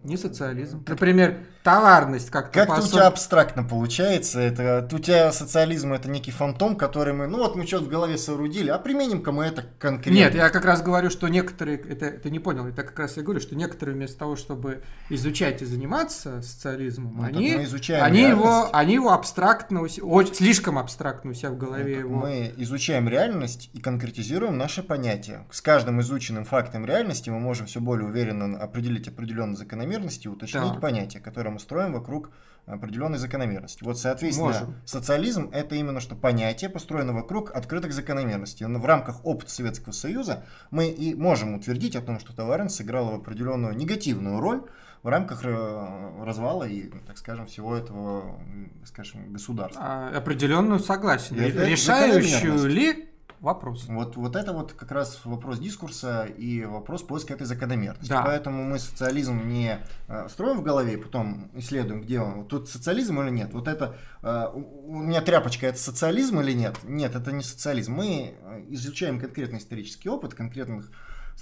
не социализм. Например, товарность как-то. Как-то у тебя абстрактно получается. Это, у тебя социализм это некий фантом, который мы, ну вот мы что-то в голове соорудили, а применим-ка мы это конкретно. Нет, я как раз говорю, что некоторые, это ты не понял, это как раз я говорю, что некоторые вместо того, чтобы изучать и заниматься социализмом, ну, они, они его, они его абстрактно, очень, слишком абстрактно у себя в голове ну, его. Мы изучаем реальность и конкретизируем наши понятия. С каждым изученным фактом реальности мы можем все более уверенно определить определенные закономерности, уточнить так. понятия, которые мы строим вокруг определенной закономерности. Вот, соответственно, Можем. социализм это именно что понятие, построено вокруг открытых закономерностей. Но в рамках опыта Советского Союза мы и можем утвердить о том, что товарность сыграла определенную негативную роль в рамках э, развала и, так скажем, всего этого, скажем, государства. А, определенную согласен. Решающую ли вопрос. Вот, вот это вот как раз вопрос дискурса и вопрос поиска этой закономерности. Да. Поэтому мы социализм не э, строим в голове потом исследуем, где он. Тут социализм или нет. Вот это э, у меня тряпочка, это социализм или нет? Нет, это не социализм. Мы э, изучаем конкретный исторический опыт конкретных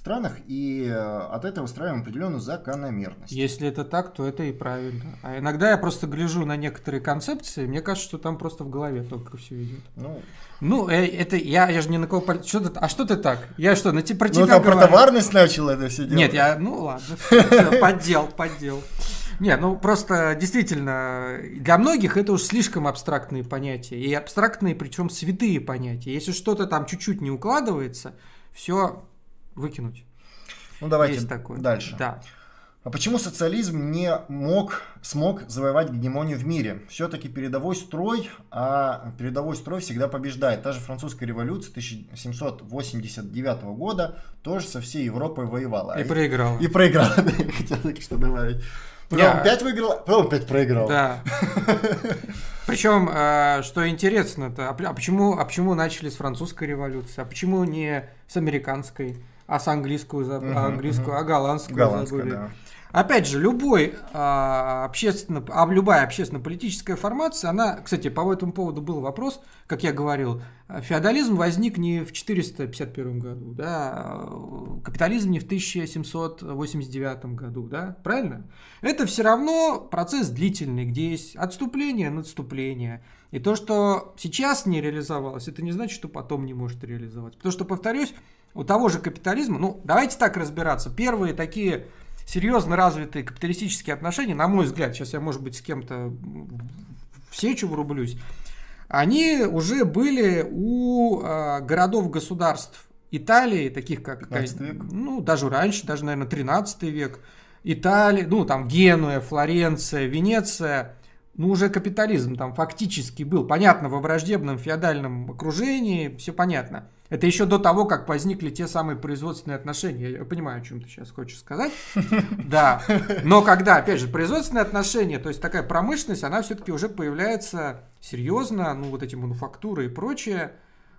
странах и э, от этого устраиваем определенную закономерность. Если это так, то это и правильно. А иногда я просто гляжу на некоторые концепции, мне кажется, что там просто в голове только все идет. Ну, ну э, это я, я же не на кого что ты, А что ты так? Я что, на, про тебя Ну, там про товарность начал это все делать. Нет, я, ну ладно, поддел, поддел. Не, ну просто действительно, для многих это уж слишком абстрактные понятия. И абстрактные, причем святые понятия. Если что-то там чуть-чуть не укладывается, все выкинуть. Ну давайте Есть такое. дальше. Да. А почему социализм не мог, смог завоевать гегемонию в мире? Все-таки передовой строй, а передовой строй всегда побеждает. Та же французская революция 1789 года тоже со всей Европой воевала. И проиграла. И проиграла, да, я хотел так что добавить. Потом Я- опять выиграла, потом опять проиграла. Да. Причем, э, что интересно-то, а а почему, а почему начали с французской революции, а почему не с американской, а с английскую, заб- а английскую, мгм. а голландскую Голландская, забыли? да. Опять же, любой а, общественно, а, любая общественно-политическая формация, она, кстати, по этому поводу был вопрос, как я говорил, феодализм возник не в 451 году, да, а, капитализм не в 1789 году, да, правильно? Это все равно процесс длительный, где есть отступление, надступление. И то, что сейчас не реализовалось, это не значит, что потом не может реализоваться. Потому что, повторюсь, у того же капитализма, ну, давайте так разбираться, первые такие серьезно развитые капиталистические отношения, на мой взгляд, сейчас я, может быть, с кем-то в сечу врублюсь, они уже были у э, городов-государств Италии, таких как... 15 век. Ну, даже раньше, даже, наверное, 13 век. Италия, ну, там, Генуя, Флоренция, Венеция. Ну, уже капитализм там фактически был. Понятно, во враждебном феодальном окружении, все понятно. Это еще до того, как возникли те самые производственные отношения. Я понимаю, о чем ты сейчас хочешь сказать. Да. Но когда, опять же, производственные отношения, то есть такая промышленность, она все-таки уже появляется серьезно, ну, вот эти мануфактуры и прочее,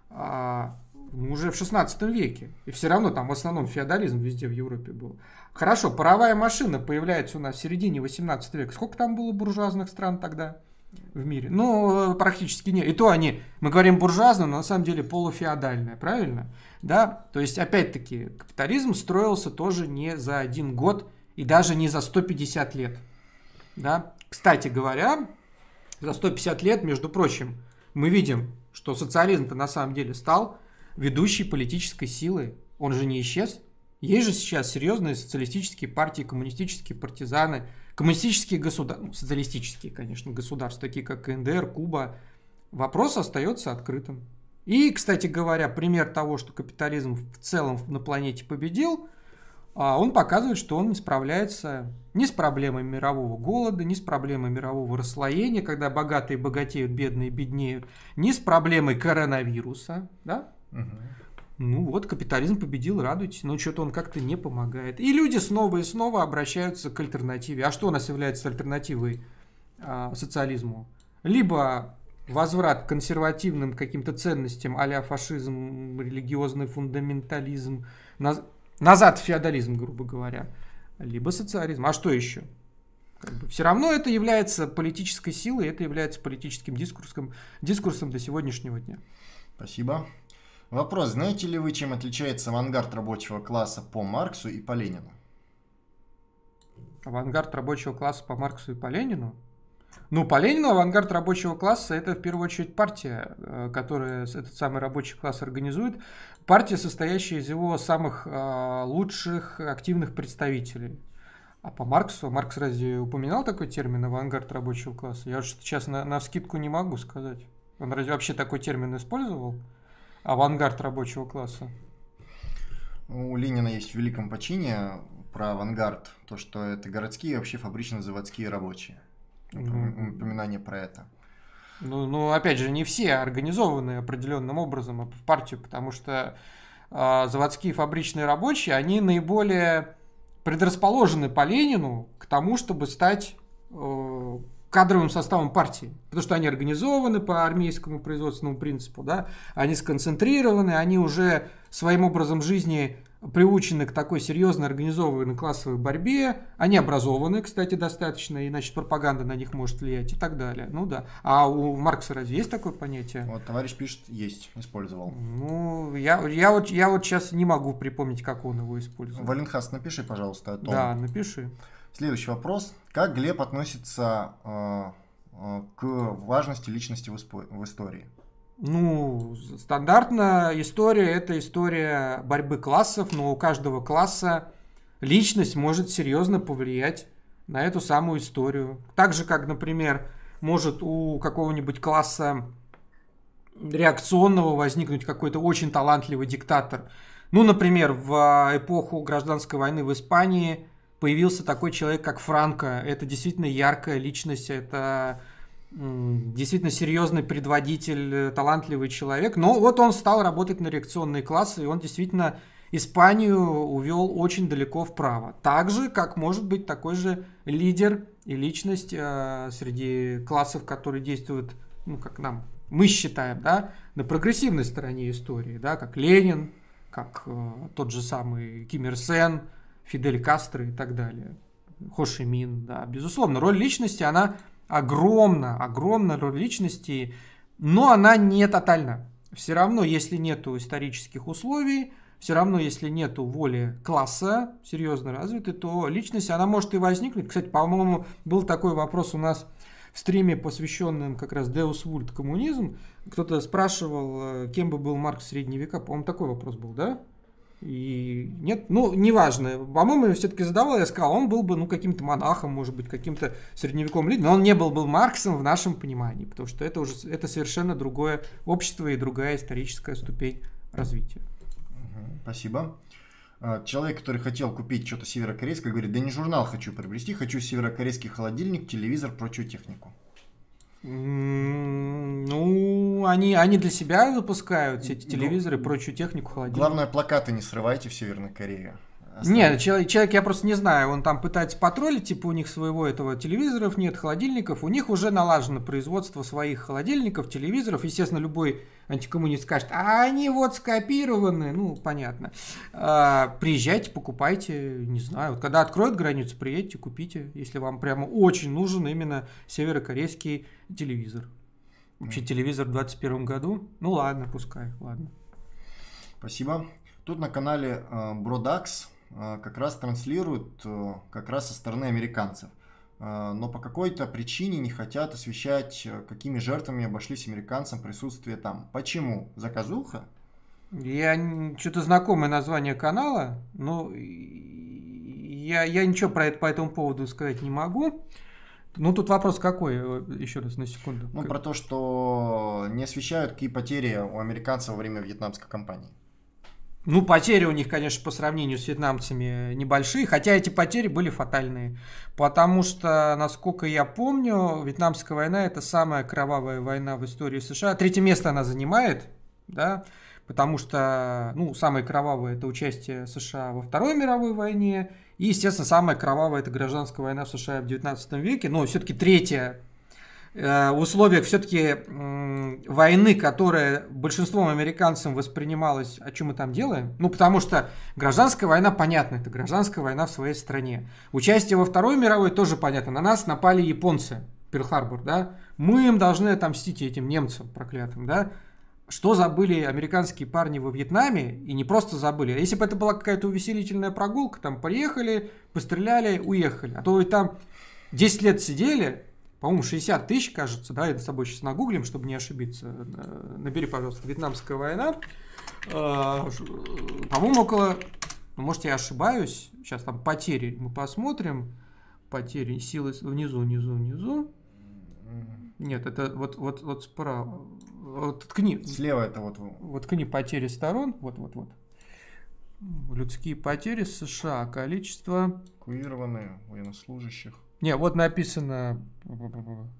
а, ну, уже в 16 веке. И все равно там в основном феодализм везде в Европе был. Хорошо, паровая машина появляется у нас в середине 18 века. Сколько там было буржуазных стран тогда в мире? Ну, э, практически нет. И то они, мы говорим буржуазно, но на самом деле полуфеодальное, правильно? Да, то есть, опять-таки, капитализм строился тоже не за один год и даже не за 150 лет. Да? Кстати говоря, за 150 лет, между прочим, мы видим, что социализм-то на самом деле стал ведущей политической силой. Он же не исчез. Есть же сейчас серьезные социалистические партии, коммунистические партизаны, коммунистические государства, ну, социалистические, конечно, государства, такие как КНДР, Куба. Вопрос остается открытым. И, кстати говоря, пример того, что капитализм в целом на планете победил, а, он показывает, что он не справляется ни с проблемой мирового голода, ни с проблемой мирового расслоения, когда богатые богатеют, бедные беднеют, ни с проблемой коронавируса, да? Мгм. Ну вот, капитализм победил, радуйтесь, но что-то он как-то не помогает. И люди снова и снова обращаются к альтернативе. А что у нас является альтернативой а, социализму? Либо возврат к консервативным каким-то ценностям, а фашизм, религиозный фундаментализм, наз- назад феодализм, грубо говоря, либо социализм. А что еще? все равно это является политической силой, это является политическим дискурсом, дискурсом до сегодняшнего дня. Спасибо. Вопрос. Знаете ли вы, чем отличается авангард рабочего класса по Марксу и по Ленину? Авангард рабочего класса по Марксу и по Ленину? Ну, по Ленину авангард рабочего класса это в первую очередь партия, э, которая этот самый рабочий класс организует. Партия, состоящая из его самых э, лучших активных представителей. А по Марксу, Маркс разве упоминал такой термин авангард рабочего класса? Я вот сейчас на, на вскидку не могу сказать. Он разве вообще такой термин использовал? Авангард рабочего класса. У Ленина есть в великом почине про авангард, то, что это городские и вообще фабрично-заводские рабочие. Мгм. Упоминание про это. Ну, ну, опять же, не все организованы определенным образом в партию, потому что а, заводские фабричные рабочие, они наиболее предрасположены по Ленину к тому, чтобы стать э, кадровым составом партии. Потому что они организованы по армейскому производственному принципу, да, они сконцентрированы, они уже своим образом жизни приучены к такой серьезной организованной классовой борьбе. Они образованы, кстати, достаточно, иначе пропаганда на них может влиять и так далее. Ну да. А у Маркса разве есть такое понятие? Вот товарищ пишет, есть, использовал. Ну, я, я, вот, я вот сейчас не могу припомнить, как он его использовал. Валенхас, напиши, пожалуйста, о том. Да, напиши. Следующий вопрос. Как Глеб относится э, э, к важности личности в, истории? Ну, стандартно история это история борьбы классов, но у каждого класса личность может серьезно повлиять на эту самую историю. Так же, как, например, может у какого-нибудь класса реакционного возникнуть какой-то очень талантливый диктатор. Ну, например, в эпоху гражданской войны в Испании появился такой человек, как Франко. Это действительно яркая личность, это действительно серьезный предводитель, э, талантливый человек. Но вот он стал работать на реакционные классы, и он действительно Испанию увел очень далеко вправо. Так же, как может быть такой же лидер и личность э, среди классов, которые действуют, ну, как нам, мы считаем, да, на прогрессивной стороне истории, да, как Ленин, как э, тот же самый Ким Ир Сен, Фидель Кастро и так далее. Хошимин, да, безусловно, роль личности, она огромна, огромна роль личности, но она не тотальна. Все равно, если нету исторических условий, все равно, если нету воли класса серьезно развитой, то личность, она может и возникнуть. Кстати, по-моему, был такой вопрос у нас в стриме, посвященном как раз Deus Vult коммунизм. Кто-то спрашивал, э, кем бы был Маркс в средние века. По-моему, такой вопрос был, да? И нет, ну, неважно. По-моему, я все-таки задавал, я сказал, он был бы, ну, каким-то монахом, может быть, каким-то средневековым лидером, но он не был бы Марксом в нашем понимании, потому что это уже, это совершенно другое общество и другая историческая ступень развития. Спасибо. А, человек, который хотел купить что-то северокорейское, говорит, да не журнал хочу приобрести, хочу северокорейский холодильник, телевизор, прочую технику. Ну, они, они для себя выпускают все эти ну, телевизоры, ну, прочую технику, холодильник. Главное, плакаты не срывайте в Северной Корее. Нет, человек, человек, я просто не знаю, он там пытается патрулить, типа у них своего этого телевизоров нет, холодильников, у них уже налажено производство своих холодильников, телевизоров, естественно, любой антикоммунист скажет, а они вот скопированы, ну, понятно. А, приезжайте, покупайте, не знаю, вот когда откроют границу, приедьте, купите, если вам прямо очень нужен именно северокорейский телевизор. Вообще телевизор в 21 году, ну ладно, пускай, ладно. Спасибо. Тут на канале Бродакс Э, как раз транслируют э, как раз со стороны американцев. Э, но по какой-то причине не хотят освещать, какими жертвами обошлись американцам присутствие там. Почему? Заказуха? Я что-то знакомое название канала, но я, я ничего про это по этому поводу сказать не могу. Ну, тут вопрос какой, еще раз, на секунду. Ну, про то, что не освещают, какие потери у американцев во время вьетнамской кампании. Ну, потери у них, конечно, по сравнению с вьетнамцами небольшие, хотя эти потери были фатальные. Потому что, насколько я помню, Вьетнамская война это самая кровавая война в истории США. Третье место она занимает, да, потому что, ну, самое кровавое это участие США во Второй мировой войне. И, естественно, самая кровавая это гражданская война в США в 19 веке. Но все-таки третья Э, в условиях все-таки войны, которая большинством американцам воспринималась, о чем мы там делаем, ну потому что гражданская война, понятно, это гражданская война в своей стране. Участие во Второй мировой тоже понятно. На нас напали японцы, Перл-Харбор, да, мы им должны отомстить этим немцам проклятым, да, что забыли американские парни во Вьетнаме, и не просто забыли. А если бы это была какая-то увеселительная прогулка, там приехали, постреляли, уехали. А то вы там 10 лет сидели, по-моему, 60 тысяч, кажется, да, это с тобой сейчас нагуглим, чтобы не ошибиться. Набери, пожалуйста, Вьетнамская война. А, по-моему, около, ну, может, я ошибаюсь, сейчас там потери мы посмотрим. Потери силы внизу, внизу, внизу. Нет, это вот, вот, вот справа. Вот ткни. Слева это вот. Вот ткни потери сторон. Вот, вот, вот. Людские потери США. Количество. Эвакуированные военнослужащих. Не, вот написано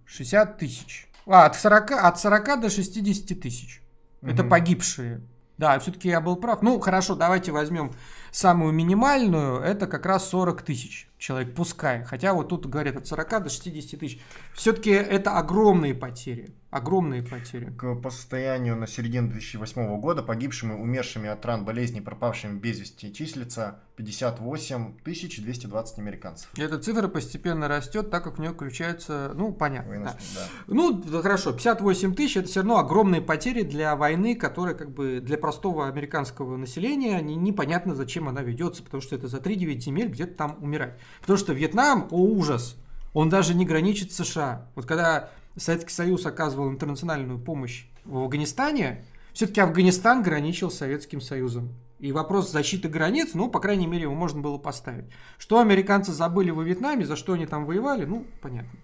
60 тысяч. А, от 40, от 40 до 60 тысяч. Угу. Это погибшие. Да, все-таки я был прав. Ну, хорошо, давайте возьмем самую минимальную. Это как раз 40 тысяч человек, пускай. Хотя вот тут говорят от 40 до 60 тысяч. Все-таки это огромные потери. Огромные потери. К, по состоянию на середину 2008 года погибшими, умершими от ран, болезней, пропавшими без вести числится 58 220 американцев. Эта цифра постепенно растет, так как в нее включается, ну, понятно. да. Да. Ну, хорошо, 58 тысяч это все равно огромные потери для войны, которая как бы для простого американского населения не, непонятно, зачем она ведется, потому что это за 3-9 земель где-то там умирать. Потому что Вьетнам, о ужас, он даже не граничит с США. Вот когда Советский Союз оказывал интернациональную помощь в Афганистане, все-таки Афганистан граничил с Советским Союзом. И вопрос защиты границ, ну, по крайней мере, его можно было поставить. Что американцы забыли во Вьетнаме, за что они там воевали, ну, понятно.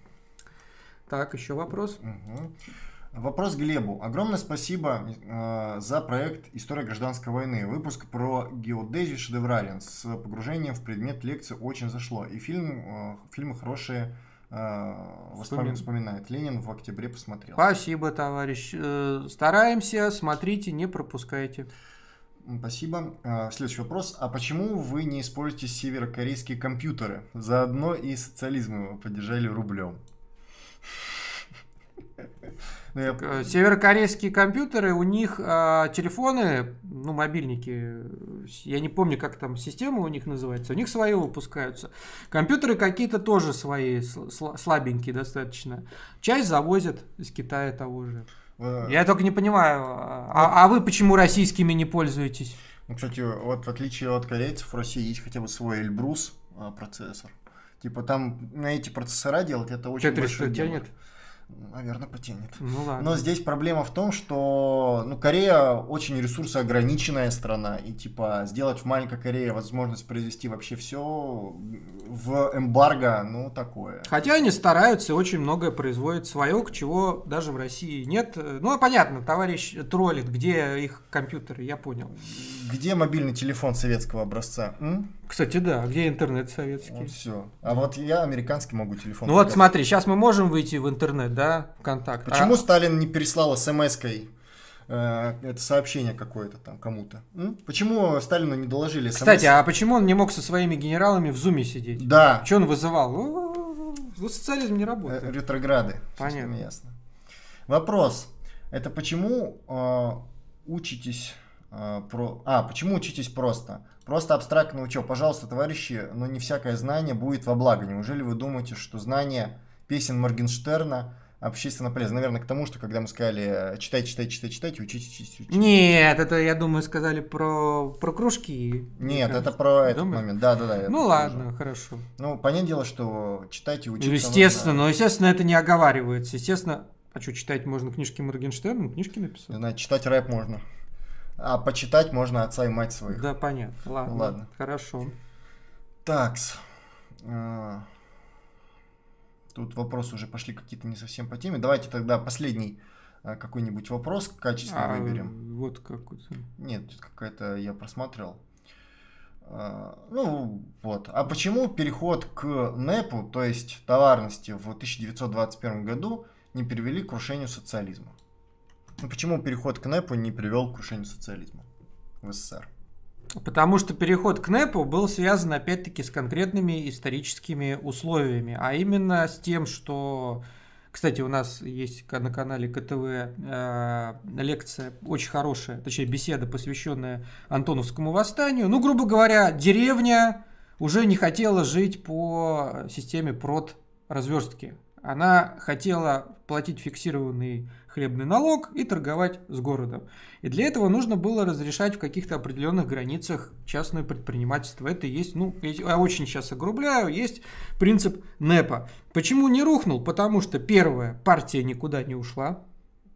Так, еще вопрос. Угу. Вопрос Глебу. Огромное спасибо э, за проект «История гражданской войны». Выпуск про геодезию шедеврален с погружением в предмет лекции очень зашло. И фильм, э, фильмы хорошие э, воспомин... вспоминает. Ленин в октябре посмотрел. Спасибо, товарищ. Э, стараемся, смотрите, не пропускайте. Спасибо. Э, следующий вопрос. А почему вы не используете северокорейские компьютеры? Заодно и социализм его поддержали рублем. Ну, э, северокорейские компьютеры, у них а, телефоны, ну, мобильники, я не помню, как там система у них называется, у них свои выпускаются. Компьютеры какие-то тоже свои, слабенькие достаточно. Часть завозят из Китая того же. Э, я только не понимаю, а, а вы почему российскими не пользуетесь? Ну, кстати, вот в отличие от корейцев, в России есть хотя бы свой Эльбрус а, процессор. Типа там на эти процессора делать это очень 400 большое тянет? Дело наверное, потянет. Ну, ладно. Но здесь проблема в том, что ну, Корея очень ресурсоограниченная страна, и типа сделать в маленькой Корее возможность произвести вообще все в эмбарго, ну такое. Хотя они стараются, очень многое производят свое, чего даже в России нет. Ну, понятно, товарищ троллит, где их компьютеры, я понял. Где мобильный телефон советского образца? М? Кстати, да, где интернет советский? Вот все. А вот я американский могу телефон. Ну вот смотри, сейчас мы можем выйти в интернет, да, ВКонтакт. Почему а... Сталин не переслал смс-кой э, это сообщение какое-то там кому-то? М? Почему Сталину не доложили смс? Кстати, а почему он не мог со своими генералами в зуме сидеть? Да. Что он вызывал? Ну, социализм не работает. Э, ретрограды. Понятно. Ясно. Вопрос. Это почему э, учитесь э, про... А, почему учитесь просто? Просто абстрактно учеб. Пожалуйста, товарищи, но не всякое знание будет во благо. Неужели вы думаете, что знание песен Моргенштерна общественно полезно? Наверное, к тому, что когда мы сказали читайте, читайте, читайте, читайте, учитесь, учитесь, учитесь. Нет, это, я думаю, сказали про, про кружки. Нет, это про этот Думаю? момент. Да, да, да. Ну ладно, тоже. хорошо. Ну, понятное дело, что читайте, учиться. Естественно, нужно... но естественно это не оговаривается. Естественно, а что, читать можно книжки Моргенштерна? Книжки написал. Не знаю, читать рэп можно. А почитать можно отца и мать своих. Да, понятно. Ладно. Ладно. Хорошо. Такс. А, тут вопросы уже пошли какие-то не совсем по теме. Давайте тогда последний а, какой-нибудь вопрос качественно а, выберем. Вот какой-то. Нет, тут какая-то я просматривал. А, ну, вот. А почему переход к НЭПу, то есть товарности в 1921 году, не привели к крушению социализма? Ну, почему переход к НЭПу не привел к крушению социализма в СССР? Потому что переход к НЭПу был связан опять-таки с конкретными историческими условиями, а именно с тем, что кстати, у нас есть на канале КТВ э, лекция очень хорошая, точнее беседа, посвященная Антоновскому восстанию. Ну, грубо говоря, деревня уже не хотела жить по системе прод разверстки. Она хотела платить фиксированный хлебный налог и торговать с городом. И для этого нужно было разрешать в каких-то определенных границах частное предпринимательство. Это есть, ну, я очень сейчас огрубляю, есть принцип НЭПа. Почему не рухнул? Потому что, первое, партия никуда не ушла,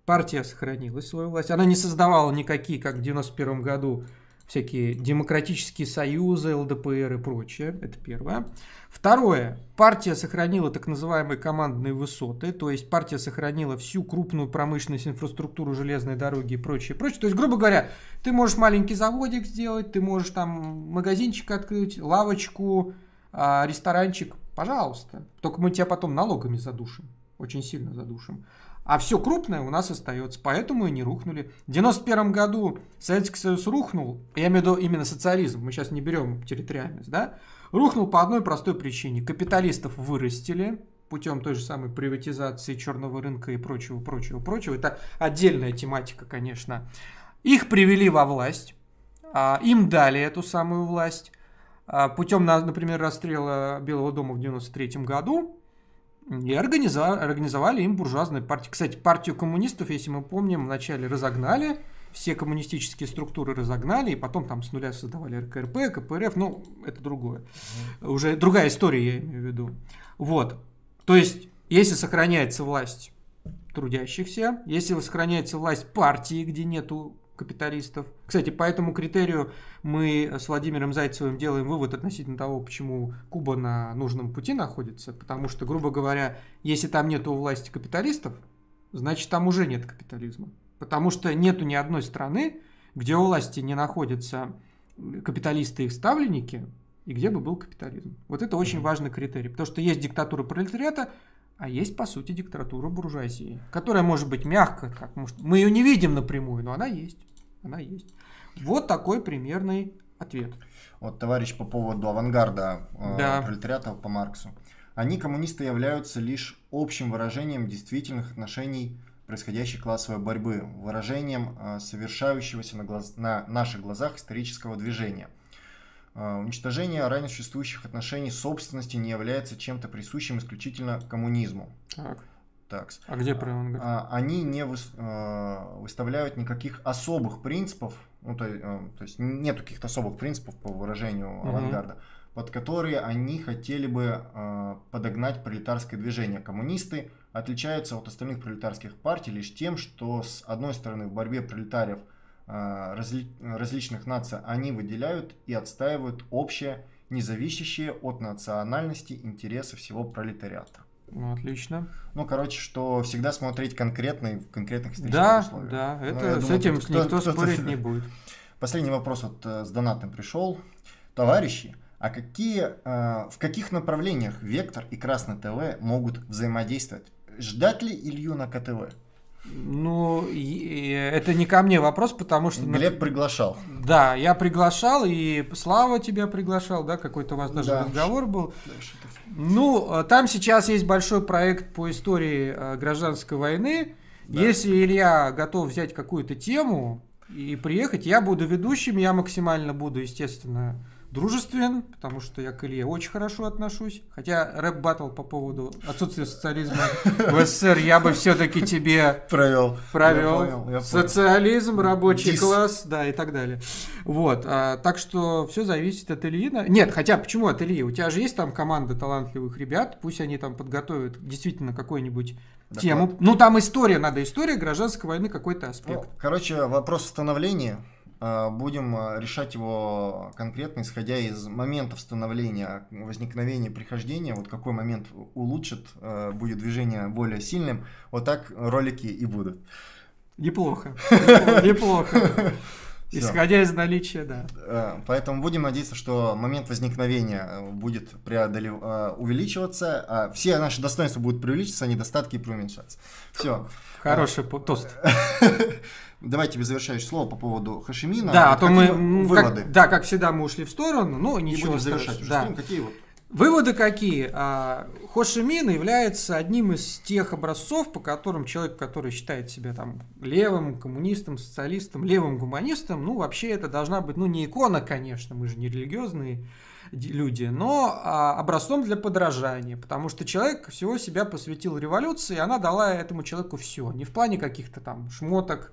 партия сохранила свою власть, она не создавала никакие, как в 91 году, всякие демократические союзы, ЛДПР и прочее. Это первое. Второе. Партия сохранила так называемые командные высоты, то есть партия сохранила всю крупную промышленность, инфраструктуру, железной дороги и прочее, прочее. То есть, грубо говоря, ты можешь маленький заводик сделать, ты можешь там магазинчик открыть, лавочку, а, ресторанчик, пожалуйста. Только мы тебя потом налогами задушим, очень сильно задушим. А все крупное у нас остается, поэтому и не рухнули. В 91 году Советский Союз рухнул, я имею в виду именно социализм, мы сейчас не берем территориальность, да, рухнул по одной простой причине. Капиталистов вырастили путем той же самой приватизации черного рынка и прочего, прочего, прочего. Это отдельная тематика, конечно. Их привели во власть, а, им дали эту самую власть а, путем, например, расстрела Белого дома в 93 году, и организовали, организовали им буржуазную партию. Кстати, партию коммунистов, если мы помним, вначале разогнали, все коммунистические структуры разогнали, и потом там с нуля создавали РКРП, КПРФ, ну, это другое. Mm-hmm. Уже другая история, я имею в виду. Вот. То есть, если сохраняется власть трудящихся, если сохраняется власть партии, где нету капиталистов. Кстати, по этому критерию мы с Владимиром Зайцевым делаем вывод относительно того, почему Куба на нужном пути находится. Потому что, грубо говоря, если там нету власти капиталистов, значит там уже нет капитализма. Потому что нету ни одной страны, где у власти не находятся капиталисты и их ставленники, и где бы был капитализм. Вот это очень важный критерий, потому что есть диктатура пролетариата, а есть, по сути, диктатура буржуазии, которая может быть мягко, как может... мы ее не видим напрямую, но она есть, она есть. Вот такой примерный ответ. Вот товарищ по поводу авангарда э, Да. пролетариата по Марксу. Они, коммунисты, являются лишь общим выражением действительных отношений происходящей классовой борьбы, выражением э, совершающегося на, глаз- на наших глазах исторического движения. Э, Уничтожение ранее существующих отношений собственности не является чем-то присущим исключительно коммунизму. Так, Так. а где про авангард? А, они не э, выставляют никаких особых принципов, ну, то, э, то есть нету каких-то особых принципов по выражению Мгм. авангарда, под которые они хотели бы подогнать пролетарское движение. Коммунисты отличаются от остальных пролетарских партий лишь тем, что с одной стороны в борьбе пролетариев разли- различных наций они выделяют и отстаивают общее, независящее от национальности интересы всего пролетариата. Ну, отлично. Ну, короче, что всегда смотреть конкретно и в конкретных исторических Да, условиях. да, Ну, это я с думаю, этим кто- никто кто-то- спорить не будет. Последний вопрос вот э, с донатом пришел. Товарищи, а какие, э, в каких направлениях Вектор и Красный ТВ могут взаимодействовать? Ждать ли Илью на КТВ? Ну, это не ко мне вопрос, потому что... Глеб приглашал. Да, я приглашал, и Слава тебя приглашал, да, какой-то у вас даже Да. разговор был. Ну, э, там сейчас есть большой проект по истории э, гражданской войны. Да. Если Илья готов взять какую-то тему и приехать, я буду ведущим, я максимально буду, естественно, дружествен, потому что я к Илье очень хорошо отношусь. Хотя рэп-баттл по поводу отсутствия социализма в СССР я бы все-таки тебе Провел. провел. Я понял, я понял. Социализм, рабочий Дис. класс, да, и так далее. Вот, а, так что все зависит от Ильи. Нет, хотя почему от Ильи? У тебя же есть там команда талантливых ребят, пусть они там подготовят действительно какую-нибудь Доклад. тему. Ну, там история, надо история гражданской войны, какой-то Ну, аспект. короче, вопрос становления. Э, Будем э, решать его конкретно, исходя из моментов становления, возникновения, прихождения. Вот какой момент улучшит, э, будет движение более сильным. Вот так ролики и будут. Неплохо. Неплохо. Исходя из наличия, да. Поэтому будем надеяться, что момент возникновения будет преодолев... увеличиваться, а все наши достоинства будут преувеличиваться, а недостатки преуменьшаться. Все. Хороший тост. Давайте тебе завершающее слово по поводу Хашимина. Да, а то мы, выводы. как, да, как всегда, мы ушли в сторону, ну, И ничего будем завершать уже Да. стрим. Какие вот? Выводы какие? А, Хо Ши Мин является одним из тех образцов, по которым человек, который считает себя там левым коммунистом, социалистом, левым гуманистом, ну вообще это должна быть, ну не икона, конечно, мы же не религиозные ди- люди, но а, образцом для подражания, потому что человек всего себя посвятил революции, и она дала этому человеку все, не в плане каких-то там шмоток,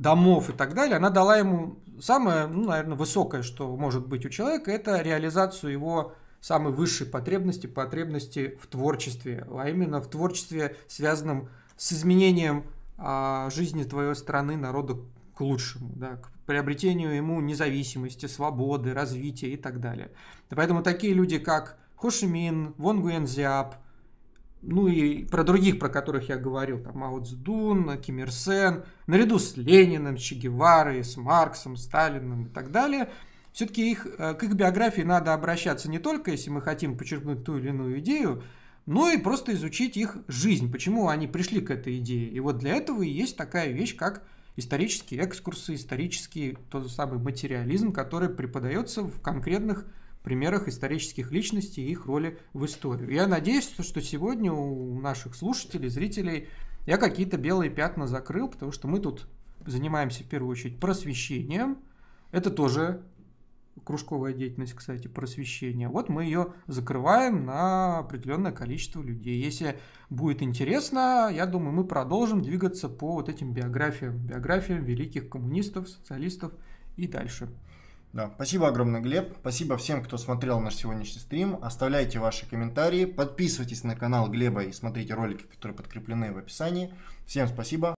домов и так далее, она дала ему самое, ну, наверное, высокое, что может быть у человека, это реализацию его самой высшей потребности, потребности в творчестве, а именно в творчестве, связанном с изменением а, жизни твоей страны, народа к лучшему, да, к приобретению ему независимости, свободы, развития и так далее. Поэтому такие люди, как Хо Ши Мин, Вон Гуэнзиап, ну и про других, про которых я говорил, там Мао Цзэдун, Ким Ир Сен, наряду с Лениным, Че Геварой, с Марксом, Сталиным и так далее, все-таки их, э, к их биографии надо обращаться не только, если мы хотим подчеркнуть ту или иную идею, но и просто изучить их жизнь, почему они пришли к этой идее. И вот для этого и есть такая вещь, как исторические экскурсы, исторический тот же самый материализм, который преподается в конкретных примерах исторических личностей и их роли в историю. Я надеюсь, что сегодня у наших слушателей, зрителей я какие-то белые пятна закрыл, потому что мы тут занимаемся в первую очередь просвещением. Это тоже кружковая деятельность, кстати, просвещения. Вот мы ее закрываем на определенное количество людей. Если будет интересно, я думаю, мы продолжим двигаться по вот этим биографиям, биографиям великих коммунистов, социалистов и дальше. Да, спасибо огромное, Глеб. Спасибо всем, кто смотрел наш сегодняшний стрим. Оставляйте ваши комментарии, подписывайтесь на канал Глеба и смотрите ролики, которые подкреплены в описании. Всем спасибо.